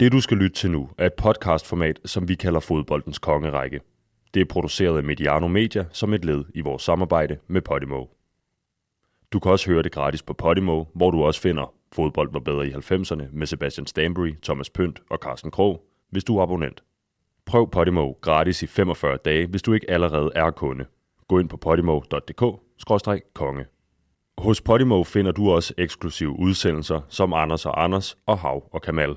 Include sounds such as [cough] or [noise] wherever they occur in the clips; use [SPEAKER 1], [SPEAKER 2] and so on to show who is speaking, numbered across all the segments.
[SPEAKER 1] Det du skal lytte til nu er et podcastformat, som vi kalder Fodboldens Kongerække. Det er produceret af Mediano Media som et led i vores samarbejde med Podimo. Du kan også høre det gratis på Podimo, hvor du også finder Fodbold var bedre i 90'erne med Sebastian Stanbury, Thomas Pønt og Carsten Krog, hvis du er abonnent. Prøv Podimo gratis i 45 dage, hvis du ikke allerede er kunde. Gå ind på podimo.dk-konge. Hos Podimo finder du også eksklusive udsendelser som Anders og Anders og Hav og Kamal.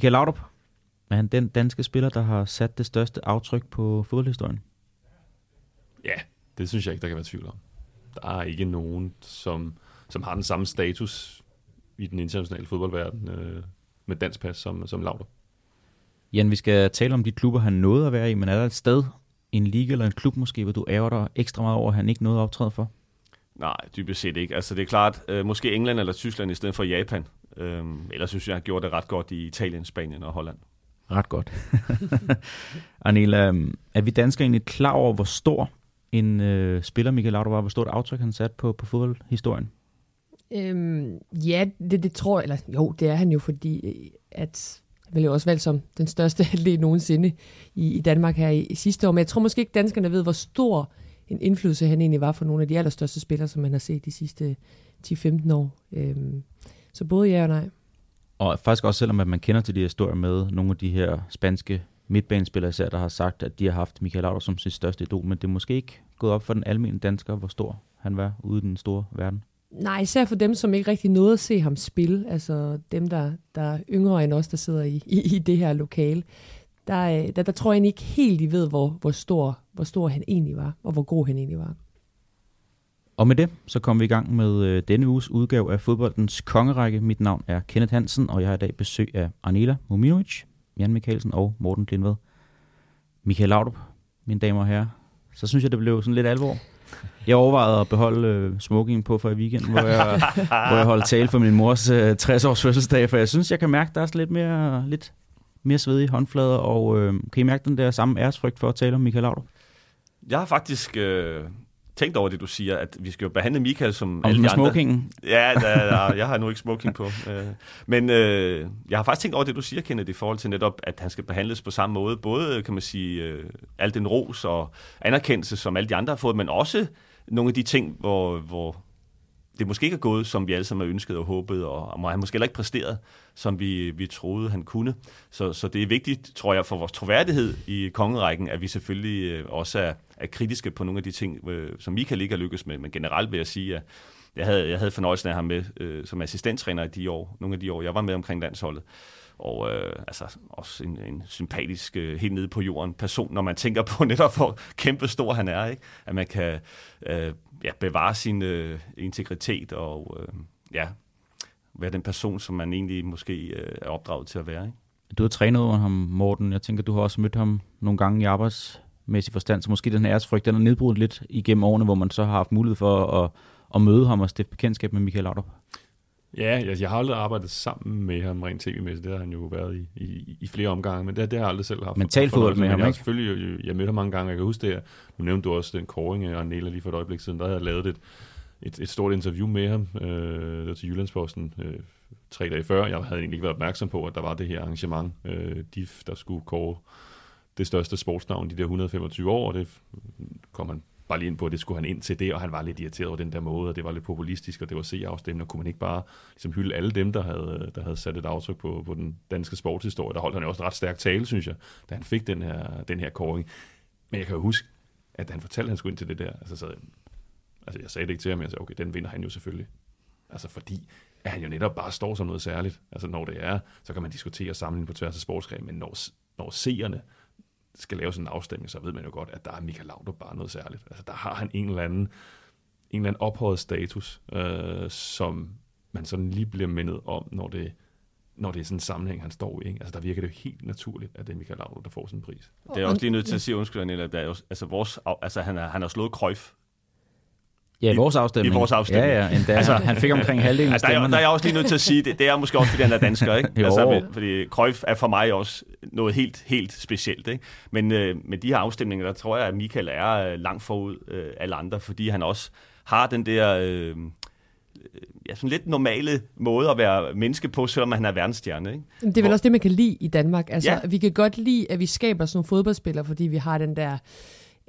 [SPEAKER 2] Michael Laudrup, er han den danske spiller, der har sat det største aftryk på fodboldhistorien?
[SPEAKER 3] Ja, det synes jeg ikke, der kan være tvivl om. Der er ikke nogen, som, som har den samme status i den internationale fodboldverden øh, med dansk pas som, som Laudrup.
[SPEAKER 2] Jan, vi skal tale om de klubber, han nåede at være i, men er der et sted, en liga eller en klub måske, hvor du ærger dig ekstra meget over, at han ikke nåede at optræde for?
[SPEAKER 4] Nej, dybest set ikke. Altså det er klart, øh, måske England eller Tyskland i stedet for Japan. Øhm, ellers synes jeg, han gjorde det ret godt i Italien, Spanien og Holland.
[SPEAKER 2] Ret godt. [laughs] Anela, øhm, er vi danskere egentlig klar over, hvor stor en øh, spiller Michael Laudrup var, hvor stort aftryk han satte på, på fodboldhistorien?
[SPEAKER 5] Øhm, ja, det, det tror jeg, eller jo, det er han jo, fordi øh, at han blev jo også valgt som den største [laughs] atlet nogensinde i, i Danmark her i, i sidste år. Men jeg tror måske ikke, danskerne ved, hvor stor en indflydelse han egentlig var for nogle af de allerstørste spillere, som man har set de sidste 10-15 år. Øhm, så både ja og nej.
[SPEAKER 2] Og faktisk også selvom at man kender til de historier med nogle af de her spanske midtbanespillere især, der har sagt, at de har haft Michael Laudrup som sit største idol, men det er måske ikke gået op for den almindelige dansker, hvor stor han var ude i den store verden.
[SPEAKER 5] Nej, især for dem, som ikke rigtig nåede at se ham spille, altså dem, der, der er yngre end os, der sidder i, i, i det her lokale, der, øh, der, der tror jeg ikke helt, I ved, hvor, hvor, stor, hvor stor han egentlig var, og hvor god han egentlig var.
[SPEAKER 2] Og med det, så kommer vi i gang med øh, denne uges udgave af fodboldens kongerække. Mit navn er Kenneth Hansen, og jeg har i dag besøg af Anela Muminovic, Jan Mikkelsen og Morten Lindved. Michael Laudrup, mine damer og herrer. Så synes jeg, det blev sådan lidt alvor. Jeg overvejede at beholde øh, smokingen på for i weekenden, hvor jeg, hvor jeg holdt tale for min mors øh, 60-års fødselsdag, for jeg synes, jeg kan mærke, der er lidt mere, lidt mere svedige håndflader, og øh, kan I mærke den der samme æresfrygt for at tale om Michael Laudrup?
[SPEAKER 4] Jeg har faktisk øh, tænkt over det, du siger, at vi skal jo behandle Michael som
[SPEAKER 2] Om
[SPEAKER 4] alle de andre.
[SPEAKER 2] smokingen?
[SPEAKER 4] Ja, da, da, [laughs] jeg har nu ikke smoking på. Øh, Men øh, jeg har faktisk tænkt over det, du siger, Kenneth, i forhold til netop, at han skal behandles på samme måde. Både, kan man sige, øh, al den ros og anerkendelse, som alle de andre har fået, men også nogle af de ting, hvor, hvor det måske ikke er gået, som vi alle sammen har ønsket og håbet, og, og han måske heller ikke præsteret, som vi, vi troede, han kunne. Så, så det er vigtigt, tror jeg, for vores troværdighed i kongerækken, at vi selvfølgelig øh, også er, er kritiske på nogle af de ting, øh, som Michael ikke har lykkes med. Men generelt vil jeg sige, at jeg havde, jeg havde fornøjelsen af ham med øh, som assistenttræner i de år, nogle af de år, jeg var med omkring landsholdet. Og øh, altså også en, en sympatisk, øh, helt nede på jorden person, når man tænker på [laughs] netop, hvor kæmpe stor han er. Ikke? At man kan øh, ja, bevare sin øh, integritet og øh, ja, være den person, som man egentlig måske øh, er opdraget til at være. Ikke?
[SPEAKER 2] Du har trænet over ham, Morten. Jeg tænker, du har også mødt ham nogle gange i arbejdsmæssig forstand, så måske den her æresfrygt, den er nedbrudt lidt igennem årene, hvor man så har haft mulighed for at, at møde ham og stifte bekendtskab med Michael Laudrup.
[SPEAKER 3] Ja, jeg, jeg har aldrig arbejdet sammen med ham rent tv-mæssigt. Det har han jo været i, i, i flere omgange, men det, det har jeg aldrig selv haft.
[SPEAKER 2] Mental fodbold med
[SPEAKER 3] Men
[SPEAKER 2] ham,
[SPEAKER 3] jeg
[SPEAKER 2] ikke?
[SPEAKER 3] Selvfølgelig, jo, jeg mødte ham mange gange, jeg kan huske det her. Nu nævnte du også den koring af Arnela lige for et øjeblik siden. Der havde jeg lavet et, et, et stort interview med ham. Øh, det var til Jyllandsposten øh, tre dage før. Jeg havde egentlig ikke været opmærksom på, at der var det her arrangement. Øh, DIF, der skulle kåre det største sportsnavn de der 125 år, og det kom han bare lige ind på, at det skulle han ind til det, og han var lidt irriteret over den der måde, og det var lidt populistisk, og det var C-afstemning, og kunne man ikke bare ligesom hylde alle dem, der havde, der havde sat et aftryk på, på den danske sportshistorie. Der holdt han jo også ret stærk tale, synes jeg, da han fik den her, den her koring. Men jeg kan jo huske, at da han fortalte, at han skulle ind til det der, altså, så, altså jeg sagde det ikke til ham, jeg sagde, okay, den vinder han jo selvfølgelig. Altså fordi, at han jo netop bare står som noget særligt. Altså når det er, så kan man diskutere sammenligning på tværs af sportsgrene, men når, når seerne skal lave sådan en afstemning, så ved man jo godt, at der er Michael Laudrup bare noget særligt. Altså der har han en eller anden, en eller anden ophøjet status, øh, som man sådan lige bliver mindet om, når det, når det er sådan en sammenhæng, han står i. Ikke? Altså, der virker det jo helt naturligt, at det er Michael Laudrup, der får sådan en pris.
[SPEAKER 4] Det er også lige nødt til at sige, undskyld, Daniel, at der er jo, altså, vores, altså, han, er, han har slået Krøjf
[SPEAKER 2] Ja, i vores afstemning.
[SPEAKER 4] I vores afstemning.
[SPEAKER 2] Ja, ja. Endda, [laughs] altså, han fik omkring halvdelen af
[SPEAKER 4] altså, der, er,
[SPEAKER 2] stemmerne.
[SPEAKER 4] der er jeg også lige nødt til at sige, det, det er måske også, fordi han er dansker, ikke? [laughs]
[SPEAKER 2] Jo.
[SPEAKER 4] altså, fordi Cruyff er for mig også noget helt, helt specielt, ikke? Men øh, med de her afstemninger, der tror jeg, at Michael er øh, langt forud øh, alle andre, fordi han også har den der... Øh, ja, sådan lidt normale måde at være menneske på, selvom han er verdensstjerne, ikke?
[SPEAKER 5] Det er vel
[SPEAKER 4] Hvor-
[SPEAKER 5] også det, man kan lide i Danmark. Altså,
[SPEAKER 4] ja.
[SPEAKER 5] vi kan godt lide, at vi skaber sådan nogle fodboldspillere, fordi vi har den der,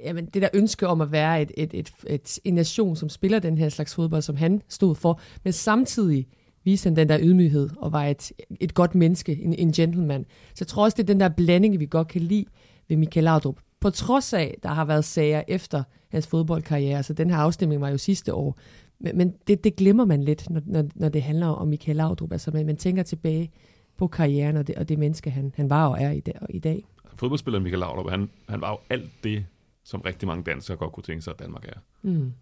[SPEAKER 5] jamen, det der ønske om at være et, et, et, et, en nation, som spiller den her slags fodbold, som han stod for. Men samtidig viste han den der ydmyghed og var et, et godt menneske, en, en gentleman. Så jeg tror også, det er den der blanding, vi godt kan lide ved Michael Laudrup. På trods af, der har været sager efter hans fodboldkarriere, så den her afstemning var jo sidste år, men, men det, det glemmer man lidt, når, når, når det handler om Michael Laudrup. Altså, man, man tænker tilbage på karrieren og det, og det menneske, han, han var og er i dag. I dag.
[SPEAKER 3] Fodboldspilleren Michael Laudrup, han, han var jo alt det, som rigtig mange danskere godt kunne tænke sig, at Danmark er.
[SPEAKER 5] Mm.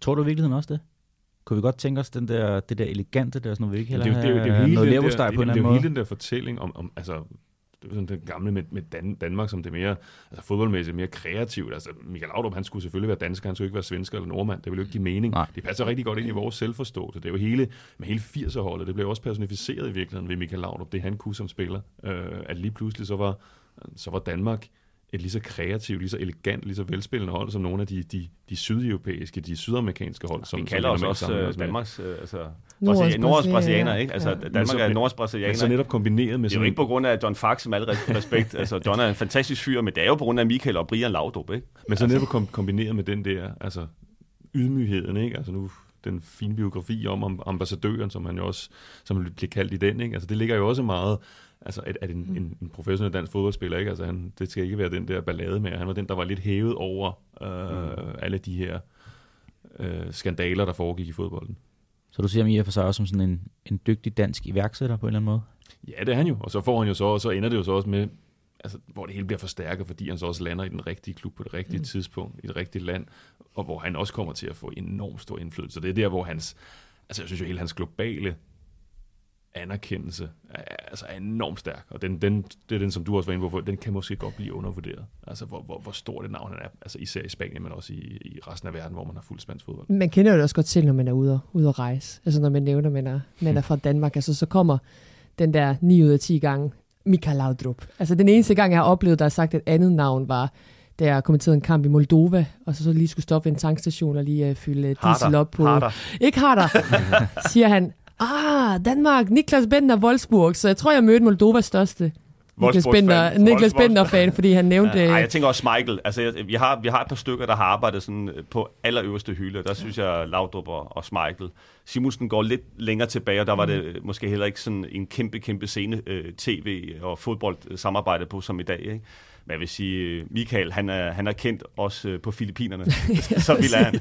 [SPEAKER 2] Tror du i virkeligheden også det? Kunne vi godt tænke os den der, det der elegante der, sådan noget, vi ikke heller
[SPEAKER 3] det, er det, det
[SPEAKER 2] noget leverpostej
[SPEAKER 3] det,
[SPEAKER 2] på en
[SPEAKER 3] det, det er jo hele den der fortælling om, om altså, det er jo sådan den gamle med, med Dan, Danmark, som det mere, altså fodboldmæssigt mere kreativt. Altså, Michael Laudrup, han skulle selvfølgelig være dansker, han skulle ikke være svensker eller nordmand. Det ville jo ikke give mening.
[SPEAKER 2] Nej.
[SPEAKER 3] Det passer rigtig godt ind i vores selvforståelse. Det er jo hele, med hele 80'er-holdet, det blev også personificeret i virkeligheden ved Michael Laudrup, det han kunne som spiller. Øh, at lige pludselig så var, så var Danmark et lige så kreativt, lige så elegant, lige så velspillende hold som nogle af de, de, de sydeuropæiske, de sydamerikanske hold. Som,
[SPEAKER 4] Vi kalder
[SPEAKER 3] som
[SPEAKER 4] os også
[SPEAKER 3] med.
[SPEAKER 4] Danmarks øh, altså,
[SPEAKER 5] Nordens brasilianer,
[SPEAKER 4] brasilianer, ikke? Altså,
[SPEAKER 5] ja.
[SPEAKER 4] Danmark
[SPEAKER 3] Men så-
[SPEAKER 4] er Nordens
[SPEAKER 3] Men
[SPEAKER 4] brasilianer.
[SPEAKER 3] så netop kombineret med
[SPEAKER 4] Det er jo ikke på grund af John Fax, med al [laughs] respekt. altså, John er en fantastisk fyr, men det er jo på grund af Michael og Brian Laudrup, ikke?
[SPEAKER 3] Men så netop kom, kombineret med den der, altså ydmygheden, ikke? Altså nu den fine biografi om, om ambassadøren, som han jo også, som bliver kaldt i den, ikke? Altså det ligger jo også meget, altså at, at en, en, en professionel dansk fodboldspiller, ikke? Altså han, det skal ikke være den der ballade med, han var den, der var lidt hævet over øh, mm. alle de her øh, skandaler, der foregik i fodbolden.
[SPEAKER 2] Så du ser ham i og for sig også som sådan en, en dygtig dansk iværksætter på en eller anden måde?
[SPEAKER 3] Ja, det er han jo, og så får han jo så, og så ender det jo så også med, altså, hvor det hele bliver forstærket, fordi han så også lander i den rigtige klub på det rigtige mm. tidspunkt, i det rigtige land, og hvor han også kommer til at få enormt stor indflydelse. Så det er der, hvor hans, altså jeg synes jo hele hans globale anerkendelse er, altså er enormt stærk, og den, den, det er den, som du også var inde på, den kan måske godt blive undervurderet. Altså hvor, hvor, hvor stor det navn han er, altså især i Spanien, men også i, i resten af verden, hvor man har fuld spansk fodbold.
[SPEAKER 5] Man kender jo det også godt selv, når man er ude og, ude at rejse. Altså når man nævner, at man er, man er fra Danmark. Altså så kommer den der 9 ud af 10 gange Michael Laudrup. Altså den eneste gang, jeg har oplevet, der er sagt et andet navn, var da jeg kommenterede en kamp i Moldova, og så, så lige skulle stoppe ved en tankstation og lige uh, fylde uh, diesel op på...
[SPEAKER 4] Harder.
[SPEAKER 5] Ikke har der, [laughs] siger han. Ah, Danmark, Niklas Bender, Wolfsburg. Så jeg tror, jeg mødte Moldovas største Niklas. Bender, Niklas
[SPEAKER 4] Wolfsburg-
[SPEAKER 5] Bender-fan, fordi han nævnte...
[SPEAKER 4] Ja, ej,
[SPEAKER 5] Ja,
[SPEAKER 4] jeg tænker også Michael. Altså, jeg, vi, har, vi har et par stykker, der har arbejdet sådan øh, på allerøverste hylde. Der synes jeg, Laudrup og, og Michael. Simonsen går lidt længere tilbage, og der var det øh, måske heller ikke sådan en kæmpe, kæmpe scene øh, tv og fodbold øh, samarbejde på som i dag. Ikke? Men jeg vil sige, øh, Michael, han er, han er kendt også øh, på Filippinerne. [laughs] så vil han.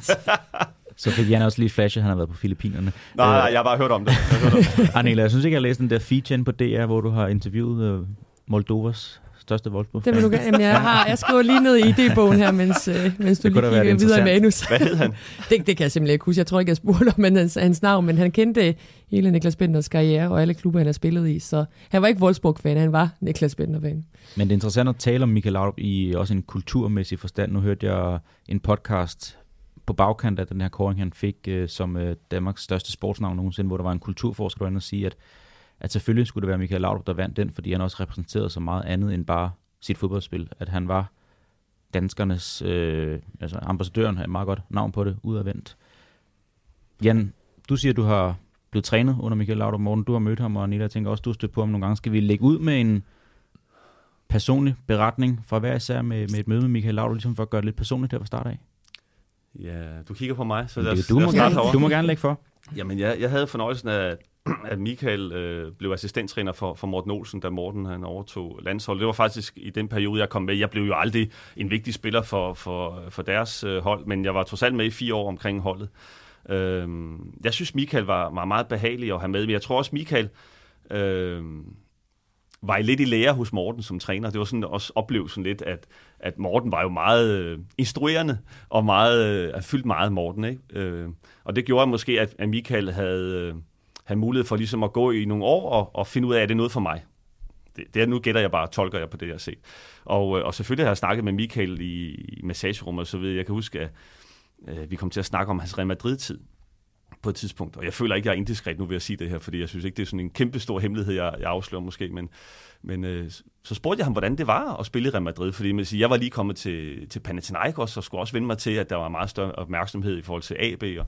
[SPEAKER 2] Så fik Jan også lige flashet, at han har været på Filippinerne.
[SPEAKER 4] Nej, nej, jeg har bare hørt om det. Jeg hørt om det. [laughs]
[SPEAKER 2] Arnela, jeg synes ikke, jeg har læst den der feature på DR, hvor du har interviewet uh, Moldovas største Wolfsburg.
[SPEAKER 5] det vil du [laughs] gerne. Jeg, har, jeg skriver lige ned i idébogen her, mens, øh, mens du
[SPEAKER 2] Det
[SPEAKER 5] lige kigger videre i manus.
[SPEAKER 4] Hvad hed han? [laughs]
[SPEAKER 5] Det, det kan jeg simpelthen ikke huske. Jeg tror ikke, jeg spurgte om hans, hans navn, men han kendte hele Niklas Benders karriere og alle klubber, han har spillet i. Så han var ikke Wolfsburg-fan, han var Niklas Bender-fan.
[SPEAKER 2] Men det er interessant at tale om Michael Laudrup i også en kulturmæssig forstand. Nu hørte jeg en podcast på bagkant af den her koring, han fik øh, som øh, Danmarks største sportsnavn nogensinde, hvor der var en kulturforsker, der var inde og sige, at, at selvfølgelig skulle det være Michael Laudrup, der vandt den, fordi han også repræsenterede så meget andet end bare sit fodboldspil. At han var danskernes, øh, altså ambassadøren har et meget godt navn på det, udadvendt. Jan, du siger, du har blevet trænet under Michael Laudrup Morten. Du har mødt ham, og Anita, jeg tænker også, du har stødt på ham nogle gange. Skal vi lægge ud med en personlig beretning fra hver især med, med et møde med Michael Laudrup, ligesom for at gøre det lidt personligt her fra start af?
[SPEAKER 4] Ja, du kigger på mig, så
[SPEAKER 2] Det,
[SPEAKER 4] lad os,
[SPEAKER 2] du, må
[SPEAKER 4] lad os starte
[SPEAKER 2] gerne,
[SPEAKER 4] herovre.
[SPEAKER 2] du må gerne lægge for.
[SPEAKER 4] Jamen, jeg, jeg havde fornøjelsen af, at Michael øh, blev assistenttræner for, for Morten Olsen, da Morten han overtog landsholdet. Det var faktisk i den periode, jeg kom med. Jeg blev jo aldrig en vigtig spiller for, for, for deres øh, hold, men jeg var trods alt med i fire år omkring holdet. Øh, jeg synes, Michael var, var meget behagelig at have med, men jeg tror også, Michael øh, var lidt i lære hos Morten som træner. Det var sådan også oplevelsen lidt, at, at Morten var jo meget øh, instruerende, og meget, øh, fyldt meget Morten. Ikke? Øh, og det gjorde måske, at, at Michael havde, øh, havde mulighed for ligesom at gå i nogle år og, og finde ud af, at det er noget for mig. Det, det nu gætter jeg bare, tolker jeg på det, jeg har set. Og, øh, og selvfølgelig har jeg snakket med Michael i, i massagerummet, og så ved jeg, jeg kan huske, at øh, vi kom til at snakke om hans Real Madrid-tid på et tidspunkt. Og jeg føler ikke, jeg er indiskret nu ved at sige det her, fordi jeg synes ikke, det er sådan en kæmpe stor hemmelighed, jeg, jeg afslører måske. Men, men øh, så spurgte jeg ham, hvordan det var at spille i Real Madrid. Fordi man siger, jeg var lige kommet til, til Panathinaikos og skulle også vende mig til, at der var meget større opmærksomhed i forhold til AB. Og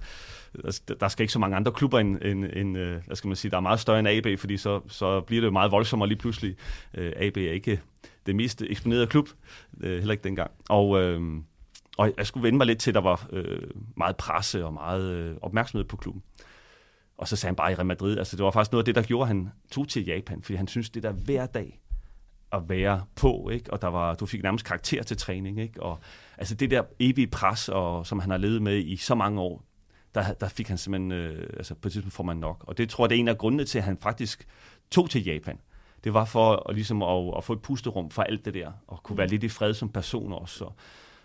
[SPEAKER 4] øh, der, der skal ikke så mange andre klubber end, end, end øh, hvad skal man sige, der er meget større end AB, fordi så, så bliver det jo meget voldsommere lige pludselig. Øh, AB er ikke det mest eksponerede klub, øh, heller ikke dengang. Og... Øh, og jeg skulle vende mig lidt til, at der var øh, meget presse og meget øh, opmærksomhed på klubben. Og så sagde han bare i Real Madrid, altså det var faktisk noget af det, der gjorde, at han tog til Japan, fordi han synes det der hver dag at være på, ikke? og der var, du fik nærmest karakter til træning, ikke? og altså det der evige pres, og, som han har levet med i så mange år, der, der fik han simpelthen, øh, altså på et tidspunkt får man nok. Og det tror jeg, det er en af grundene til, at han faktisk tog til Japan. Det var for at, ligesom at, at få et pusterum for alt det der, og kunne være lidt i fred som person også. Og,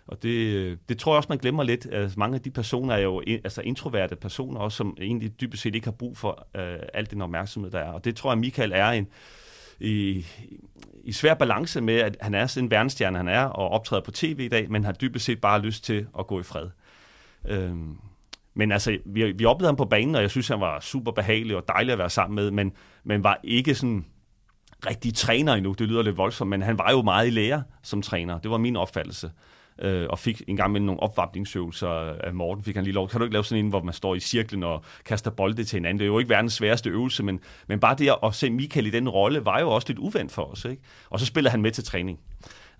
[SPEAKER 4] og det, det tror jeg også, man glemmer lidt. Altså, mange af de personer er jo altså introverte personer, også, som egentlig dybest set ikke har brug for øh, al den opmærksomhed, der er. Og det tror jeg, Michael er en, i, i svær balance med, at han er sådan en verdensstjerne, han er, og optræder på tv i dag, men har dybest set bare lyst til at gå i fred. Øhm, men altså, vi, vi oplevede ham på banen, og jeg synes, han var super behagelig og dejlig at være sammen med, men, men var ikke sådan rigtig træner endnu. Det lyder lidt voldsomt, men han var jo meget i lære som træner. Det var min opfattelse øh, og fik en gang med nogle opvarmningsøvelser af Morten. Fik han lige lov. Kan du ikke lave sådan en, hvor man står i cirklen og kaster bolde til hinanden? Det er jo ikke verdens sværeste øvelse, men, men bare det at se Michael i den rolle, var jo også lidt uvendt for os. Ikke? Og så spillede han med til træning.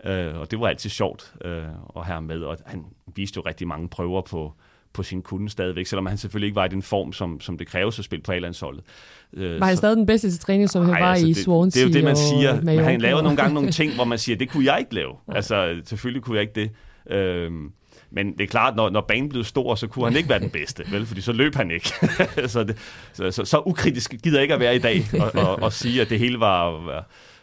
[SPEAKER 4] Øh, og det var altid sjovt øh, at have med, og han viste jo rigtig mange prøver på, på sin kunde stadigvæk, selvom han selvfølgelig ikke var i den form, som, som det kræves at spille på A-landsholdet.
[SPEAKER 5] Øh, var han så, stadig den bedste til træning, som han var altså, i
[SPEAKER 4] det,
[SPEAKER 5] Swansea
[SPEAKER 4] Det er jo det, man siger. Men han lavede
[SPEAKER 5] og...
[SPEAKER 4] nogle gange nogle ting, hvor man siger, det kunne jeg ikke lave. Altså, selvfølgelig kunne jeg ikke det. Øhm, men det er klart, når, når banen blev stor, så kunne han ikke være den bedste, vel? Fordi så løb han ikke. [laughs] så, det, så, så, så ukritisk gider jeg ikke at være i dag og, og, og sige, at det hele var,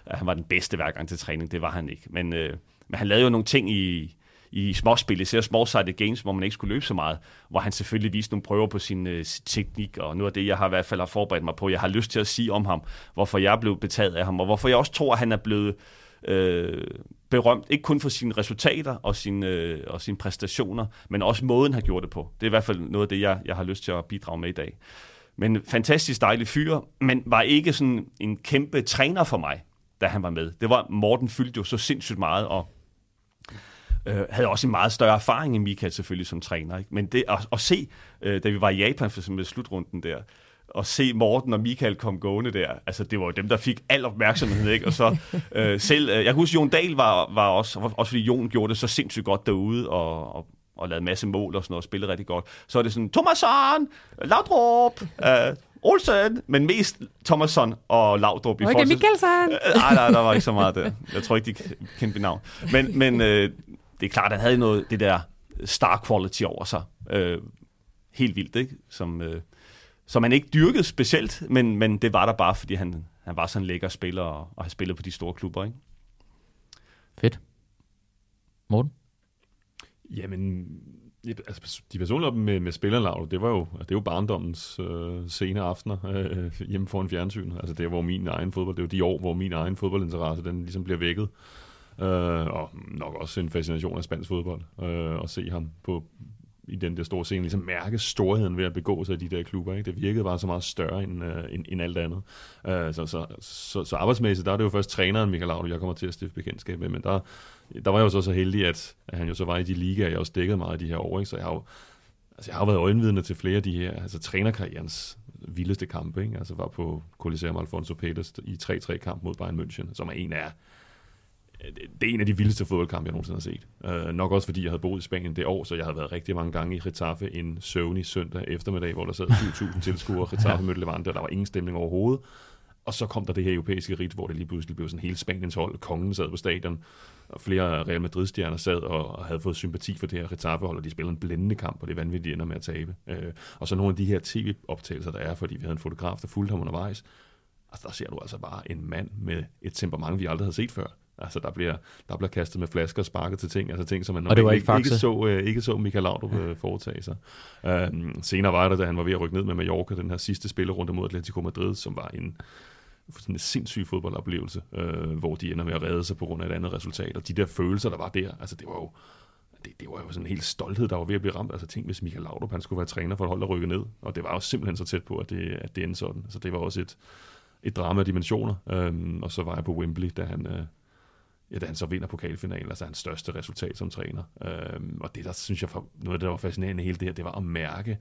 [SPEAKER 4] at han var den bedste hver gang til træning. Det var han ikke. Men, øh, men han lavede jo nogle ting i, i småspil, især small-sided games, hvor man ikke skulle løbe så meget, hvor han selvfølgelig viste nogle prøver på sin øh, teknik, og noget af det, jeg har i hvert fald har forberedt mig på, jeg har lyst til at sige om ham, hvorfor jeg blev betaget af ham, og hvorfor jeg også tror, at han er blevet øh, berømt, ikke kun for sine resultater og sine, øh, og sine præstationer, men også måden, han gjorde det på. Det er i hvert fald noget af det, jeg, jeg har lyst til at bidrage med i dag. Men fantastisk dejlig fyr, men var ikke sådan en kæmpe træner for mig, da han var med. Det var, Morten fyldte jo så sindssygt meget, og øh, havde også en meget større erfaring end Michael selvfølgelig som træner. Ikke? Men det at, at se, øh, da vi var i Japan for eksempel slutrunden der, og se Morten og Michael komme gående der, altså det var jo dem, der fik al opmærksomhed, ikke? Og så øh, selv, øh, jeg kan huske, Jon Dahl var, var også, også fordi Jon gjorde det så sindssygt godt derude, og, og, og lavede masse mål og sådan noget, og spillede rigtig godt. Så er det sådan, Thomasson, Laudrup, øh, Olsen, men mest Thomasson og Laudrup.
[SPEAKER 5] Og ikke Mikkelsen.
[SPEAKER 4] Nej, nej, der var ikke så meget der. Jeg tror ikke, de kendte mit navn. Men, men øh, det er klart, at han havde noget, det der star quality over sig. Øh, helt vildt, ikke? Som, øh, som han ikke dyrkede specielt, men, men det var der bare, fordi han, han var sådan en lækker spiller og, og har spillet på de store klubber, ikke?
[SPEAKER 2] Fedt. Morten?
[SPEAKER 3] Jamen, altså, de personlige op med, med spillerlaget, det var jo, det er jo barndommens øh, sene aftener [laughs] øh, hjemme foran fjernsyn. Altså det hvor min egen fodbold, det er jo de år, hvor min egen fodboldinteresse, den ligesom bliver vækket. Øh, og nok også en fascination af spansk fodbold, øh, og se ham på, i den der store scene, ligesom mærke storheden ved at begå sig i de der klubber. Ikke? Det virkede bare så meget større end, øh, end, end alt andet. Uh, så, så, så, så arbejdsmæssigt, der er det jo først træneren Michael Laudrup, jeg kommer til at stifte bekendtskab med, men der, der var jeg jo så så heldig, at, at han jo så var i de ligaer, jeg også dækkede meget af de her år, ikke? så jeg har jo altså jeg har været øjenvidne til flere af de her, altså trænerkarrierens vildeste kampe, ikke? altså var på Coliseum Alfonso Peters i 3-3 kamp mod Bayern München, som er en af det er en af de vildeste fodboldkampe, jeg nogensinde har set. Uh, nok også fordi jeg havde boet i Spanien det år, så jeg havde været rigtig mange gange i Getafe en søvnig søndag eftermiddag, hvor der sad 7.000 [laughs] tilskuere. Getafe mødte Levante, og der var ingen stemning overhovedet. Og så kom der det her europæiske rit, hvor det lige pludselig blev sådan hele Spaniens hold. Kongen sad på stadion, og flere Real Madrid-stjerner sad og havde fået sympati for det her Getafe-hold, og de spillede en blændende kamp, og det er vanvittigt, de ender med at tabe. Uh, og så nogle af de her tv-optagelser, der er, fordi vi havde en fotograf, der fulgte ham undervejs, altså der ser du altså bare en mand med et temperament, vi aldrig havde set før. Altså, der bliver, der bliver kastet med flasker og sparket til ting, altså ting, som man
[SPEAKER 2] Og det var
[SPEAKER 3] ikke,
[SPEAKER 2] ikke
[SPEAKER 3] så, øh, ikke så Michael Laudrup øh, foretage sig. Um, senere var det, da han var ved at rykke ned med Mallorca, den her sidste spillerunde mod Atletico Madrid, som var en sådan en sindssyg fodboldoplevelse, øh, hvor de ender med at redde sig på grund af et andet resultat. Og de der følelser, der var der, altså det var jo, det, det var jo sådan en helt stolthed, der var ved at blive ramt. Altså tænk, hvis Michael Laudrup, han skulle være træner for et hold, der rykke ned. Og det var jo simpelthen så tæt på, at det, at det endte sådan. Så det var også et, et drama af dimensioner. Øhm, og så var jeg på Wembley, da han, øh, ja, da han så vinder pokalfinalen, altså hans største resultat som træner. Øhm, og det der, synes jeg, for, noget af det, der var fascinerende i hele det her, det var at mærke,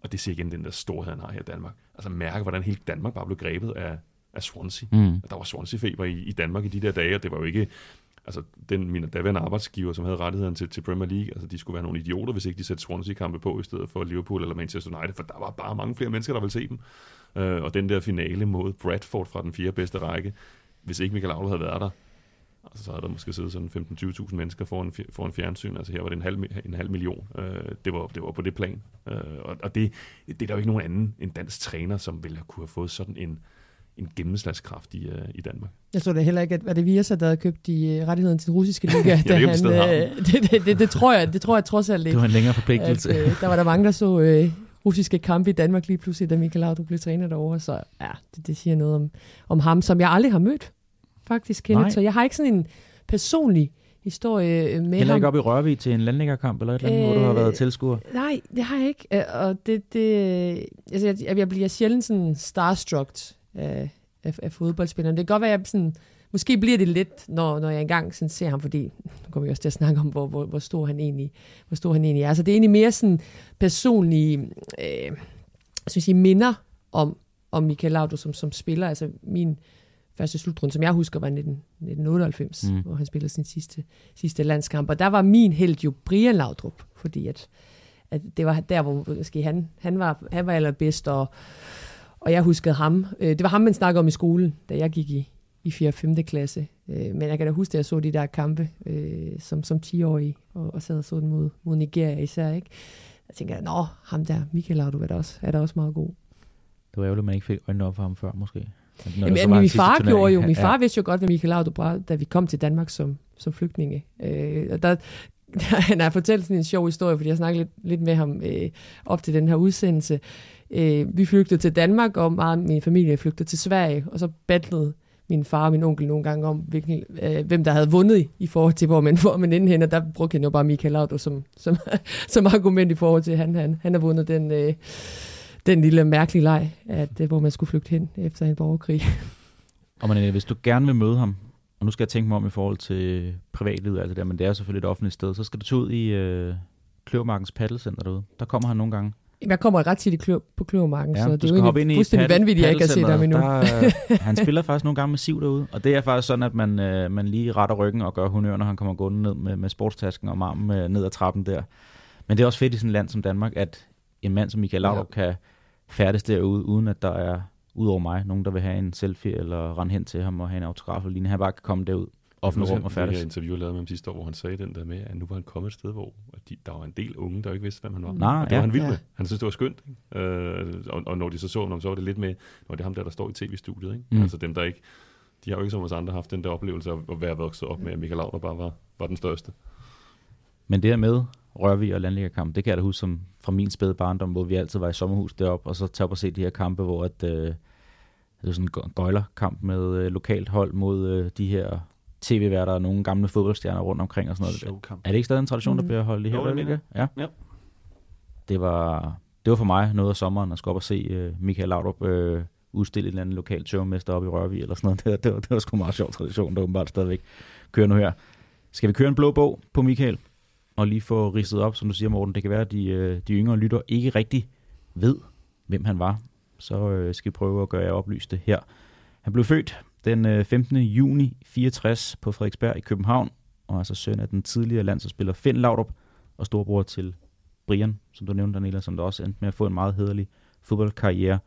[SPEAKER 3] og det ser igen den der storhed, han har her i Danmark. Altså mærke, hvordan hele Danmark bare blev grebet af, af Swansea.
[SPEAKER 2] Mm.
[SPEAKER 3] Der var Swansea-feber i, i Danmark i de der dage, og det var jo ikke... Altså, den, mine daværende arbejdsgiver, som havde rettigheden til, til Premier League, altså, de skulle være nogle idioter, hvis ikke de satte Swansea-kampe på, i stedet for Liverpool eller Manchester United, for der var bare mange flere mennesker, der ville se dem. Øh, og den der finale mod Bradford fra den fjerde bedste række, hvis ikke Michael Aula havde været der, altså, så havde der måske siddet sådan 15-20.000 mennesker foran, foran fjernsyn. Altså her var det en halv, en halv million. Øh, det, var, det var på det plan. Øh, og og det, det er der jo ikke nogen anden end dansk træner, som ville have kunne have fået sådan en, en gennemslagskraft i, uh, i Danmark.
[SPEAKER 5] Jeg tror da heller ikke, at var det Viasat, der havde købt de uh, rettigheden til den russiske liga. [laughs]
[SPEAKER 3] Ja, det
[SPEAKER 5] han, uh, [laughs] det, det, det, det, tror jeg, det tror jeg trods alt
[SPEAKER 2] Det
[SPEAKER 5] ikke.
[SPEAKER 2] var en længere forpligtelse.
[SPEAKER 5] At, uh, der var der mange, der så uh, russiske kampe i Danmark lige pludselig, da Michael Laudrup blev træner derovre. Så ja, det, det siger noget om, om ham, som jeg aldrig har mødt, faktisk, Kenneth.
[SPEAKER 2] Nej.
[SPEAKER 5] Så jeg har ikke sådan en personlig historie øh, med
[SPEAKER 2] Heller
[SPEAKER 5] ham.
[SPEAKER 2] ikke op i Rørvig til en landlæggerkamp eller et eller andet, øh, hvor du har
[SPEAKER 5] Øh,
[SPEAKER 2] været tilskuer.
[SPEAKER 5] Nej, det har jeg ikke. Øh, Og det, det, altså, jeg, jeg bliver sjældent sådan starstruck af, af, af fodboldspillerne. Det kan godt være, at jeg sådan, måske bliver det lidt, når, når jeg engang sådan ser ham, fordi nu kommer vi også til at snakke om, hvor, hvor, hvor, stor han egentlig, hvor stor han egentlig er. Så det er egentlig mere sådan personlige øh, synes jeg, minder om, om Michael Laudrup som, som spiller. Altså min første slutrunde, som jeg husker, var 19, 1998,
[SPEAKER 2] Mm.
[SPEAKER 5] hvor han spillede sin sidste, sidste landskamp. Og der var min held jo Brian Laudrup, fordi at, at det var der, hvor måske han, han, var, han var allerbedst, og, og jeg huskede ham. Øh, Det var ham, man snakkede om i skolen, da jeg gik i, i 4. og 5. klasse. Øh, Men jeg kan da huske, at jeg så de der kampe øh, som, som 10-årig, og, og sad og så den mod, mod Nigeria især. Ikke? Jeg tænker, nå, ham der, Michael Laudrup, er da også, er da også meget god.
[SPEAKER 2] Det var ærgerligt, at man ikke fik øjnene op for ham før, måske.
[SPEAKER 5] Jamen,
[SPEAKER 2] så
[SPEAKER 5] men
[SPEAKER 2] var en
[SPEAKER 5] min far gjorde jo, min
[SPEAKER 2] Ja,
[SPEAKER 5] far vidste jo godt, hvad Michael Laudrup var, da vi kom til Danmark som, som flygtninge. Øh, og der, [laughs] han har fortalt sådan en sjov historie, fordi jeg snakkede lidt, lidt med ham øh, op til den her udsendelse. Øh, vi flygtede til Danmark, og meget min familie flygtede til Sverige, og så battlede min far og min onkel nogle gange om, hvilken, øh, hvem der havde vundet i, forhold til, hvor man, [laughs] hvor man inden og der brugte han jo bare Michael Laudrup som, som, [laughs] som argument i forhold til, at han, han, han har vundet den, øh, den lille mærkelige leg, at, øh, hvor man skulle flygte hen efter en borgerkrig. [laughs]
[SPEAKER 2] Og man, hvis du gerne vil møde ham, og nu skal jeg tænke mig om i forhold til privatlivet og alt det der, men det er selvfølgelig et offentligt sted, så skal du tage ud i øh, Kløvermarkens paddelcenter derude. Der kommer han nogle gange.
[SPEAKER 5] Jeg kommer ret tit klø, på Kløvermarken,
[SPEAKER 2] Ja,
[SPEAKER 5] så
[SPEAKER 2] du
[SPEAKER 5] det er
[SPEAKER 2] skal
[SPEAKER 5] jo egentlig fuldstændig vanvittigt, at jeg ikke har set ham endnu.
[SPEAKER 2] Der, øh, [laughs] han spiller faktisk nogle gange med siv derude, og det er faktisk sådan, at man, øh, man lige retter ryggen og gør honør, når han kommer gående ned med, med sportstasken og armen øh, ned ad trappen der. Men det er også fedt i sådan et land som Danmark, at en mand som Michael Laudrup ja. kan færdes derude, uden at der er, ud over mig, nogen, der vil have en selfie eller rende hen til ham og have en autograf eller lignende. Han bare kan komme derud, offentlig rum og
[SPEAKER 3] Det
[SPEAKER 2] færdes.
[SPEAKER 3] her interview, jeg lavede med ham sidste år, hvor han sagde den der med, at nu var han kommet et sted, hvor de, der var en del unge, der ikke vidste, hvem han var.
[SPEAKER 2] Nej,
[SPEAKER 3] og det
[SPEAKER 2] ja.
[SPEAKER 3] var han vild
[SPEAKER 5] Ja.
[SPEAKER 3] med. Han synes, det var skønt. Ikke? Øh, og, og, når de så så ham, så var det lidt med, når det er ham der, der står i tv-studiet. Ikke?
[SPEAKER 2] Mm.
[SPEAKER 3] Mm. Altså dem, der ikke, de har jo ikke som os andre haft den der oplevelse af at være vokset op med, at Michael Laudrup bare var, var den største.
[SPEAKER 2] Men det her med Rørvig og landlæggerkamp, det kan jeg da huske som fra min spæde barndom, hvor vi altid var i sommerhus deroppe, og så tage op og se de her kampe, hvor at, øh, det er sådan en gøjlerkamp med øh, lokalt hold mod øh, de her tv-værter og nogle gamle fodboldstjerner rundt omkring og sådan noget.
[SPEAKER 4] Showkamp.
[SPEAKER 2] Er det ikke stadig en tradition, der
[SPEAKER 5] Mm.
[SPEAKER 2] bliver holdt i her
[SPEAKER 4] Jo, det mener
[SPEAKER 2] Ja.
[SPEAKER 4] Ja.
[SPEAKER 2] Det var, det var for mig noget af sommeren at skulle op og se øh, Michael Laudrup øh, udstille et eller andet lokalt tørmester op i Rørvig eller sådan noget. [laughs] Det, var- det, var, det var sgu en meget sjov tradition, der åbenbart stadigvæk kører nu her. Skal vi køre en blå bog på Michael? Og lige få ridset op, som du siger, Morten. Det kan være, at de, øh, de yngre lytter ikke rigtig ved, hvem han var. Så øh, skal vi prøve at gøre jer oplyste her. Han blev født Den øh, 15. juni 64 på Frederiksberg i København, og altså søn af den tidligere landsholdsspiller Finn Laudrup, og storbror til Brian, som du nævnte, Daniela, som der også endte med at få en meget hederlig fodboldkarriere.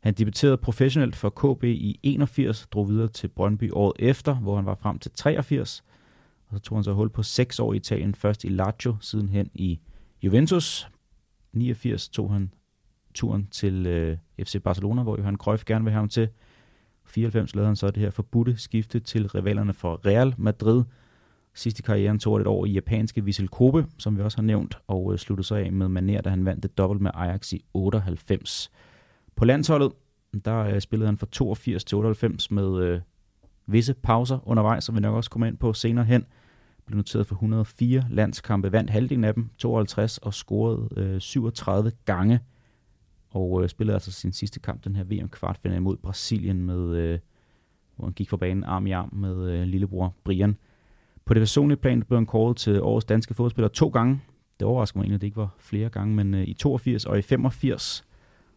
[SPEAKER 2] Han debuterede professionelt for KB i 81, drog videre til Brøndby året efter, hvor han var frem til 83. Og så tog han så hul på seks år i Italien, først i Lazio, sidenhen i Juventus. 89 tog han turen til øh, FC Barcelona, hvor Johan Cruyff gerne vil have ham til. 94 lavede han så det her forbudte skifte til rivalerne for Real Madrid. Sidst i karrieren tog et år i japanske Vissel Kobe, som vi også har nævnt, og øh, sluttede så af med Maner, da han vandt det dobbelt med Ajax i 98. På landsholdet, der øh, spillede han fra 82 til 98 med øh, visse pauser undervejs, som vi nok også kommer ind på senere hen. Blev noteret for 104 landskampe, vandt halvdelen af dem, 52, og scorede øh, 37 gange. Og øh, spillede altså sin sidste kamp, den her VM-kvartfinale mod Brasilien, med, øh, hvor han gik for banen arm i arm med øh, lillebror Brian. På det personlige plan blev han kåret til årets danske fodspiller to gange. Det overrasker mig egentlig, at det ikke var flere gange, men øh, i 82 og i 85.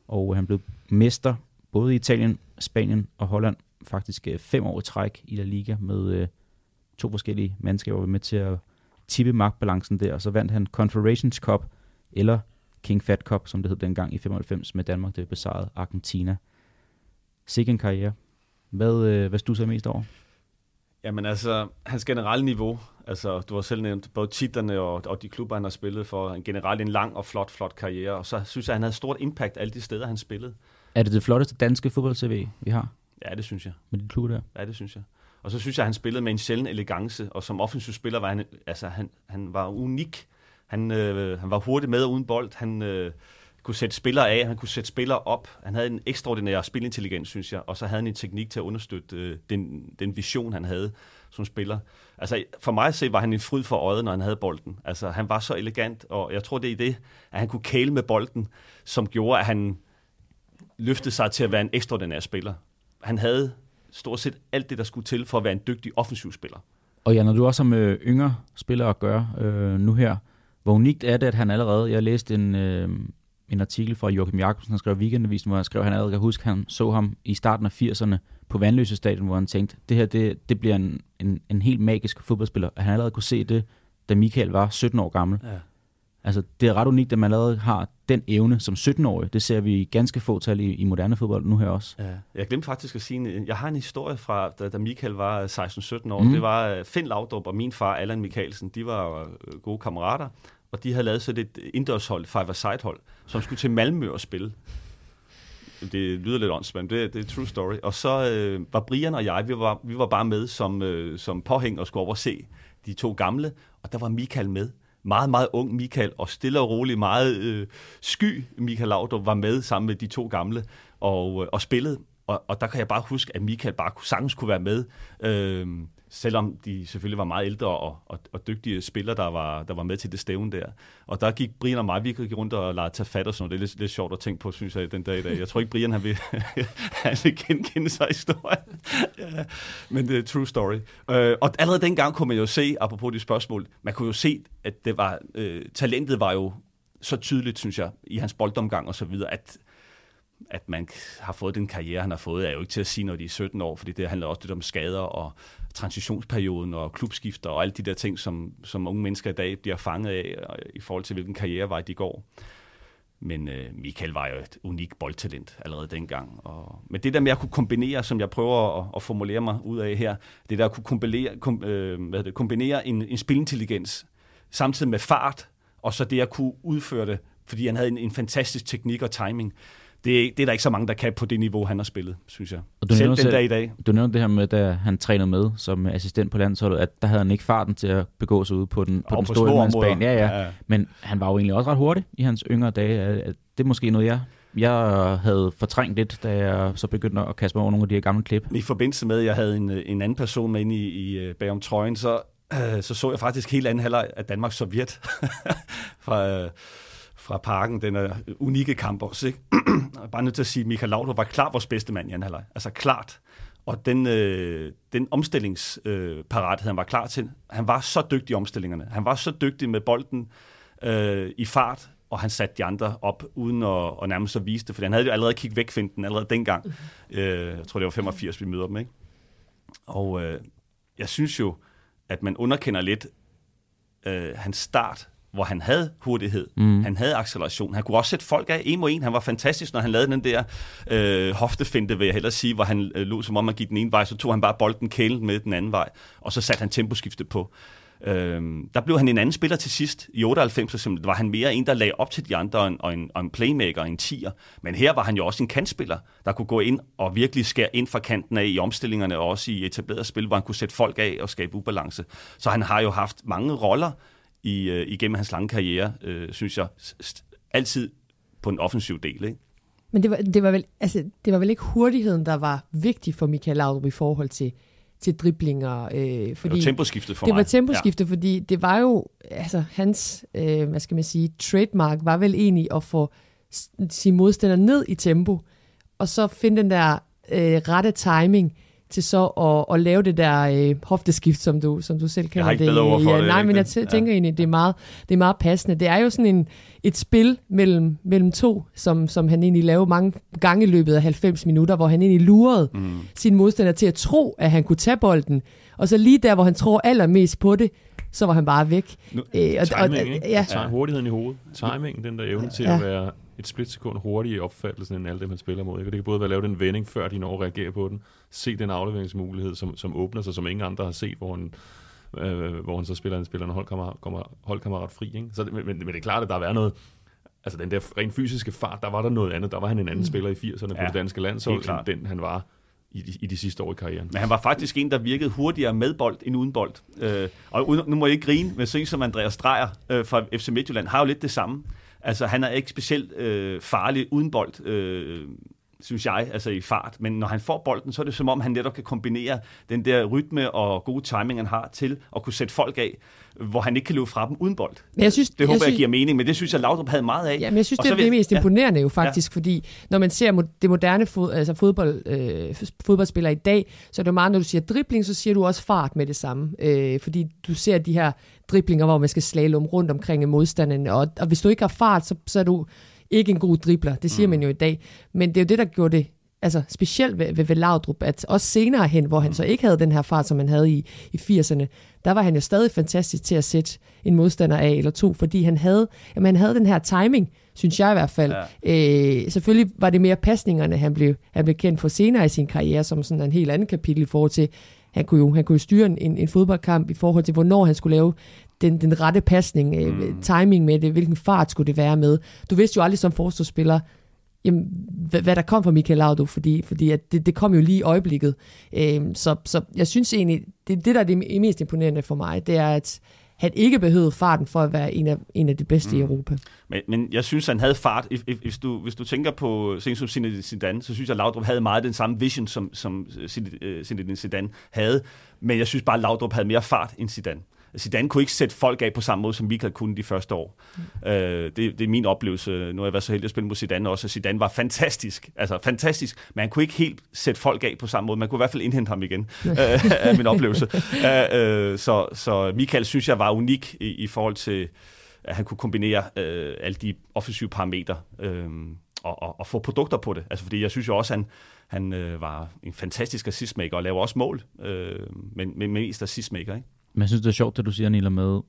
[SPEAKER 2] Og øh, han blev mester både i Italien, Spanien og Holland faktisk øh, fem år i træk i La Liga med øh, to forskellige mandskaber med til at tippe magtbalancen der. Og så vandt han Confederations Cup, eller King Fat Cup, som det hed dengang i 95 med Danmark, der besejrede Argentina. Sikke en karriere. Hvad, øh, hvad du mest over?
[SPEAKER 4] Jamen altså, hans generelle niveau, altså du har selv nævnt både titlerne og, og de klubber, han har spillet for, en generelt en lang og flot, flot karriere, og så synes jeg, han havde stort impact alle de steder, han spillede.
[SPEAKER 2] Er det det flotteste danske fodbold-CV, vi har?
[SPEAKER 4] Ja, det synes jeg.
[SPEAKER 2] Med de klubber der?
[SPEAKER 4] Ja, det synes jeg. Og så synes jeg, at han spillede med en sjælden elegance, og som offensiv spiller var han, altså han, han var unik. Han, øh, han var hurtig med og uden bold. Han øh, kunne sætte spillere af, han kunne sætte spillere op. Han havde en ekstraordinær spilintelligens, synes jeg, og så havde han en teknik til at understøtte øh, den, den vision, han havde som spiller. Altså, for mig at se, var han en fryd for øjet, når han havde bolden. Altså, han var så elegant, og jeg tror, det er det, at han kunne kæle med bolden, som gjorde, at han løftede sig til at være en ekstraordinær spiller. Han havde stort set alt det, der skulle til for at være en dygtig offensiv spiller.
[SPEAKER 2] Og ja, når du også har med yngre spillere at gøre øh, nu her, hvor unikt er det, at han allerede, jeg læste en, øh, en artikel fra Joachim Jacobsen, han skrev i Weekendavisen, hvor han skrev, at han allerede kan huske, at han så ham i starten af 80'erne på Vandløse Stadion, hvor han tænkte, det her det, det bliver en, en, en helt magisk fodboldspiller. At han allerede kunne se det, da Michael var 17 år gammel. Ja. Altså, det er ret unikt, at man allerede har den evne som 17-årig. Det ser vi ganske få tal i, i moderne fodbold nu her også. Ja.
[SPEAKER 4] Jeg glemte faktisk at sige, jeg har en historie fra, da, da Michael var 16-17 år. Mm. Det var øh, Finn Laudrup og min far, Allan Mikkelsen. De var øh, gode kammerater, og de havde lavet sådan et indendørshold, five-a-side hold, som skulle til Malmø og spille. Det lyder lidt åndssvagt, det, det er true story. Og så øh, var Brian og jeg, vi var, vi var bare med som, øh, som påhæng og skulle over se de to gamle, og der var Michael med meget, meget ung Michael, og stille og roligt, meget øh, sky Michael Laudrup var med sammen med de to gamle og, øh, og spillede. Og, og der kan jeg bare huske, at Michael bare sagtens kunne være med. Øh, selvom de selvfølgelig var meget ældre og, og, og dygtige spillere, der var, der var med til det stævne der. Og der gik Brian og mig, vi gik rundt og lade tage fat og sådan noget. Det er lidt, lidt sjovt at tænke på, synes jeg, den dag i dag. Jeg tror ikke, Brian han vil, [laughs] han vil genkende sig i historien. [laughs] ja, men det er true story. Øh, og allerede dengang kunne man jo se, apropos de spørgsmål, man kunne jo se, at det var, øh, talentet var jo så tydeligt, synes jeg, i hans boldomgang og så videre, at at man har fået den karriere, han har fået, er jo ikke til at sige, når de er 17 år, fordi det handler også lidt om skader og transitionsperioden og klubskifter og alle de der ting, som, som unge mennesker i dag bliver fanget af øh, i forhold til, hvilken karrierevej de går. Men øh, Michael var jo et unikt boldtalent allerede dengang. Og, men det der med at kunne kombinere, som jeg prøver at, at formulere mig ud af her, det der at kunne kombinere, kom, øh, hvad det, kombinere en, en spilintelligens samtidig med fart, og så det at kunne udføre det, fordi han havde en, en fantastisk teknik og timing det, det er der ikke så mange, der kan på det niveau, han har spillet, synes jeg. Og du Selv den dag i dag.
[SPEAKER 2] Du nævnte det her med, da han trænede med som assistent på landsholdet, at der havde han ikke farten til at begå sig ud på den, på den på store mandsbane. Ja, ja, ja. Men han var jo egentlig også ret hurtig i hans yngre dage. Det er måske noget, jeg jeg havde fortrængt lidt, da jeg så begyndte at kaste mig over nogle af de her gamle klip.
[SPEAKER 4] I forbindelse med, at jeg havde en, en anden person med inde i, i øh, bagom trøjen, så, øh, [clears throat] så så jeg faktisk helt anden halvleg af Danmarks Sovjet. [laughs] fra, øh, fra parken, den er unikke kamp også. Ikke? [clears throat] jeg er bare nødt til at sige, at Michael Laudrup var klar vores bedste mand i anden halvleg. Altså klart. Og den, øh, den omstillingsparathed, øh, han var klar til, han var så dygtig i omstillingerne. Han var så dygtig med bolden øh, i fart, og han satte de andre op, uden at, at nærmest så vise det, for han havde jo allerede kigget væk finden allerede dengang. Mm. Øh, jeg tror, det var 85, vi møder dem, ikke? Og øh, jeg synes jo, at man underkender lidt øh, hans start, hvor han havde hurtighed, mm. han havde acceleration, han kunne også sætte folk af en mod en, han var fantastisk, når han lavede den der øh, hoftefinte, vil jeg hellere sige, hvor han øh, lå som om, man gik den ene vej, så tog han bare bolden kælen med den anden vej, og så satte han temposkifte på. Øhm, der blev han en anden spiller til sidst. I 98 så var han mere en, der lagde op til de andre, og en, og en, og en playmaker, en tier. Men her var han jo også en kantspiller, der kunne gå ind og virkelig skære ind fra kanten af i omstillingerne, og også i etableret spil, hvor han kunne sætte folk af og skabe ubalance. Så han har jo haft mange roller i, øh, igennem hans lange karriere, øh, synes jeg, altid på en offensiv del. Ikke?
[SPEAKER 5] Men det var, det, var vel, altså, det var vel ikke hurtigheden, der var vigtig for Michael Laudrup i forhold til til driblinger. Øh, fordi
[SPEAKER 4] det var temposkiftet for
[SPEAKER 5] det
[SPEAKER 4] mig.
[SPEAKER 5] Det var temposkiftet, ja. fordi det var jo, altså hans, øh, hvad skal man sige, trademark var vel egentlig at få sin modstander ned i tempo, og så finde den der øh, rette timing til så at, at lave det der øh, hofteskift, som du, som du selv kalder
[SPEAKER 4] jeg har
[SPEAKER 5] ikke
[SPEAKER 4] det.
[SPEAKER 5] Ja,
[SPEAKER 4] det
[SPEAKER 5] nej, men jeg tænker ja. egentlig, det er, meget, det er meget passende. Det er jo sådan en, et spil mellem, mellem to, som, som han egentlig lavede mange gange i løbet af 90 minutter, hvor han egentlig lurede mm. sin modstander til at tro, at han kunne tage bolden. Og så lige der, hvor han tror allermest på det, så var han bare væk.
[SPEAKER 3] Nu, øh, og, timing, og, ikke? Ja. Hurtigheden i hovedet. Timing, den der evne til ja. at være et splitsekund hurtigere i opfattelsen end alle dem, han spiller mod. Ikke? det kan både være at lave den vending, før de når at reagere på den, se den afleveringsmulighed, som, som åbner sig, som ingen andre har set, hvor han, øh, hvor han så spiller en spiller en holdkammerat, holdkammerat fri. Ikke? Så, men, men, det er klart, at der har været noget, altså den der rent fysiske fart, der var der noget andet. Der var han en anden mm. spiller i 80'erne ja, på det danske landshold, end den han var i de, i de sidste år i karrieren.
[SPEAKER 4] Men han var faktisk en, der virkede hurtigere med bold end uden bold. Øh, og nu må jeg ikke grine, men sådan som Andreas Dreyer øh, fra FC Midtjylland har jo lidt det samme. Altså, han er ikke specielt øh, farlig uden bold. Øh, synes jeg, altså i fart. Men når han får bolden, så er det som om, han netop kan kombinere den der rytme og gode timing, han har til at kunne sætte folk af, hvor han ikke kan løbe fra dem uden bold. Men jeg synes, det håber jeg, synes, jeg giver mening, men det synes jeg, Laudrup havde meget af.
[SPEAKER 5] Ja, men jeg synes, og det er det mest imponerende ja. jo faktisk, ja. fordi når man ser det moderne fod, altså fodbold, øh, fodboldspillere i dag, så er det meget, når du siger dribling, så siger du også fart med det samme. Øh, fordi du ser de her driblinger, hvor man skal slalom rundt omkring modstanderen, og, og hvis du ikke har fart, så, så er du ikke en god dribler. Det siger mm. man jo i dag. Men det er jo det, der gjorde det altså specielt ved, ved, ved Laudrup, at også senere hen, hvor han så ikke havde den her fart, som han havde i, i 80'erne, der var han jo stadig fantastisk til at sætte en modstander af eller to, fordi han havde, jamen, han havde den her timing, synes jeg i hvert fald. Ja. Øh, selvfølgelig var det mere pasningerne, han blev, han blev kendt for senere i sin karriere, som sådan en helt anden kapitel i forhold til, han kunne jo, han kunne jo styre en, en fodboldkamp i forhold til, hvornår han skulle lave den, den rette pasning, øh, mm. timing med det, hvilken fart skulle det være med. Du vidste jo aldrig som forståsspiller, jamen, hvad, hvad der kom fra Michael Laudrup, fordi, fordi at det, det kom jo lige i øjeblikket. Øhm, så, så jeg synes egentlig, det, det der er det mest imponerende for mig, det er, at han ikke behøvede farten for at være en af, en af de bedste mm. i Europa.
[SPEAKER 4] Men, men jeg synes, han havde fart. If, if, hvis, du, hvis du tænker på Zinedine Zidane, så synes jeg, at Laudrup havde meget den samme vision, som, som Zinedine Zidane havde. Men jeg synes bare, at Laudrup havde mere fart end Zidane. Zidane kunne ikke sætte folk af på samme måde, som Michael kunne de første år. Mm. Øh, det, det er min oplevelse. Nu har jeg været så heldig at spille mod Zidane også, og Zidane var fantastisk. Altså fantastisk, men han kunne ikke helt sætte folk af på samme måde. Man kunne i hvert fald indhente ham igen, [laughs] øh, af min oplevelse. øh, så, så Michael synes jeg var unik i, i forhold til, at han kunne kombinere øh, alle de offensive parametre øh, og, og, og få produkter på det. Altså fordi jeg synes jo også, at han, han øh, var en fantastisk assistmaker og laver også mål, øh, men, men mest assistmaker, ikke?
[SPEAKER 2] Men jeg synes, det er sjovt, at du siger, Nila, med...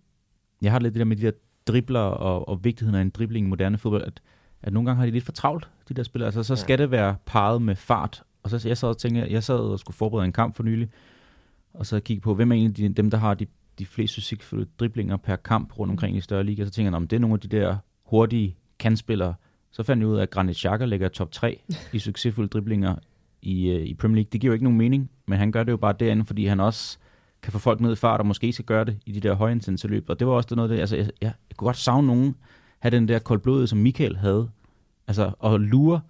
[SPEAKER 2] Jeg har lidt det der med de der dribler og, og vigtigheden af en dribling i moderne fodbold, at, at nogle gange har de lidt for travlt, de der spillere. Altså, så skal ja. det være parret med fart. Og så jeg sad og tænkte, jeg sad og skulle forberede en kamp for nylig, og så kiggede på, hvem er egentlig de, dem, der har de, de fleste succesfulde driblinger per kamp rundt omkring i større liga. Så tænker jeg, om det er nogle af de der hurtige kandspillere. Så fandt jeg ud af, at Granit Xhaka ligger top 3 [laughs] i succesfulde driblinger i, øh, i Premier League. Det giver jo ikke nogen mening, men han gør det jo bare derinde, fordi han også kan få folk ned i fart, og måske skal gøre det i de der højintense løb. Og det var også noget af det, altså jeg, jeg, jeg kunne godt savne nogen, have den der koldblodede, som Michael havde. Altså at lure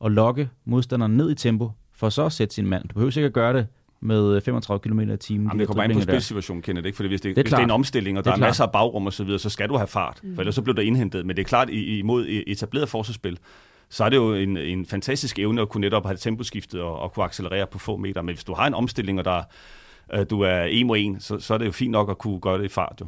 [SPEAKER 2] og lokke modstanderen ned i tempo, for så at sætte sin mand. Du behøver sikkert at gøre det med 35 km i timen.
[SPEAKER 4] Jamen, det kommer ind på spilsituationen, kender det ikke? Fordi hvis det, det, er, hvis det er en omstilling, og der er, er masser af bagrum og så videre, så skal du have fart. Mm. For ellers så bliver der indhentet. Men det er klart, imod etableret forsvarsspil, så er det jo en, en fantastisk evne at kunne netop have temposkiftet og, og kunne accelerere på få meter. Men hvis du har en omstilling, og der øh, du er en mod en, så, så er det jo fint nok at kunne gøre det i fart. Jo.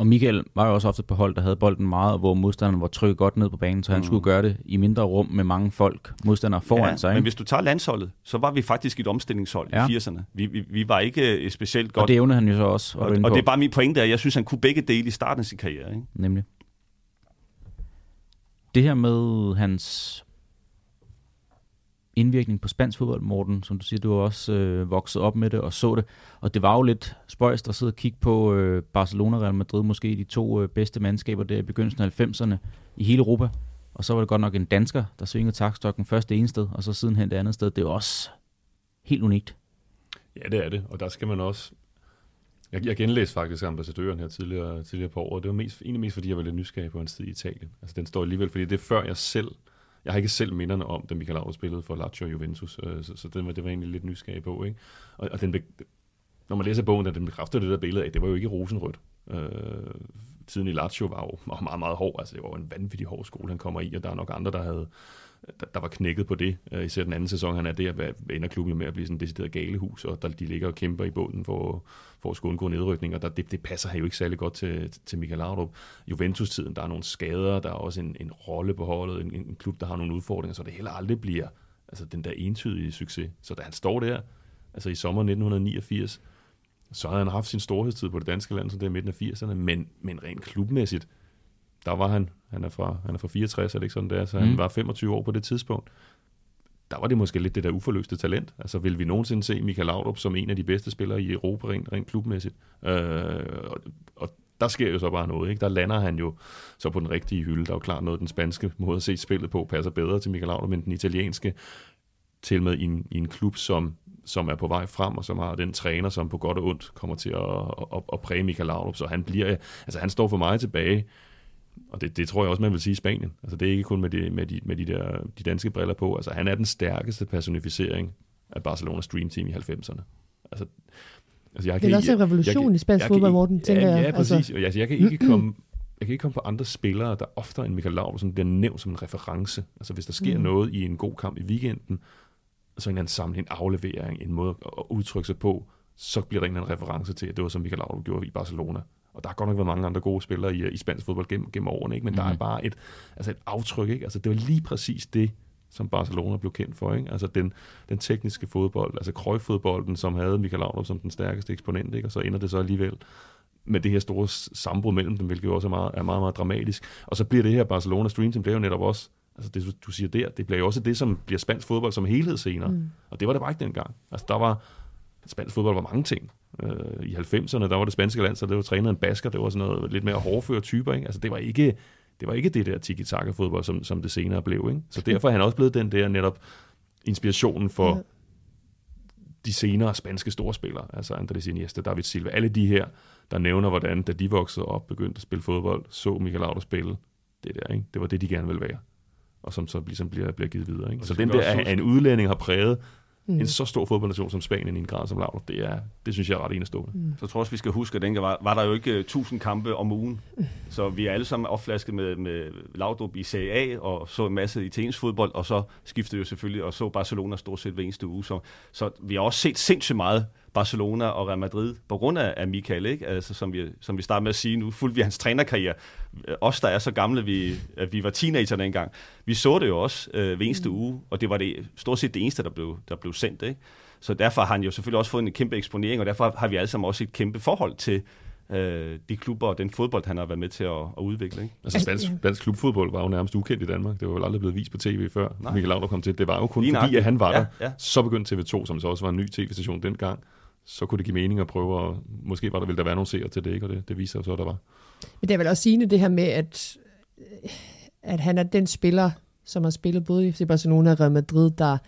[SPEAKER 2] Og Michael var jo også ofte på hold, der havde bolden meget, hvor modstanderen var trykket godt ned på banen, så han mm. skulle gøre det i mindre rum med mange folk, modstandere foran
[SPEAKER 4] ja,
[SPEAKER 2] sig. Ikke?
[SPEAKER 4] Men hvis du tager landsholdet, så var vi faktisk et omstillingshold ja. i 80'erne. Vi, vi, vi var ikke øh, specielt godt.
[SPEAKER 2] Og det evnede han jo så også.
[SPEAKER 4] Og, og det er bare min pointe, at jeg synes, han kunne begge dele i starten af sin karriere. Ikke?
[SPEAKER 2] Nemlig. Det her med hans indvirkning på spansk fodbold, Morten, som du siger, du har også øh, vokset op med det og så det, og det var jo lidt spøjst at sidde og kigge på øh, Barcelona og Real Madrid, måske de to øh, bedste mandskaber der i begyndelsen af 90'erne i hele Europa, og så var det godt nok en dansker, der svingede takstokken først det ene sted, og så sidenhen det andet sted. Det er også helt unikt.
[SPEAKER 3] Ja, det er det, og der skal man også... Jeg, jeg genlæste faktisk ambassadøren her tidligere, tidligere på året. Det var mest, egentlig mest, fordi jeg var lidt nysgerrig på hans tid i Italien. Altså, den står alligevel, fordi det er før jeg selv jeg har ikke selv minderne om, da Michael Laudrup spillede for Lazio og Juventus, øh, så, så det, var, det var egentlig lidt nysgerrig på. Ikke? Og, og den når man læser bogen, der den bekræfter det der billede af, det var jo ikke rosenrødt. Øh, tiden i Lazio var jo meget, meget, meget hård. Altså, det var jo en vanvittig hård skole, han kommer i, og der er nok andre, der havde der, der var knækket på det. Uh, især den anden sæson, han er der, ender klubben med at blive sådan et decideret galehus, og der, de ligger og kæmper i bunden for, for at skulle undgå nedrykning, og der, det, det passer jo ikke særlig godt til, til Michael Laudrup. Juventus-tiden, der er nogle skader, der er også en, en rolle på holdet, en, en klub, der har nogle udfordringer, så det heller aldrig bliver altså, den der entydige succes. Så da han står der, altså i sommer 1989, så havde han haft sin storhedstid på det danske land, så det er midten af 80'erne, men, men rent klubmæssigt, der var han, han er fra, han er fra 64, er det ikke sådan der, så han mm. var 25 år på det tidspunkt. Der var det måske lidt det der uforløste talent. Altså vil vi nogensinde se Michael Laudrup som en af de bedste spillere i Europa rent, rent klubmæssigt? Øh, og, og der sker jo så bare noget. Ikke? Der lander han jo så på den rigtige hylde. Der er jo klart noget, den spanske måde at se spillet på passer bedre til Michael Laudrup end den italienske. Til med i en, i en klub, som, som er på vej frem, og som har den træner, som på godt og ondt kommer til at, at, at præge Michael Laudrup. Så han bliver, altså han står for mig tilbage og det, det tror jeg også, man vil sige i Spanien. Altså det er ikke kun med de, med de, med de, der, de danske briller på. Altså han er den stærkeste personificering af Barcelonas Dream Team i 90'erne. Altså,
[SPEAKER 5] altså jeg det er også en revolution jeg, jeg, i spansk fodbold, Morten, tænker
[SPEAKER 3] ja,
[SPEAKER 5] jeg.
[SPEAKER 3] Ja, præcis. Altså. Og jeg, kan ikke [clears throat] komme jeg kan ikke komme på andre spillere, der oftere end Michael Laudrup, bliver nævnt som en reference. Altså hvis der sker mm. noget i en god kamp i weekenden, så en eller anden samling, en aflevering, en måde at udtrykke sig på, så bliver der en eller anden reference til, at det var som Michael Laudrup gjorde i Barcelona. Og der har godt nok været mange andre gode spillere i, i spansk fodbold gennem, gennem årene, ikke? men mm. der er mhm. bare et, altså et aftryk. Ikke? Altså, det var lige præcis det, som Barcelona blev kendt for. Ikke? Altså den, den tekniske fodbold, altså Cruyff-fodbolden, som havde Michael Laudrup som den stærkeste eksponent, ikke? og så ender det så alligevel med det her store sambrud mellem dem, hvilket jo også er meget, er meget, meget dramatisk. Og så bliver det her Barcelona Stream Team, det er jo netop også, altså det du siger der, det bliver jo også det, som bliver spansk fodbold som helhed senere. Mm. Og det var det bare ikke dengang. Altså der var, spansk fodbold var mange ting. Øh, I 90'erne, der var det spanske land, så det var trænet en basker, det var sådan noget lidt mere hårdføre typer. Ikke? Altså, det var ikke det, var ikke det der tiki-taka-fodbold, som, som det senere blev. Ikke? Så derfor er han også blevet den der netop inspirationen for ja. de senere spanske storspillere, altså Andrés Iniesta, David Silva, alle de her, der nævner, hvordan da de voksede op, begyndte at spille fodbold, så Michael Laudrup spille det der. Ikke? Det var det, de gerne ville være og som så ligesom bliver, bliver givet videre. Ikke? Så den der, at en udlænding har præget mm. en så stor fodboldnation som Spanien i en grad som Laudrup, det, er, det synes jeg er ret enestående. Mm.
[SPEAKER 4] Så jeg tror også, vi skal huske, at dengang var, var der jo ikke 1000 kampe om ugen. Mm. Så vi er alle sammen opflasket med, med Laudrup i Serie A, og så en masse italiensk fodbold, og så skiftede jo selvfølgelig, og så Barcelona stort set hver eneste uge. Så, så vi har også set sindssygt meget Barcelona og Real Madrid på grund af, af Michael, ikke? Altså, som, vi, som vi starter med at sige nu, fulgte vi hans trænerkarriere. Os, der er så gamle, vi, at vi var teenager dengang, vi så det jo også øh, hver eneste mm. uge, og det var det stort set det eneste, der blev, der blev sendt. Ikke? Så derfor har han jo selvfølgelig også fået en kæmpe eksponering, og derfor har vi alle sammen også et kæmpe forhold til øh, de klubber og den fodbold, han har været med til at, at udvikle. Ikke?
[SPEAKER 3] Altså spansk, spansk klubfodbold var jo nærmest ukendt i Danmark. Det var jo aldrig blevet vist på tv før, Nej. Michael Laudrup kom til. Det var jo kun Lige fordi, at han var ja, der. Ja. Så begyndte TV2, som så også var en ny tv-station dengang, så kunne det give mening at prøve at, måske var der, ville der være nogle seere til det, ikke? og det, det viser jo så, at der var.
[SPEAKER 5] Men det er vel også sigende det her med, at, at han er den spiller, som har spillet både i Barcelona og Real Madrid, der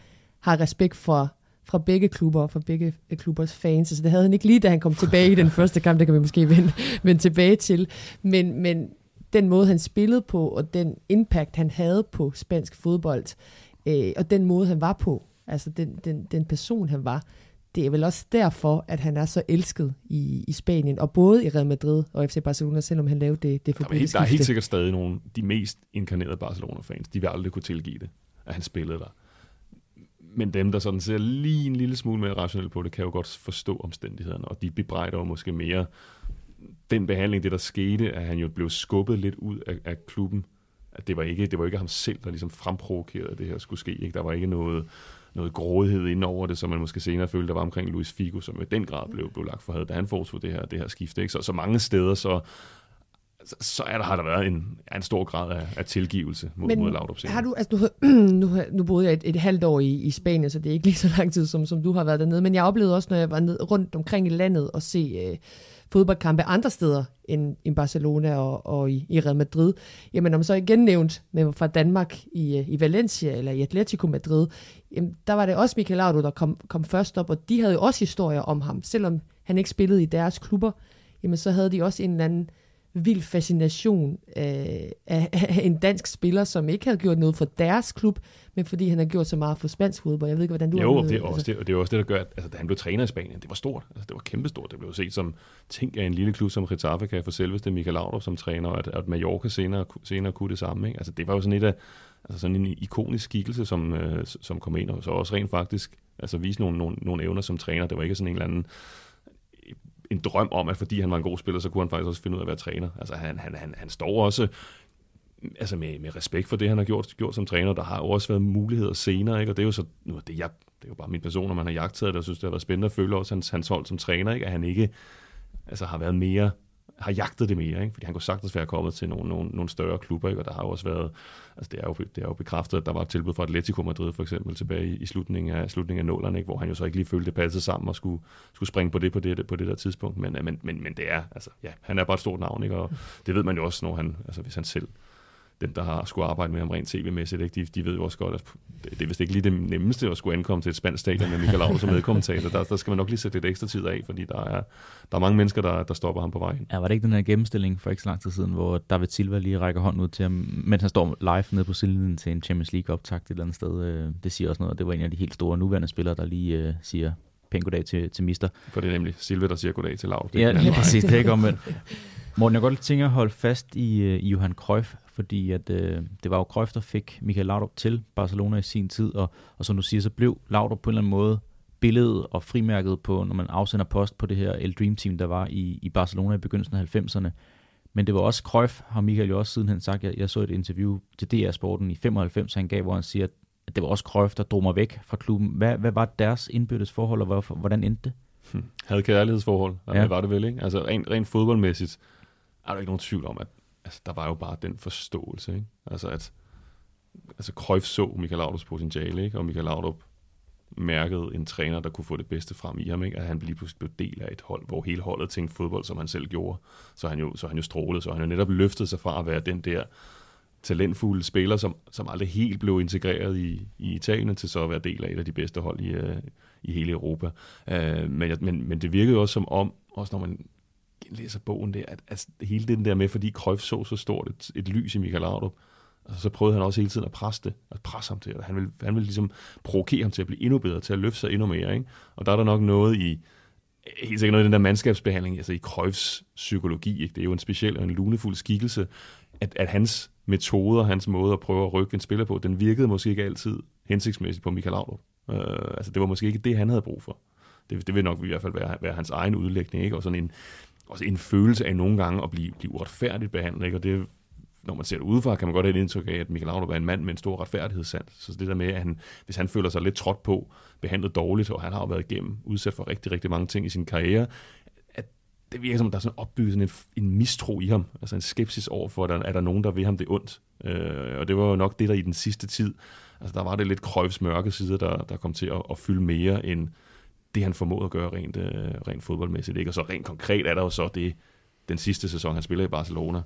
[SPEAKER 5] har respekt for fra begge klubber, fra begge klubbers fans. Altså det havde han ikke lige, da han kom tilbage i den [laughs] første kamp, det kan vi måske vende, vende tilbage til. Men, men den måde, han spillede på, og den impact, han havde på spansk fodbold, øh, og den måde, han var på, altså den, den, den person, han var, det er vel også derfor, at han er så elsket i, i Spanien, og både i Real Madrid og FC Barcelona, selvom han lavede det, det
[SPEAKER 3] der, helt, der er helt sikkert stadig nogle, de mest inkarnerede Barcelona-fans, de vil aldrig kunne tilgive det, at han spillede der. Men dem, der sådan ser lige en lille smule mere rationelt på det, kan jo godt forstå omstændighederne, og de bebrejder jo måske mere den behandling, det der skete, at han jo blev skubbet lidt ud af, af klubben, at det var ikke det var ikke ham selv, der ligesom fremprovokerede, at det her skulle ske. Ikke? Der var ikke noget, noget grådighed ind over det, som man måske senere følte, der var omkring Luis Figo, som i den grad blev, blev lagt for had, da han foretog det her, det her skifte. Ikke? Så, så mange steder, så, så er der, har der været en, en stor grad af, af tilgivelse mod,
[SPEAKER 5] Men
[SPEAKER 3] mod Laudrup
[SPEAKER 5] Har du, altså [clears throat] nu, nu, nu boede jeg et, et halvt år i, i Spanien, så det er ikke lige så lang tid, som, som du har været dernede. Men jeg oplevede også, når jeg var ned, rundt omkring i landet og se øh, fodboldkampe andre steder end i Barcelona og, og i, i Real Madrid. Jamen, om så igen nævnt med, fra Danmark i, øh, i Valencia eller i Atletico Madrid, jamen, der var det også Michael Laudrup, der kom, kom først op, og de havde jo også historier om ham. Selvom han ikke spillede i deres klubber, jamen, så havde de også en eller anden vild fascination af, af, af en dansk spiller, som ikke havde gjort noget for deres klub, men fordi han har gjort så meget for spansk fodbold. Jeg ved ikke, hvordan du
[SPEAKER 3] jo,
[SPEAKER 5] har
[SPEAKER 3] det er, også, det, det er også det, der gør, at altså, da han blev træner i Spanien, det var stort. Altså, det var kæmpestort. Det blev set som ting af en lille klub som Getafe kan for selveste Michael Laudrup som træner, og at, at Mallorca senere, senere kunne det samme. Ikke? Altså, det var jo sådan et af, altså sådan en ikonisk skikkelse, som, øh, som kom ind, og så også rent faktisk altså, vise nogle, nogle, nogle evner som træner. Det var ikke sådan en eller anden en drøm om, at fordi han var en god spiller, så kunne han faktisk også finde ud af at være træner. Altså han, han, han, han står også mm, altså med, med respekt for det, han har gjort, gjort som træner. Der har jo også været muligheder senere, ikke? og det er jo så, nu, det, jeg, det er jo bare min person, når man har jagtet det, og synes, det har været spændende at følge også hans, hans hold som træner, ikke? at han ikke altså, har været mere har jagtet det mere, ikke? fordi han kunne sagtens være kommet til nogle, nogle, nogle større klubber, ikke? og der har jo også været, altså det er, jo, det er jo bekræftet, at der var et tilbud fra Atletico Madrid for eksempel tilbage i, i slutningen af, slutningen af nålerne, ikke? hvor han jo så ikke lige følte det passede sammen og skulle, skulle springe på det på det, på det der tidspunkt, men, men, men, men det er, altså ja, han er bare et stort navn, ikke? og det ved man jo også, når han, altså hvis han selv dem, der har skulle arbejde med ham rent tv-mæssigt, ikke? De, de ved jo også godt, at det, det er vist ikke lige det nemmeste at skulle ankomme til et spansk stadion med Michael Laudrup som [laughs] medkommentator. Der, der skal man nok lige sætte lidt ekstra tid af, fordi der er, der er mange mennesker, der, der stopper ham på vejen.
[SPEAKER 2] Ja, var det ikke den her gennemstilling for ikke så lang tid siden, hvor David Silva lige rækker hånden ud til ham, mens han står live nede på sidelinjen til en Champions League-optakt et eller andet sted. Øh, det siger også noget, det var en af de helt store nuværende spillere, der lige uh, siger pænt goddag til, til mister.
[SPEAKER 3] For det er nemlig Silva, der siger goddag til Laudrup.
[SPEAKER 2] Ja, lige [laughs] præcis. Det er ikke omvendt. Morten, jeg godt tænke at holde fast i, i Johan Cruyff, fordi at, øh, det var jo Cruyff, der fik Michael Laudrup til Barcelona i sin tid, og, og som du siger, så blev Laudrup på en eller anden måde billedet og frimærket på, når man afsender post på det her El Dream Team, der var i, i Barcelona i begyndelsen af 90'erne. Men det var også Cruyff, har Michael jo også sidenhen sagt. Jeg, jeg så et interview til DR Sporten i 95, han gav, hvor han siger, at det var også Cruyff, der drog mig væk fra klubben. Hvad, hvad var deres indbyrdes forhold, og hvorfor, hvordan endte det?
[SPEAKER 3] Hmm. Havde kærlighedsforhold, ja. det var det vel, ikke? Altså rent, rent fodboldmæssigt er der ikke nogen tvivl om, at altså, der var jo bare den forståelse, ikke? Altså at altså Cruyff så Michael Laudrups potentiale, ikke? Og Michael Laudrup mærkede en træner, der kunne få det bedste frem i ham, ikke? at han lige pludselig blev del af et hold, hvor hele holdet tænkte fodbold, som han selv gjorde. Så han jo, så han jo strålede, så han jo netop løftede sig fra at være den der talentfulde spiller, som, som aldrig helt blev integreret i, i Italien, til så at være del af et af de bedste hold i, uh, i hele Europa. Uh, men, men, men det virkede også som om, også når man læser bogen der, at, altså, hele den der med, fordi Cruyff så så stort et, et lys i Michael Laudrup, og så prøvede han også hele tiden at presse det, at presse ham til og Han ville, han ville ligesom provokere ham til at blive endnu bedre, til at løfte sig endnu mere. Ikke? Og der er der nok noget i, helt sikkert noget i den der mandskabsbehandling, altså i Cruyffs psykologi, ikke? det er jo en speciel og en lunefuld skikkelse, at, at hans metoder, hans måde at prøve at rykke en spiller på, den virkede måske ikke altid hensigtsmæssigt på Michael Laudrup. Øh, altså det var måske ikke det, han havde brug for. Det, det vil nok i hvert fald være, være hans egen udlægning, ikke? og sådan en, også en følelse af nogle gange at blive, blive uretfærdigt behandlet, ikke? og det når man ser det udefra, kan man godt have et indtryk af, at Michael Laudrup er en mand med en stor retfærdighedssand. Så det der med, at han, hvis han føler sig lidt trådt på, behandlet dårligt, og han har jo været igennem, udsat for rigtig, rigtig mange ting i sin karriere, at det virker som, at der er sådan opbygget sådan en, en mistro i ham, altså en skepsis over for, at der, er der nogen, der vil ham det ondt. Øh, og det var jo nok det, der i den sidste tid, altså der var det lidt Cruyffs mørke side, der, der kom til at, at fylde mere end det, han formåede at gøre rent, øh, rent fodboldmæssigt. Ikke? Og så rent konkret er der jo så det, den sidste sæson, han spiller i Barcelona,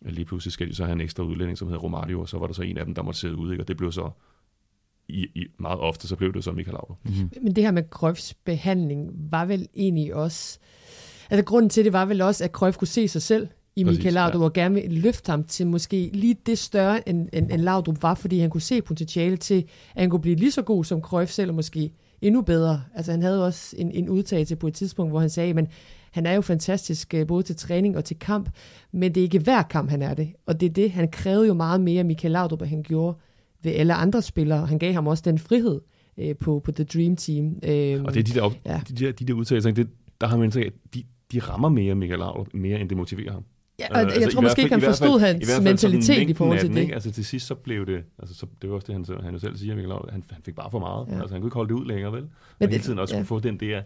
[SPEAKER 3] lige pludselig skal de så have en ekstra udlænding, som hedder Romario, og så var der så en af dem, der måtte sidde ude, ikke? og det blev så i, i, meget ofte, så blev det så Michael Laudrup.
[SPEAKER 5] Mm-hmm. Men det her med Cruyffs behandling var vel egentlig også, altså grunden til det var vel også, at Cruyff kunne se sig selv i Præcis, Michael Laudrup, ja. og gerne vil løfte ham til måske lige det større, end, end, end Laudrup var, fordi han kunne se potentiale til, at han kunne blive lige så god som Cruyff selv, og måske endnu bedre. Altså han havde også en, en udtalelse på et tidspunkt, hvor han sagde, men han er jo fantastisk øh, både til træning og til kamp, men det er ikke hver kamp, han er det. Og det er det, han krævede jo meget mere Michael Laudrup, end han gjorde ved alle andre spillere. Han gav ham også den frihed øh, på, på The Dream Team.
[SPEAKER 3] Øh, og det er de der, ja. de der, de der udtalelser, det, der har man indtryk de, de rammer mere Michael Laudrup, mere end det motiverer ham.
[SPEAKER 5] Ja, og
[SPEAKER 3] Øh,
[SPEAKER 5] jeg
[SPEAKER 3] altså,
[SPEAKER 5] tror
[SPEAKER 3] i
[SPEAKER 5] måske ikke, han
[SPEAKER 3] fald- i fald-
[SPEAKER 5] forstod
[SPEAKER 3] i
[SPEAKER 5] hans
[SPEAKER 3] fald sådan
[SPEAKER 5] mentalitet i forhold til
[SPEAKER 3] den,
[SPEAKER 5] det.
[SPEAKER 3] Ikke? Altså til sidst så blev det, altså så, det var også det, han, selv- han jo selv siger, Michael Laudrup, han, han fik bare for meget.
[SPEAKER 5] Ja.
[SPEAKER 3] Ja. Altså han kunne ikke holde det ud længere, vel?
[SPEAKER 5] Men
[SPEAKER 3] og hele tiden også
[SPEAKER 5] ja.
[SPEAKER 3] ja. få den der...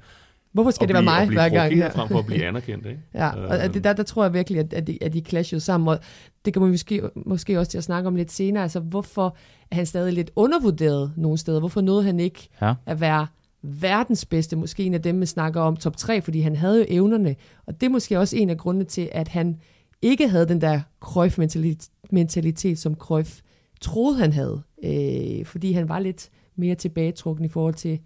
[SPEAKER 5] Hvorfor skal det være
[SPEAKER 3] blive-
[SPEAKER 5] mig
[SPEAKER 3] at blive
[SPEAKER 5] hver gang her?
[SPEAKER 3] frem for at blive [laughs] anerkendt, ikke?
[SPEAKER 5] Ja, og og det, der, der tror jeg virkelig, at, at, de, at de clashede sammen, og det kommer vi måske, måske også til at snakke om lidt senere. Altså, hvorfor er han stadig lidt undervurderet nogle steder? Hvorfor nåede han ikke
[SPEAKER 2] Ja.
[SPEAKER 5] at være verdens bedste, måske en af dem, man snakker om top 3, fordi han havde jo evnerne, og det er måske også en af grundene til, at han ikke havde den der Cruyff-mentalitet, mentalitet, som Cruyff troede, han havde, øh, fordi han var lidt mere tilbagetrukken i forhold til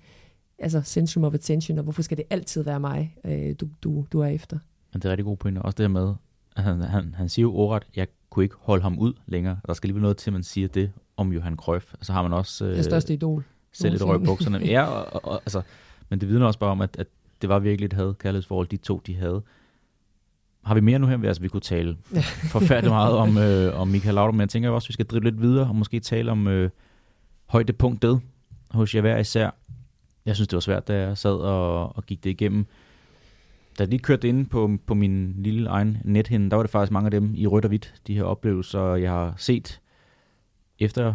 [SPEAKER 5] altså centrum of attention, og hvorfor skal det altid være mig, øh, du, du, du er efter?
[SPEAKER 2] Men det er rigtig gode pointer. Også det her med, at han, han, han siger jo ordret, jeg kunne ikke holde ham ud længere. Der skal lige noget til, at man siger det om Johan Cruyff. Så har man også øh,
[SPEAKER 5] Den største idol.
[SPEAKER 2] selv lidt røg bukserne. [laughs] Ja, og, og, og, altså, men det vidner også bare om, at, at det var virkelig et had kærlighedsforhold, de to de havde. Har vi mere nu her? Altså, vi kunne tale [laughs] forfærdeligt meget om, øh, om Michael Laudrup, men jeg tænker også, at vi skal drive lidt videre og måske tale om øh, højdepunktet hos jer hver især. Jeg synes, det var svært, da jeg sad og, og gik det igennem. Da jeg lige kørte ind på, på min lille egen nethinde, der var det faktisk mange af dem i rødt og hvidt, de her oplevelser, jeg har set efter jeg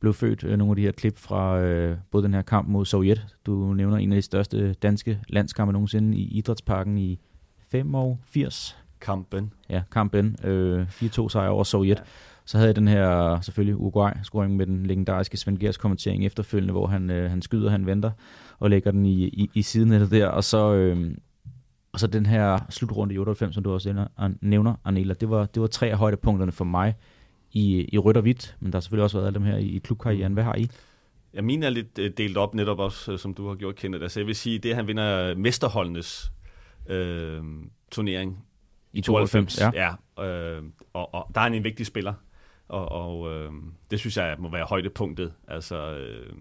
[SPEAKER 2] blev født. øh, Nogle af de her klip fra øh, både den her kamp mod Sovjet. Du nævner en af de største danske landskampe nogensinde i Idrætsparken i 5 år 80
[SPEAKER 4] Kampen.
[SPEAKER 2] ja, kampen, øh, 4-2 sejr over Sovjet. Ja. Så havde jeg den her, selvfølgelig Uruguay-scoring med den legendariske Svend Gers kommentering efterfølgende, hvor han, øh, han skyder, han venter og lægger den i, i, i sidenettet der. Og så, øh, og så den her slutrunde i 98, som du også nævner, An- nævner Anela, det var, det var tre af højdepunkterne for mig i, i rødt og hvidt, men der har selvfølgelig også været alle dem her i, i klubkarrieren. Hvad har I?
[SPEAKER 4] Ja, min er lidt øh, delt op netop også, øh, som du har gjort, Kenneth. Altså, jeg vil sige, det at han vinder mesterholdenes øh, turnering
[SPEAKER 2] I 92, ja.
[SPEAKER 4] ja øh, og, og der er han en vigtig spiller, og, og øh, det synes jeg må være højdepunktet altså, øh,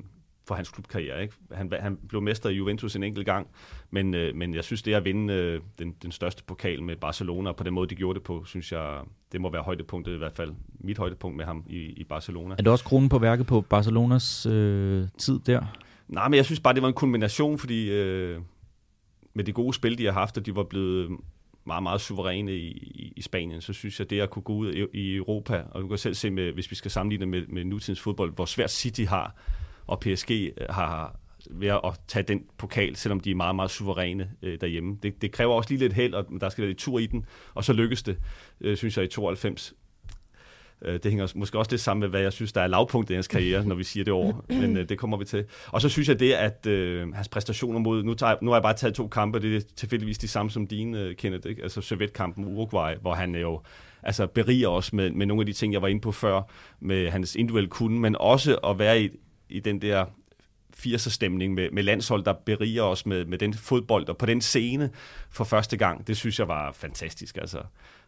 [SPEAKER 4] for hans klubkarriere. Ikke? Han, han blev mester i Juventus en enkelt gang, men, øh, men jeg synes, det at vinde øh, den, den største pokal med Barcelona, og på den måde, de gjorde det på, synes jeg, det må være højdepunktet i hvert fald. Mit højdepunkt med ham i, i Barcelona.
[SPEAKER 2] Er det også kronen på værket på Barcelonas øh, tid der?
[SPEAKER 4] Nej, men jeg synes bare, det var en kombination, fordi øh, med det gode spil, de har haft, og de var blevet meget, meget suveræne i, i, i Spanien, så synes jeg, det at kunne gå ud i, i Europa, og du kan selv se, med, hvis vi skal sammenligne med, med nutidens fodbold, hvor svært City har, og PSG øh, har ved at tage den pokal, selvom de er meget, meget suveræne øh, derhjemme. Det, det kræver også lige lidt held, og der skal være lidt tur i den, og så lykkes det, øh, synes jeg, i 92. Øh, Det hænger måske også lidt sammen med, hvad jeg synes, der er lavpunktet i hans karriere, når vi siger det år. [laughs] Men øh, det kommer vi til. Og så synes jeg det, at øh, hans præstationer mod... Nu, tager, nu har jeg bare taget to kampe, det er tilfældigvis de samme som dine, øh, Kenneth. Ikke? Altså Sovjetkampen Uruguay, hvor han jo altså, beriger os med, med nogle af de ting, jeg var inde på før, med hans individuelle kunde, men også at være i, i den der 80'er stemning med, med landshold, der beriger os med, med den fodbold, og på den scene for første gang, det synes jeg var fantastisk. Altså,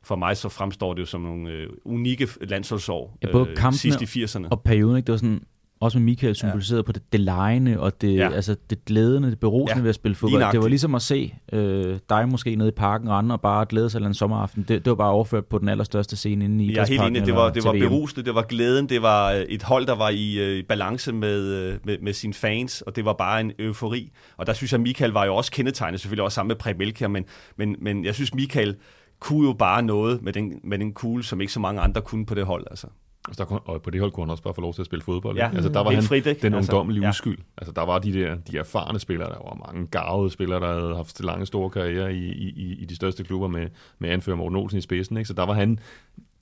[SPEAKER 4] for mig så fremstår det jo som nogle øh, unikke landsholdsår,
[SPEAKER 2] Ja, både kampene
[SPEAKER 4] sidst i 80'erne.
[SPEAKER 2] Og perioden, ikke? det var sådan, også med Michael symboliseret ja. på det, det lejende og det, ja. Altså det glædende, det berusende ja. Ved at spille fodbold. Det var
[SPEAKER 4] lignagtigt.
[SPEAKER 2] ligesom at se øh, dig måske nede i parken andre og bare glæde sig en sommeraften. Det, det var bare overført på den allerstørste scene inde i
[SPEAKER 4] Jeg er helt enig, det var, det var berusende, det var glæden, det var øh, et hold, der var i øh, balance med, øh, med, med sine fans, og det var bare en eufori. Og der synes jeg, Michael var jo også kendetegnet, selvfølgelig også sammen med Elkjær, men, men, men jeg synes, Michael kunne jo bare noget med den, med den kugle, som ikke så mange andre kunne på det hold. Altså.
[SPEAKER 3] Altså, der kunne, og på det hold kunne han også bare få lov til at spille fodbold.
[SPEAKER 4] Ja.
[SPEAKER 3] ikke? Altså, der var
[SPEAKER 4] Helt
[SPEAKER 3] han
[SPEAKER 4] frit, ikke?
[SPEAKER 3] den
[SPEAKER 4] Altså,
[SPEAKER 3] ungdommelige
[SPEAKER 4] ja.
[SPEAKER 3] uskyld. Altså, der var de der de erfarne spillere, der var mange garvede spillere, der havde haft lange, store karrierer i, i, i, i de største klubber med, med anfører Morten Olsen i spidsen. Ikke? Så der var han,